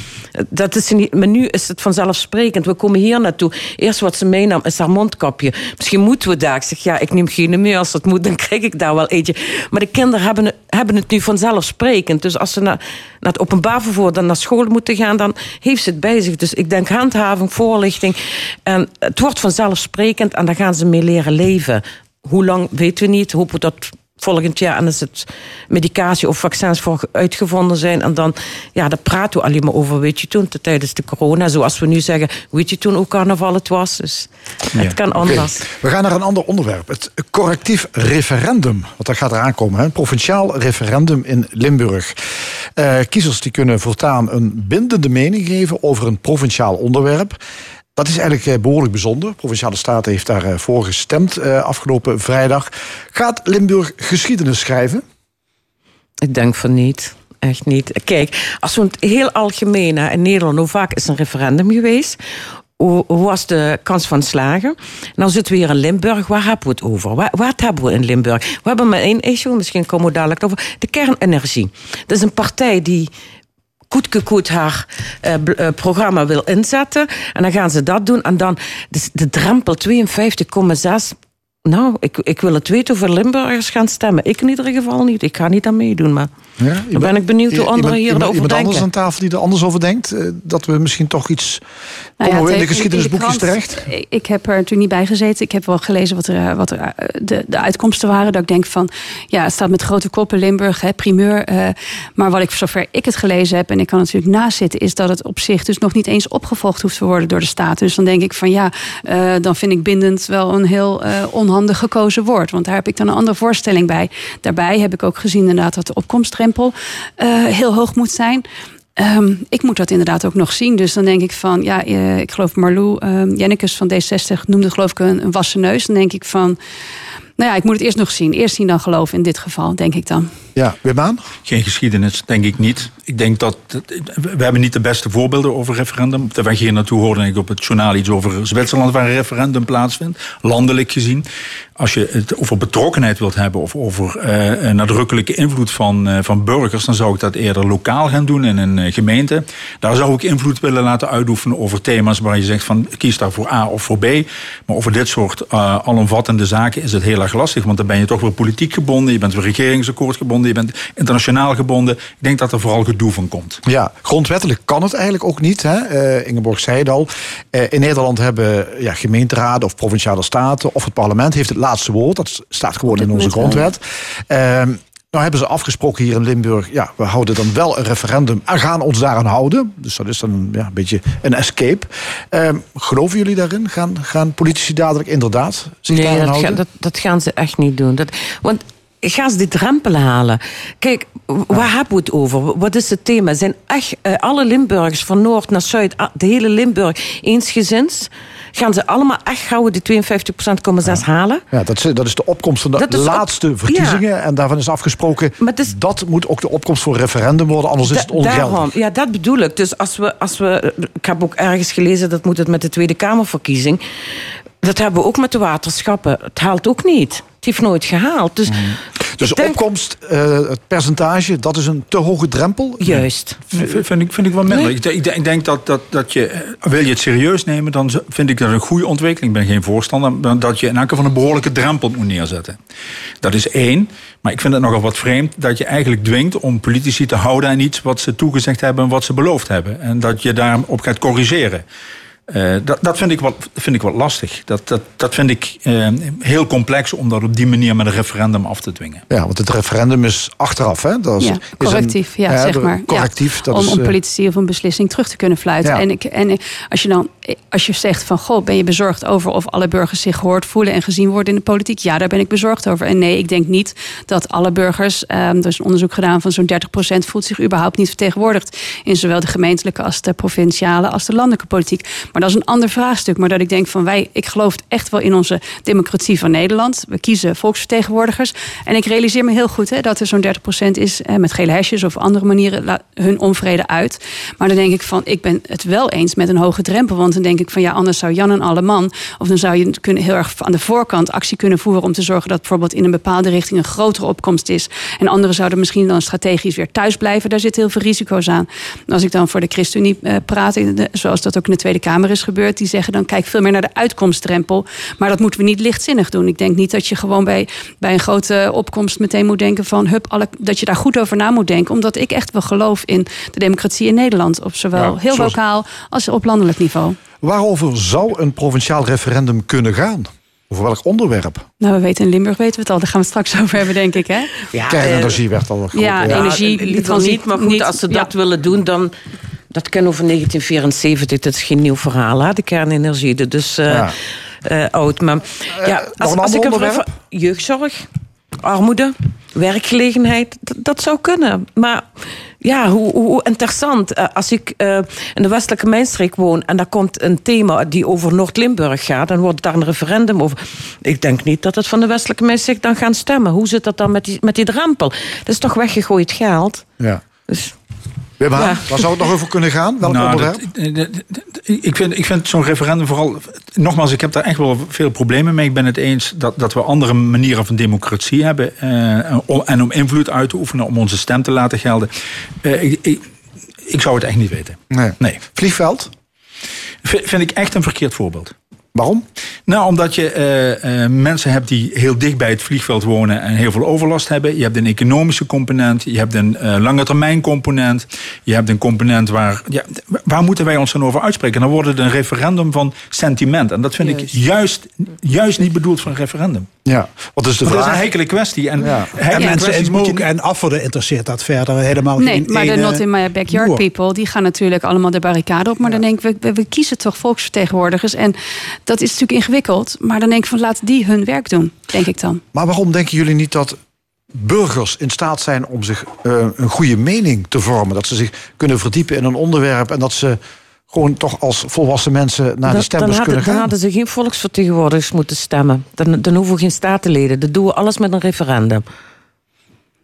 Dat is niet, maar nu is het vanzelfsprekend. We komen hier naartoe. Eerst wat ze meenam is haar mondkapje. Misschien moeten we daar. Ik zeg, ja, ik neem geen meer. Als dat moet, dan krijg ik daar wel eentje. Maar de kinderen hebben hebben het nu vanzelfsprekend. Dus als ze naar, naar het openbaar vervoer dan naar school moeten gaan, dan heeft ze het bij zich. Dus ik denk handhaving, voorlichting. En het wordt vanzelfsprekend en daar gaan ze mee leren leven. Hoe lang weten we niet. Hopen we dat volgend jaar en als het medicatie of vaccins voor uitgevonden zijn. En dan, ja, daar praten we alleen maar over. Weet je toen, tijdens de corona, zoals we nu zeggen, weet je toen ook carnaval het was. Dus het kan anders. We gaan naar een ander onderwerp. Het correctief referendum. Want dat gaat eraan komen. Hè? Een provinciaal referendum in Limburg. Eh, kiezers die kunnen voortaan een bindende mening geven over een provinciaal onderwerp. Dat is eigenlijk eh, behoorlijk bijzonder. De Provinciale Staten heeft daarvoor gestemd eh, afgelopen vrijdag. Gaat Limburg geschiedenis schrijven? Ik denk van niet. Echt niet. Kijk, als we het heel algemeen in Nederland, hoe vaak is een referendum geweest? Hoe was de kans van slagen? Nou zitten we hier in Limburg. Waar hebben we het over? Wat hebben we in Limburg? We hebben maar één issue, misschien komen we dadelijk over. De kernenergie. Dat is een partij die koetkekoet haar eh, eh, programma wil inzetten. En dan gaan ze dat doen. En dan de drempel 52,6. Nou, ik, ik wil het weten hoeveel Limburgers gaan stemmen. Ik in ieder geval niet. Ik ga niet aan meedoen, maar... Ja, Dan ben ik benieuwd hoe anderen hier iemand, erover iemand anders denken. aan tafel die er anders over denkt? eh, dat we misschien toch iets... Nou in de geschiedenisboekjes krant- terecht? Ik, ik heb er natuurlijk niet bij gezeten. Ik heb wel gelezen wat, er, eh, wat er, eh, de, de uitkomsten waren. Dat ik denk van, ja, het staat met grote koppen Limburg, hè, primeur. eh, maar wat ik, zover ik het gelezen heb, en ik kan natuurlijk naast zitten, is dat het op zich dus nog niet eens opgevolgd hoeft te worden door de staat. Dus dan denk ik van, ja, eh, dan vind ik bindend wel een heel eh, onhandig gekozen woord. Want daar heb ik dan een andere voorstelling bij. Daarbij heb ik ook gezien inderdaad dat de opkomstdrempel eh, heel hoog moet zijn. Ehm, ik moet dat inderdaad ook nog zien. Dus dan denk ik van, ja, eh, ik geloof Marlou ehm Jennekes van D60 noemde geloof ik een, een wassen neus. Dan denk ik van, nou ja, ik moet het eerst nog zien. Eerst zien dan geloven in dit geval, denk ik dan. Ja, Wim? Geen geschiedenis, denk ik niet. Ik denk dat. We hebben niet de beste voorbeelden over referendum. De weg hier naartoe hoorde ik op het journaal iets over Zwitserland waar een referendum plaatsvindt. Landelijk gezien. Als je het over betrokkenheid wilt hebben of over eh, nadrukkelijke invloed van, eh, van burgers, dan zou ik dat eerder lokaal gaan doen in een eh, gemeente. Daar zou ik invloed willen laten uitoefenen over thema's waar je zegt van kies daar voor A of voor B. Maar over dit soort eh, alomvattende zaken is het heel erg lastig. Want dan ben je toch weer politiek gebonden, je bent weer regeringsakkoord gebonden, je bent internationaal gebonden. Ik denk dat er vooral gedoe van komt. Ja, grondwettelijk kan het eigenlijk ook niet. Hè? Eh, Ingeborg zei het al. Eh, in Nederland hebben ja, gemeenteraden of provinciale staten of het parlement heeft het laatste woord. Dat staat gewoon in onze grondwet. Ehm, nou hebben ze afgesproken hier in Limburg. Ja, we houden dan wel een referendum en gaan ons daaraan houden. Dus dat is dan ja, een beetje een escape. Ehm, geloven jullie daarin? Gaan, gaan politici dadelijk inderdaad zich Nee, daaraan dat, houden? ga- dat, dat gaan ze echt niet doen. Dat, want gaan ze die drempel halen? Kijk, waar hebben we het over? Wat is het thema? Zijn echt eh, alle Limburgers van Noord naar Zuid, de hele Limburg, eensgezins? Gaan ze allemaal echt gauw die 52,6% halen? Ja, dat is, dat is de opkomst van de Dat is op- laatste verkiezingen. En daarvan is afgesproken, dat moet ook de opkomst voor referendum worden, anders is het ongeldig. ja, dat bedoel ik. Dus als we, als we, ik heb ook ergens gelezen dat moet het met de Tweede Kamerverkiezing. Dat hebben we ook met de waterschappen. Het haalt ook niet. Het heeft nooit gehaald. Dus, Dus de opkomst, eh, het percentage, dat is een te hoge drempel? Juist. V- Vind ik, vind ik wel minder. Ik, denk- ik denk- ik denk dat, dat, dat je, eh, wil je het serieus nemen, dan vind ik dat een goede ontwikkeling. Ik ben geen voorstander, dat je in elk geval een behoorlijke drempel moet neerzetten. Dat is één. Maar ik vind het nogal wat vreemd dat je eigenlijk dwingt om politici te houden aan iets wat ze toegezegd hebben en wat ze beloofd hebben. En dat je daarop gaat corrigeren. Eh, dat dat vind, ik wat, vind ik wat lastig. Dat, dat, dat vind ik eh, heel complex om dat op die manier met een referendum af te dwingen. Ja, want het referendum is achteraf, hè? Dat is, ja, is een- correctief, ja, hè, zeg maar. Correctief, Ja, dat om, is... om eh, politici of een beslissing terug te kunnen fluiten. Ja. En, ik, en als je dan als je zegt van goh, ben je bezorgd over of alle burgers zich gehoord voelen en gezien worden in de politiek? Ja, daar ben ik bezorgd over. En nee, ik denk niet dat alle burgers, ehm, er is een onderzoek gedaan van zo'n 30% voelt zich überhaupt niet vertegenwoordigd in zowel de gemeentelijke als de provinciale als de landelijke politiek. Maar dat is een ander vraagstuk. Maar dat ik denk van wij, ik geloof echt wel in onze democratie van Nederland. We kiezen volksvertegenwoordigers. En ik realiseer me heel goed hè, dat er zo'n 30% is eh, met gele hesjes of andere manieren hun onvrede uit. Maar dan denk ik van, ik ben het wel eens met een hoge drempel. Want dan denk ik van ja, anders zou Jan en alle man. Of dan zou je kunnen, heel erg aan de voorkant actie kunnen voeren om te zorgen dat bijvoorbeeld in een bepaalde richting een grotere opkomst is. En anderen zouden misschien dan strategisch weer thuis blijven. Daar zitten heel veel risico's aan. Als ik dan voor de ChristenUnie eh, praat, zoals dat ook in de Tweede Kamer is gebeurd, die zeggen dan kijk veel meer naar de uitkomstdrempel. Maar dat moeten we niet lichtzinnig doen. Ik denk niet dat je gewoon bij, bij een grote opkomst meteen moet denken van hup, alle, dat je daar goed over na moet denken. Omdat ik echt wel geloof in de democratie in Nederland. Op zowel Ja, heel zoals- lokaal als op landelijk niveau. Waarover zou een provinciaal referendum kunnen gaan? Over welk onderwerp? Nou, we weten in Limburg weten we het al. Daar gaan we het straks over hebben, denk ik. Hè? Ja, Kernenergie werd al groot. ja, energie, liever transi- niet. Maar goed, niet- als ze ja. dat willen doen, dan... Dat kan over 1974, dat is geen nieuw verhaal, hè, de kernenergie. Is eh, Ja. eh, oud. Maar ja, nog als, een als ik een jeugdzorg, armoede, werkgelegenheid, dat, dat zou kunnen. Maar ja, hoe, hoe interessant. Eh, Als ik eh, in de westelijke mijnstreek woon en daar komt een thema die over Noord-Limburg gaat, dan wordt daar een referendum over. Ik denk niet dat het van de westelijke mijnstreek dan gaan stemmen. Hoe zit dat dan met die, met die drempel? Dat is toch weggegooid geld? Ja. Dus Wim Haan, Ja. waar zou het nog over kunnen gaan? Welk Nou, onderwerp? dat- dat- dat- ik vind, ik vind zo'n referendum vooral... Nogmaals, ik heb daar echt wel veel problemen mee. Ik ben het eens dat, dat we andere manieren van democratie hebben. eh, om- en om invloed uit te oefenen, om onze stem te laten gelden. Eh, ik, ik, ik zou het echt niet weten. Nee. Nee. Vliegveld? V- vind ik echt een verkeerd voorbeeld. Waarom? Nou, omdat je eh, eh, mensen hebt die heel dicht bij het vliegveld wonen en heel veel overlast hebben. Je hebt een economische component, je hebt een eh lange termijn component. Je hebt een component waar. Ja, waar moeten wij ons dan over uitspreken? Dan wordt het een referendum van sentiment. En dat vind ik juist, juist niet bedoeld voor een referendum. Ja, wat is de Want dat is vraag? een heikele kwestie. En, Ja. En mensen je Mook en Afferden interesseert dat verder helemaal Nee, geen maar de Not in My Backyard people, die gaan natuurlijk allemaal de barricade op. Maar dan denk ik, we, we, we kiezen toch volksvertegenwoordigers. En dat is natuurlijk ingewikkeld. Maar dan denk ik van, laat die hun werk doen, denk ik dan. Maar waarom denken jullie niet dat burgers in staat zijn om zich eh, een goede mening te vormen? Dat ze zich kunnen verdiepen in een onderwerp en dat ze gewoon toch als volwassen mensen naar die dan, dan, stembus hadden, kunnen dan gaan? hadden ze geen volksvertegenwoordigers moeten stemmen. Dan, dan hoeven we geen statenleden. Dat doen we alles met een referendum.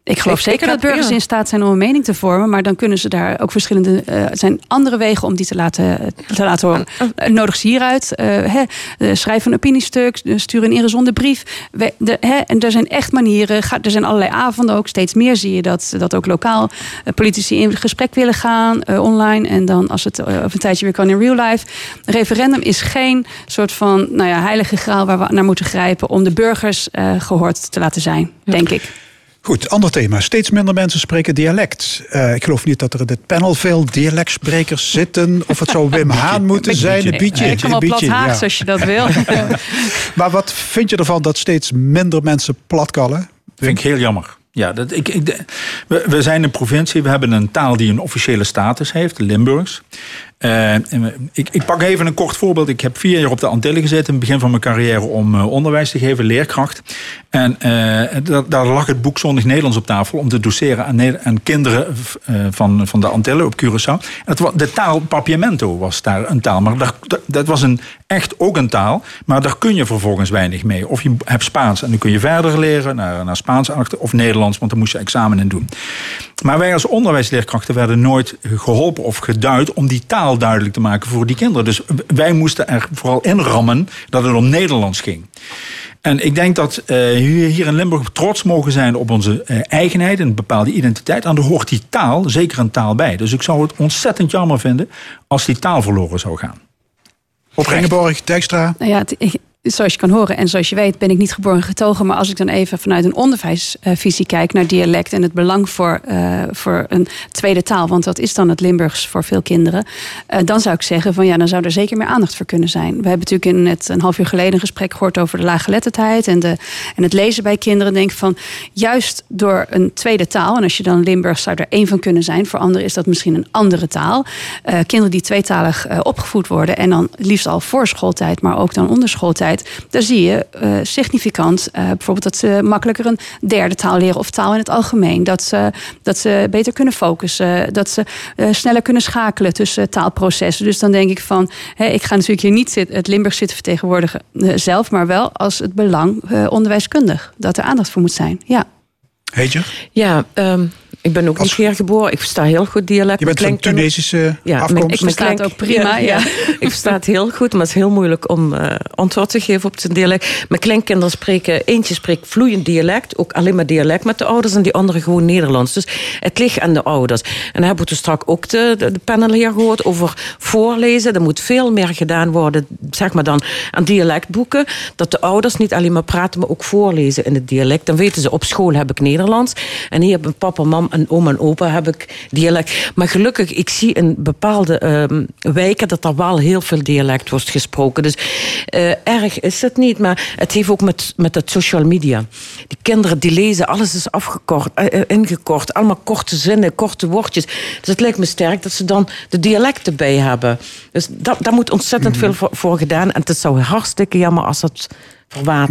Ik geloof Ik- zeker ik dat burgers ja. in staat zijn om een mening te vormen. Maar dan kunnen ze daar ook verschillende. Het zijn andere wegen om die te laten, te laten horen. Eh, nodig ze hieruit. hè, eh, schrijf een opiniestuk. Stuur een ingezonde brief. We- de, hè, en er zijn echt manieren. Ga, er zijn allerlei avonden ook. Steeds meer zie je dat, dat ook lokaal politici in gesprek willen gaan. online. En dan als het over een tijdje weer kan in real life. Een referendum is geen soort van nou ja, heilige graal waar we naar moeten grijpen. om de burgers eh, gehoord te laten zijn, denk ik. Goed, ander thema. Steeds minder mensen spreken dialect. Eh, ik geloof niet dat er in dit panel veel dialectsprekers zitten. Of het zou Wim Haan moeten zijn. Een beetje. Ik kan wel plat Haags ja. als je dat wil. Maar wat vind je ervan dat steeds minder mensen platkallen? Vind ik heel jammer. Ja, dat, ik, ik, we, we zijn een provincie, we hebben een taal die een officiële status heeft, Limburgs. Eh, ik, ik pak even een kort voorbeeld. Ik heb vier jaar op de Antillen gezeten in het begin van mijn carrière om eh, onderwijs te geven, leerkracht. En eh, da- daar lag het boek Zondig Nederlands op tafel om te doseren aan, kinderen van, van de Antillen op Curaçao. De taal Papiamento was daar een taal, maar dat- dat was een, echt ook een taal. Maar daar kun je vervolgens weinig mee. Of je hebt Spaans en dan kun je verder leren naar, naar Spaans of Nederlands, want dan moest je examen in doen. Maar wij als onderwijsleerkrachten werden nooit geholpen of geduid om die taal duidelijk te maken voor die kinderen. Dus wij moesten er vooral in rammen dat het om Nederlands ging. En ik denk dat eh, we hier in Limburg trots mogen zijn op onze eh, eigenheid en een bepaalde identiteit. En daar hoort die taal, zeker een taal bij. Dus ik zou het ontzettend jammer vinden als die taal verloren zou gaan. Op Ringenborg, Dijkstra. Nou zoals je kan horen en zoals je weet ben ik niet geboren getogen. Maar als ik dan even vanuit een onderwijsvisie kijk naar dialect en het belang voor, eh, voor een tweede taal, want dat is dan het Limburgs voor veel kinderen. eh, dan zou ik zeggen van ja, dan zou er zeker meer aandacht voor kunnen zijn. We hebben natuurlijk in een half uur geleden een gesprek gehoord over de laaggeletterdheid en, de, en het lezen bij kinderen. Denk van juist door een tweede taal, en als je dan Limburgs zou er één van kunnen zijn, voor anderen is dat misschien een andere taal. Eh, kinderen die tweetalig opgevoed worden en dan liefst al voor schooltijd, maar ook dan onder schooltijd. Daar zie je eh, significant eh, bijvoorbeeld dat ze makkelijker een derde taal leren of taal in het algemeen. Dat ze, dat ze beter kunnen focussen. Dat ze eh, sneller kunnen schakelen tussen taalprocessen. Dus dan denk ik van, hè, ik ga natuurlijk hier niet zit, het Limburg zitten vertegenwoordigen zelf, maar wel als het belang eh, onderwijskundig. Dat er aandacht voor moet zijn. Ja. Heet je? Ja, ehm, ik ben ook niet hier geboren. Ik versta heel goed dialect. Je bent van Tunesische Ja, afkomst. mijn- Ik versta het ook prima, ja. ik versta het heel goed, maar het is heel moeilijk om eh, antwoord te geven op zijn dialect. Mijn kleinkinderen spreken, eentje spreekt vloeiend dialect, ook alleen maar dialect met de ouders, en die andere gewoon Nederlands. Dus het ligt aan de ouders. En dan hebben we toen straks ook de, de, de panel hier gehoord over voorlezen. Er moet veel meer gedaan worden, zeg maar dan, aan dialectboeken. Dat de ouders niet alleen maar praten, maar ook voorlezen in het dialect. Dan weten ze, op school heb ik Nederlands. En hier hebben papa, mam en oom en opa heb ik dialect. Maar gelukkig, ik zie in bepaalde ehm, wijken dat er wel heel veel dialect wordt gesproken. Dus eh, erg is het niet, maar het heeft ook met, met het social media. Die kinderen die lezen, alles is afgekort, eh, eh, ingekort. Allemaal korte zinnen, korte woordjes. Dus het lijkt me sterk dat ze dan de dialecten bij hebben. Dus dat, daar moet ontzettend veel voor, voor gedaan. En het zou hartstikke jammer als dat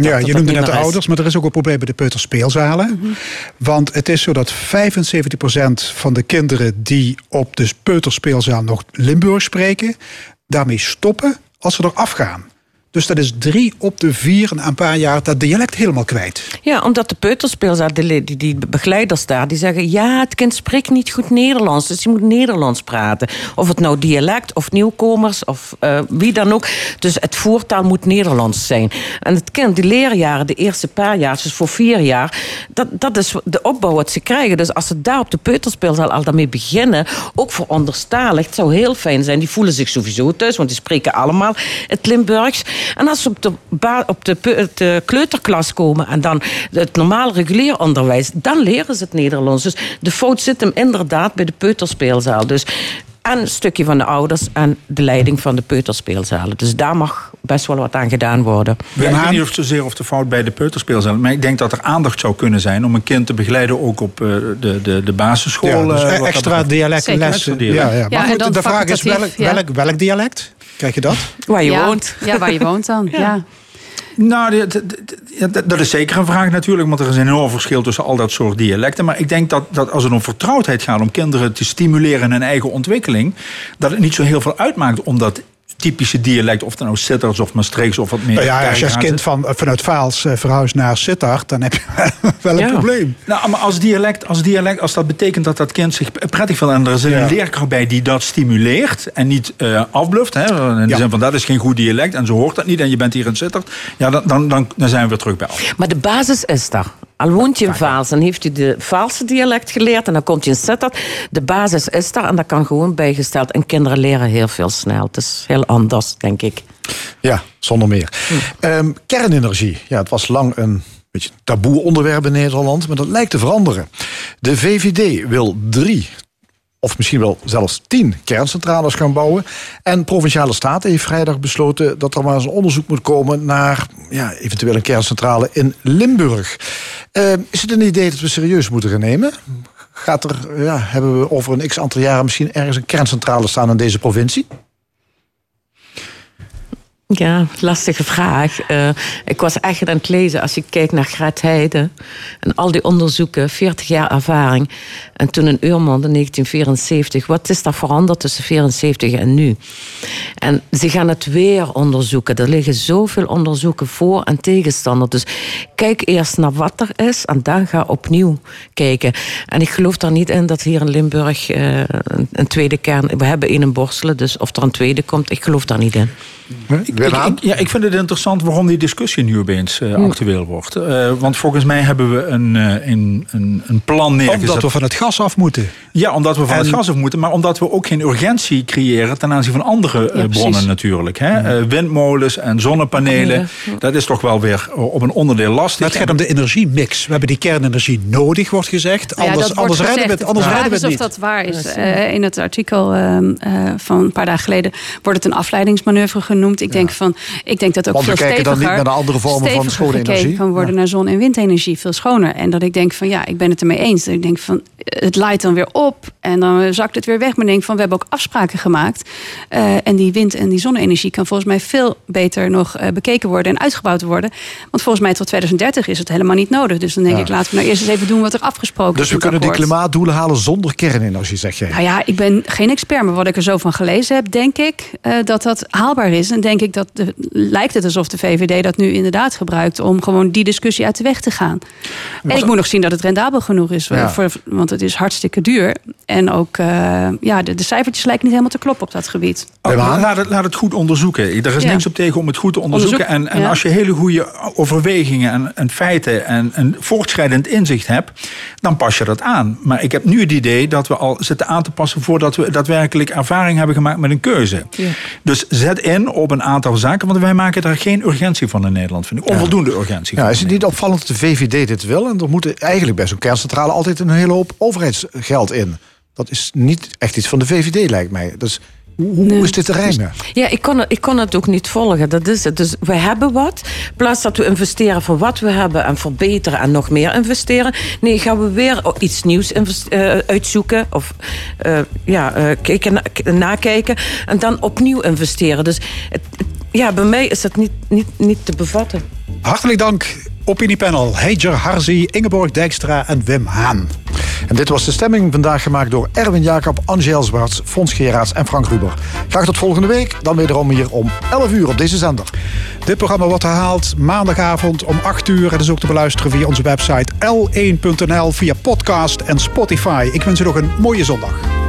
Ja, je noemde net de ouders, maar er is ook een probleem bij de peuterspeelzalen. Want het is zo dat 75% van de kinderen die op de peuterspeelzaal nog Limburg spreken, daarmee stoppen als ze eraf gaan. Dus dat is drie op de vier na een paar jaar dat dialect helemaal kwijt. Ja, omdat de peuterspeelzaal, die, die, die begeleiders daar, die zeggen... ja, het kind spreekt niet goed Nederlands, dus je moet Nederlands praten. Of het nou dialect of nieuwkomers of eh, wie dan ook. Dus het voertaal moet Nederlands zijn. En het kind, die leerjaren, de eerste paar jaar, dus voor vier jaar... dat, dat is de opbouw wat ze krijgen. Dus als ze daar op de peuterspeelzaal al daarmee beginnen... ook voor onderstalig, het zou heel fijn zijn. Die voelen zich sowieso thuis, want die spreken allemaal het Limburgs. En als ze op de, ba- op de, peu- de kleuterklas komen en dan het normaal regulier onderwijs, dan leren ze het Nederlands. Dus de fout zit hem inderdaad bij de peuterspeelzaal. Dus en een stukje van de ouders en de leiding van de peuterspeelzalen. Dus daar mag best wel wat aan gedaan worden. Ja, ik weet niet of zozeer of de fout bij de peuterspeelzaal. Maar ik denk dat er aandacht zou kunnen zijn om een kind te begeleiden, ook op eh, de, de, de basisschool. Ja, dus eh, wat dat extra dialectlessen. Ja, ja. Maar goed, dan de vraag is welk, welk dialect? Krijg je dat? Waar je ja, woont. Ja, waar je woont dan. ja. Nou, ja, dat- dat is zeker een vraag natuurlijk, want er is een enorm verschil tussen al dat soort dialecten. Maar ik denk dat, dat als het om vertrouwdheid gaat, om kinderen te stimuleren in hun eigen ontwikkeling, dat het niet zo heel veel uitmaakt om dat typische dialect, of het nou Sitters of Maastrichts of wat meer. Nou ja, als je als kind van, vanuit Vaals eh, verhuist naar Sittard, dan heb je wel een Ja. probleem. Nou, maar als dialect, als dialect, als dat betekent dat dat kind zich prettig vindt en er Ja. een leerkracht bij die dat stimuleert en niet eh afbluft, hè, in de Ja. zin van dat is geen goed dialect en zo hoort dat niet en je bent hier in Sittard, ja, dan, dan, dan, dan zijn we weer terug bij af. Maar de basis is daar. Al woont je in Vaals, dan heeft u de Vaalse dialect geleerd en dan komt je in Sittard. De basis is daar en dat kan gewoon bijgesteld. En kinderen leren heel veel snel. Het is heel anders, denk ik. Ja, zonder meer. Ehm, kernenergie. Ja, het was lang een beetje taboe onderwerp in Nederland, maar dat lijkt te veranderen. De VVD wil drie, of misschien wel zelfs tien kerncentrales gaan bouwen. En Provinciale Staten heeft vrijdag besloten dat er maar eens een onderzoek moet komen naar ja, eventueel een kerncentrale in Limburg. Ehm, is het een idee dat we serieus moeten gaan nemen? Gaat er, ja, hebben we over een x aantal jaren misschien ergens een kerncentrale staan in deze provincie? Ja, lastige vraag. Eh, ik was echt aan het lezen als je kijkt naar Graatheide en al die onderzoeken, 40 jaar ervaring. En toen in Urmond in 1974. Wat is daar veranderd tussen 74 en nu? En ze gaan het weer onderzoeken. Er liggen zoveel onderzoeken voor en tegenstander. Dus kijk eerst naar wat er is en dan ga opnieuw kijken. En ik geloof daar niet in dat hier in Limburg eh, een, een tweede kern... We hebben één in Borselen, dus of er een tweede komt, ik geloof daar niet in. Ik, ik- ja, ik vind het interessant waarom die discussie nu opeens eh, actueel wordt. Eh, want volgens mij hebben we een, eh, een, een, een plan neergezet. Omdat we van het gas af moeten. Ja, omdat we van het gas af moeten, maar omdat we ook geen urgentie creëren ten aanzien van andere eh, Ja, bronnen natuurlijk. Hè? Eh, windmolens en zonnepanelen, dat is toch wel weer eh, op een onderdeel lastig. Maar het gaat om de energiemix. We hebben die kernenergie nodig, wordt gezegd. Ja, Anders, anders redden we het, anders redden we is het of niet. dat waar is. Eh, in het artikel ehm, eh, van een paar dagen geleden wordt het een afleidingsmanoeuvre genoemd. Ik denk, van, ik denk dat ook Want we veel kijken dan niet steviger, naar de andere vormen van steviger schone energie. kan worden naar zon- en windenergie. Veel schoner. En dat ik denk van ja, ik ben het ermee eens. Dat ik denk van het leidt dan weer op en dan zakt het weer weg. Maar denk van we hebben ook afspraken gemaakt. Eh, en die wind- en die zonne-energie kan volgens mij veel beter nog eh, bekeken worden en uitgebouwd worden. Want volgens mij tot 2030 is het helemaal niet nodig. Dus dan denk Ja. ik laten we nou eerst eens even doen wat er afgesproken Dus is. we in het kunnen die akkoord. klimaatdoelen halen zonder kernenergie, zeg jij? Nou ja, ik ben geen expert, maar wat ik er zo van gelezen heb, denk ik eh, dat dat haalbaar is. En denk ik dat de, lijkt het alsof de VVD dat nu inderdaad gebruikt om gewoon die discussie uit de weg te gaan. En ik moet nog zien dat het rendabel genoeg is, Ja. voor, want het is hartstikke duur. En ook, eh, ja, de, de cijfertjes lijken niet helemaal te kloppen op dat gebied. Oh, laat, het, laat het goed onderzoeken. Er is Ja. niks op tegen om het goed te onderzoeken. Onderzoek, en en ja. als je hele goede overwegingen en, en feiten en een voortschrijdend inzicht hebt, dan pas je dat aan. Maar ik heb nu het idee dat we al zitten aan te passen voordat we daadwerkelijk ervaring hebben gemaakt met een keuze. Dus zet in op een aantal zaken, want wij maken daar geen urgentie van in Nederland, vind ik. Onvoldoende urgentie. Ja, van. is het niet opvallend dat de VVD dit wil? En er moet eigenlijk bij zo'n kerncentrale altijd een hele hoop overheidsgeld in. Dat is niet echt iets van de VVD, lijkt mij. Dus Hoe, hoe is dit te rijmen? Ja, ik kon, het, ik kon het ook niet volgen. Dat is het. Dus we hebben wat. In plaats dat we investeren voor wat we hebben en verbeteren en nog meer investeren. Nee, gaan we weer iets nieuws eh, uitzoeken. Of eh, ja, eh, kijken, nakijken. En dan opnieuw investeren. Dus het- ja, bij mij is dat niet, niet, niet te bevatten. Hartelijk dank, opiniepanel. Heijer Harzi, Ingeborg Dijkstra en Wim Haan. En dit was de stemming vandaag gemaakt door Erwin Jacob, Angel Zwarts, Fons Geraerts en Frank Ruber. Graag tot volgende week, dan wederom hier om 11 uur op deze zender. Dit programma wordt herhaald maandagavond om 8 uur. Het is ook te beluisteren via onze website l1.nl, via podcast en Spotify. Ik wens u nog een mooie zondag.